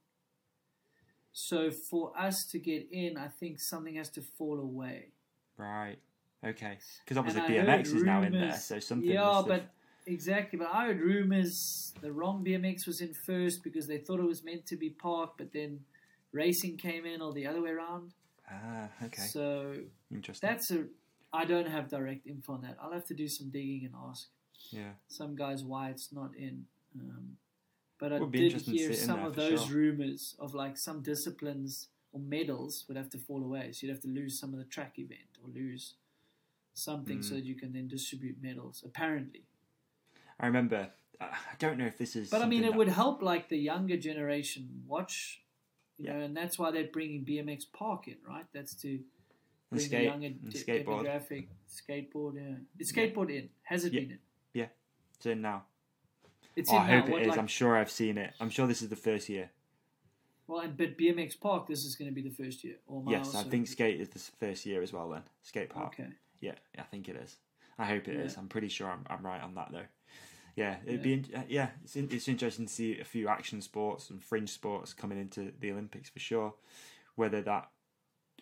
So for us to get in, I think something has to fall away.
Right. Okay. Because obviously
And
BMX is now in there, so something.
Yeah,
must have-
but exactly. But I heard rumors the wrong BMX was in first because they thought it was meant to be parked, but then racing came in, or the other way around.
ah, okay,
So
interesting.
that's a. I don't have direct info on that. I'll have to do some digging and ask
yeah.
some guys why it's not in. Um, but I did hear
see it in
some of those
sure.
rumors of like some disciplines or medals would have to fall away. So you'd have to lose some of the track event or lose something
Mm.
so that you can then distribute medals. Apparently.
I remember. I I don't know if this is.
But I mean, it would help like the younger generation watch, you
Yeah.
know, and that's why they're bringing BMX Park in, right? That's to bring
skate
the younger de-
skateboard.
demographic. Skateboard, yeah. It's
Yeah.
skateboard in. Has it
Yeah.
been in?
It's in now.
It's
Oh, I hope it is.
like-
I'm sure I've seen it. I'm sure this is the first year.
well, and, but BMX Park, this is going to be the first year.
Yes, I think skate is the first year as well. Then skate park.
Okay.
Yeah, I think it is. I hope it is.
Yeah.
I'm pretty sure I'm, I'm right on that though. Yeah, it'd be in, uh, yeah. It's in, it's interesting to see a few action sports and fringe sports coming into the Olympics for sure. Whether that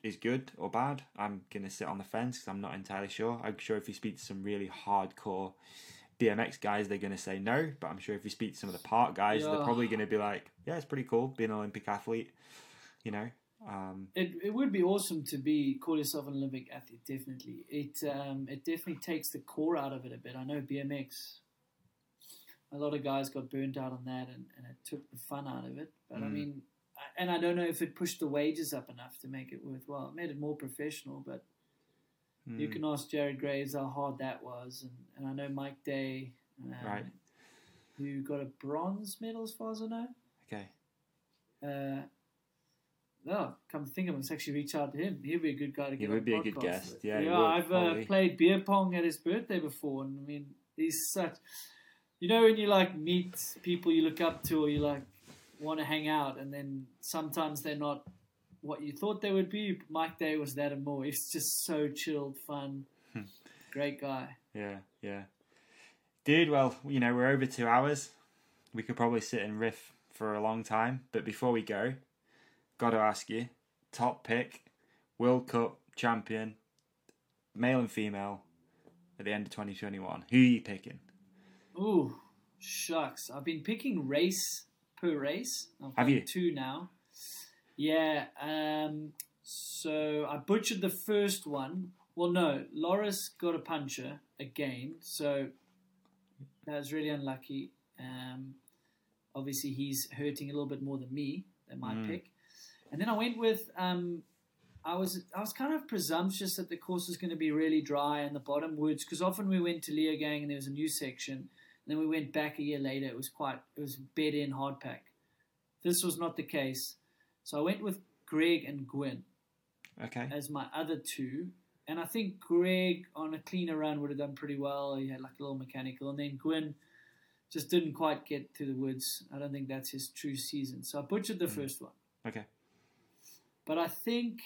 is good or bad, I'm gonna sit on the fence because I'm not entirely sure. I'm sure if you speak to some really hardcore BMX guys, they're gonna say no. But I'm sure if you speak to some of the park guys, they're probably gonna be like, yeah, it's pretty cool being an Olympic athlete. You know, um,
It, it would be awesome to be call yourself an Olympic athlete. Definitely, it um, it definitely takes the core out of it a bit. I know BMX. A lot of guys got burnt out on that, and, and it took the fun out of it. But I
Mm.
mean, I- and I don't know if it pushed the wages up enough to make it worthwhile. It made it more professional, but you
mm,
can ask Jared Graves how hard that was, and, and I know Mike Day, um,
Right.
who got a bronze medal as far as I know.
okay.
Uh, no, come to think of it, let's actually reach out to him. He'd be a good guy to get.
He
would
be a good guest.
with.
Yeah,
yeah.
would,
I've uh, played beer pong at his birthday before, and I mean, he's such. You know, when you like meet people you look up to, or you like want to hang out, and then sometimes they're not what you thought they would be. Mike Day was that and more. He's just so chilled, fun,
Hmm.
great guy.
Yeah, yeah. Dude, well, you know, we're over two hours. We could probably sit and riff for a long time. But before we go, got to ask you top pick, World Cup champion, male and female, at the end of 2021. Who are you picking?
Ooh, shucks. I've been picking race per race. I've
Have you?
two now? Yeah. Um, so I butchered the first one. Well, no, Loris got a puncher again, so that was really unlucky. Um, obviously, he's hurting a little bit more than me than my
Mm.
pick. And then I went with um, I was I was kind of presumptuous that the course was going to be really dry in the bottom woods because often we went to Leogang and there was a new section. And then we went back a year later. It was quite it was bed in hard pack. This was not the case, so I went with Greg and Gwin
Okay.
as my other two. And I think Greg on a cleaner run would have done pretty well. He had like a little mechanical, and then Gwin just didn't quite get to the woods. I don't think that's his true season. So I butchered the mm. first one.
Okay.
But I think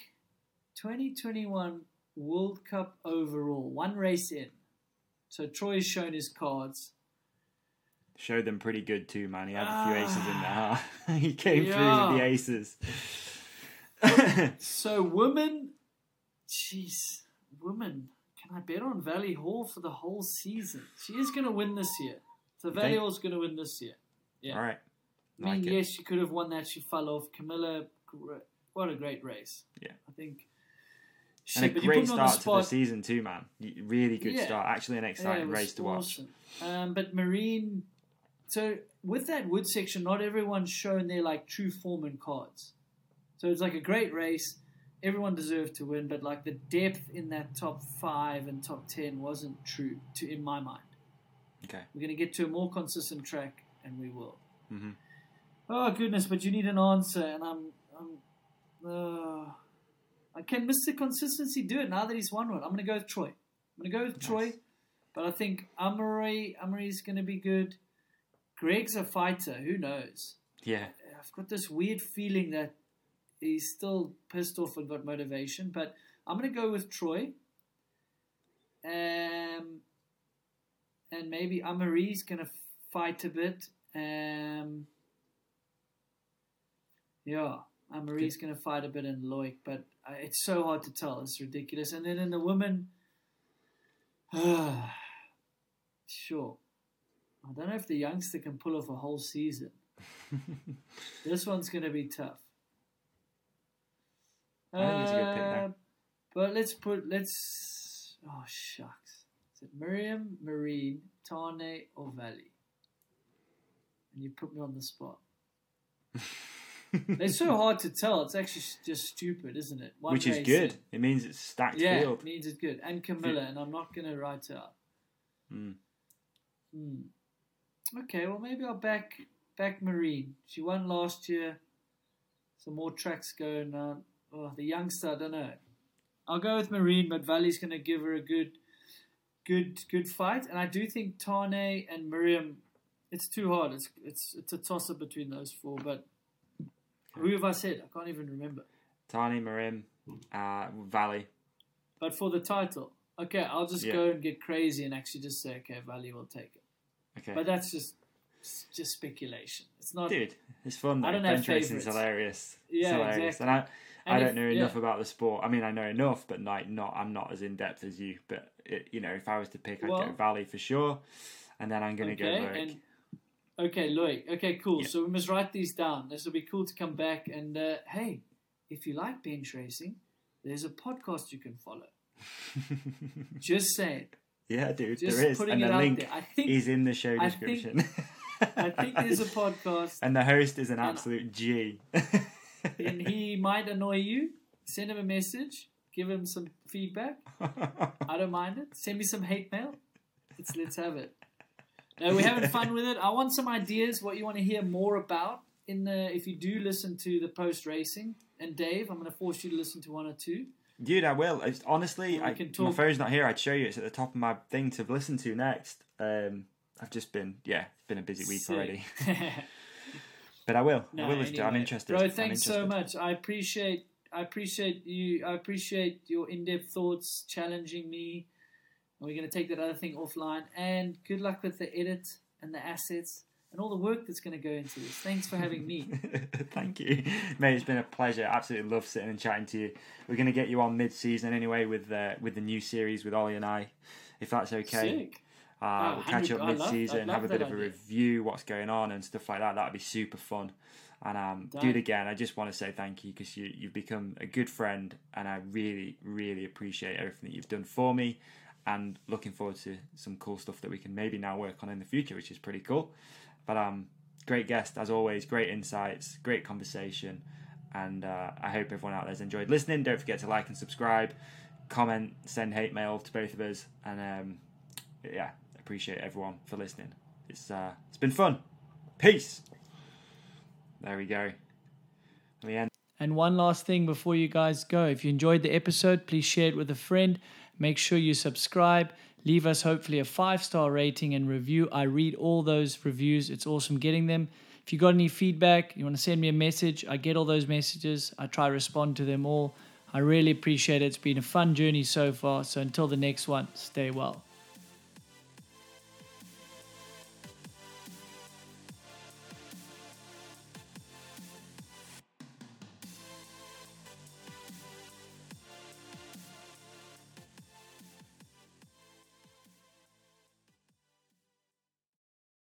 2021 World Cup overall, one race in. So Troy's shown his cards.
Showed them pretty good too, man. He had a few
Ah.
aces in there. Huh? he came through with the aces.
So women, jeez, women. Can I bet on Vali Höll for the whole season? She is going to win this year. So Vali
think?
Höll's going to win this year. Yeah.
All right.
I mean,
it.
yes, she could have won that. She fell off. Camilla, what a great race.
Yeah.
I think.
And a
Shit, but you put
great start to the season too, man. Really good
Yeah.
start. Actually, an exciting
it was
race to watch.
Um, but Marine, so with that wood section, not everyone's shown their like true form and cards. So it's like a great race. Everyone deserved to win, but like the depth in that top five and top ten wasn't true to in my mind.
Okay.
We're going to get to a more consistent track, and we will.
Mhm.
Oh goodness! But you need an answer, and I'm, I'm. Uh, I can Mr. Consistency do it now that he's won one? I'm going to go with Troy. I'm going to go with Troy, but I think Amaury, Amaury's going to be good. Greg's a fighter. Who knows?
Yeah.
I've got this weird feeling that he's still pissed off and got motivation, but I'm going to go with Troy. Um, and maybe Amaury's going to fight a bit. Um, yeah, Amaury's going to fight a bit in Loïc, but uh, it's so hard to tell. It's ridiculous. And then in the women, sure. I don't know if the youngster can pull off a whole season. This one's going to be tough.
I think it's a good pick
Uh. But let's put let's. Oh shucks! Is it Myriam, Marine, Tahnée, or Vali? And you put me on the spot. They're so hard to tell. It's actually just stupid, isn't it? One
Which is good. It means it's stacked
Yeah,
field.
it means it's good. And Camilla, and I'm not going to write her out.
Mm.
Hmm. Okay, well maybe I'll back back Marine. She won last year. Some more tracks going on. Oh, the youngster, I don't know. I'll go with Marine, but Vali's going to give her a good, good, good fight. And I do think Tahnée and Myriam. It's too hard. It's it's it's a toss up between those four. But who have I said? I can't even remember.
Tahnée, Marim, uh, Vali.
But for the title, okay, I'll just
Yeah.
go and get crazy and actually just say, okay, Vali will take it.
Okay.
But that's just just speculation. It's not.
Dude, it's fun. Though.
I don't have
Bench racing's
favourites.
hilarious.
Yeah,
it's hilarious.
exactly.
And I, I
And
don't
if-
know
yeah.
enough about the sport. I mean, I know enough, but like, not. I'm not as in depth as you. But it, you know, if I was to pick, I'd go Vali for sure, and then I'm gonna
okay,
go Loïc.
and okay, Loïc. Okay, cool.
Yeah.
So we must write these down. This will be cool to come back and uh, hey, if you like bench racing, there's a podcast you can follow. Just saying.
Yeah, dude,
Just
there is,
putting
and
it
the
out
link
there. I think
is in the show
I think-
description.
I think there's a podcast,
and the host is an absolute G.
and he might annoy you. Send him a message. Give him some feedback. I don't mind it. Send me some hate mail. Let's let's have it. No, we're having fun with it. I want some ideas what you want to hear more about in the if you do listen to the post racing. And Dave, I'm going to force you to listen to one or two.
Dude, I will. It's, honestly, I,
can
my phone's not here. I'd show you. It's at the top of my thing to listen to next. Um, I've just been, yeah, it's been a busy week
Sick.
already. But I will.
No,
I will listen. I'm interested.
Bro, thanks so much. I appreciate I appreciate you I appreciate your in depth thoughts, challenging me. And we're gonna take that other thing offline. And good luck with the edit and the assets.
And all the work that's going to go into this. Thanks for having me.
Thank you, mate. It's been a pleasure. Absolutely love sitting and chatting to you. We're going to get you on mid-season anyway with uh, with the new series with Ollie and I, if that's okay.
Sick.
Uh,
Oh,
we'll catch up mid-season, have a bit of a
idea.
review, what's going on and stuff like that. That'd be super fun. And um,
Done.
dude, again, I just want to say thank you because you you've become a good friend, and I really, really appreciate everything that you've done for me. And looking forward to some cool stuff that we can maybe now work on in the future, which is pretty cool. But um, great guest as always, great insights, great conversation, and uh, I hope everyone out there's enjoyed listening. Don't forget to like and subscribe, comment, send hate mail to both of us, and um, yeah, appreciate everyone for listening. It's uh, it's been fun. Peace. There we go. We end.
And one last thing before you guys go if you enjoyed the episode, please share it with a friend. Make sure you subscribe. Leave us hopefully a five star rating and review. I read all those reviews, it's awesome getting them. If you got any feedback, you want to send me a message, I get all those messages. I try to respond to them all. I really appreciate it. It's been a fun journey so far. So until the next one, stay well.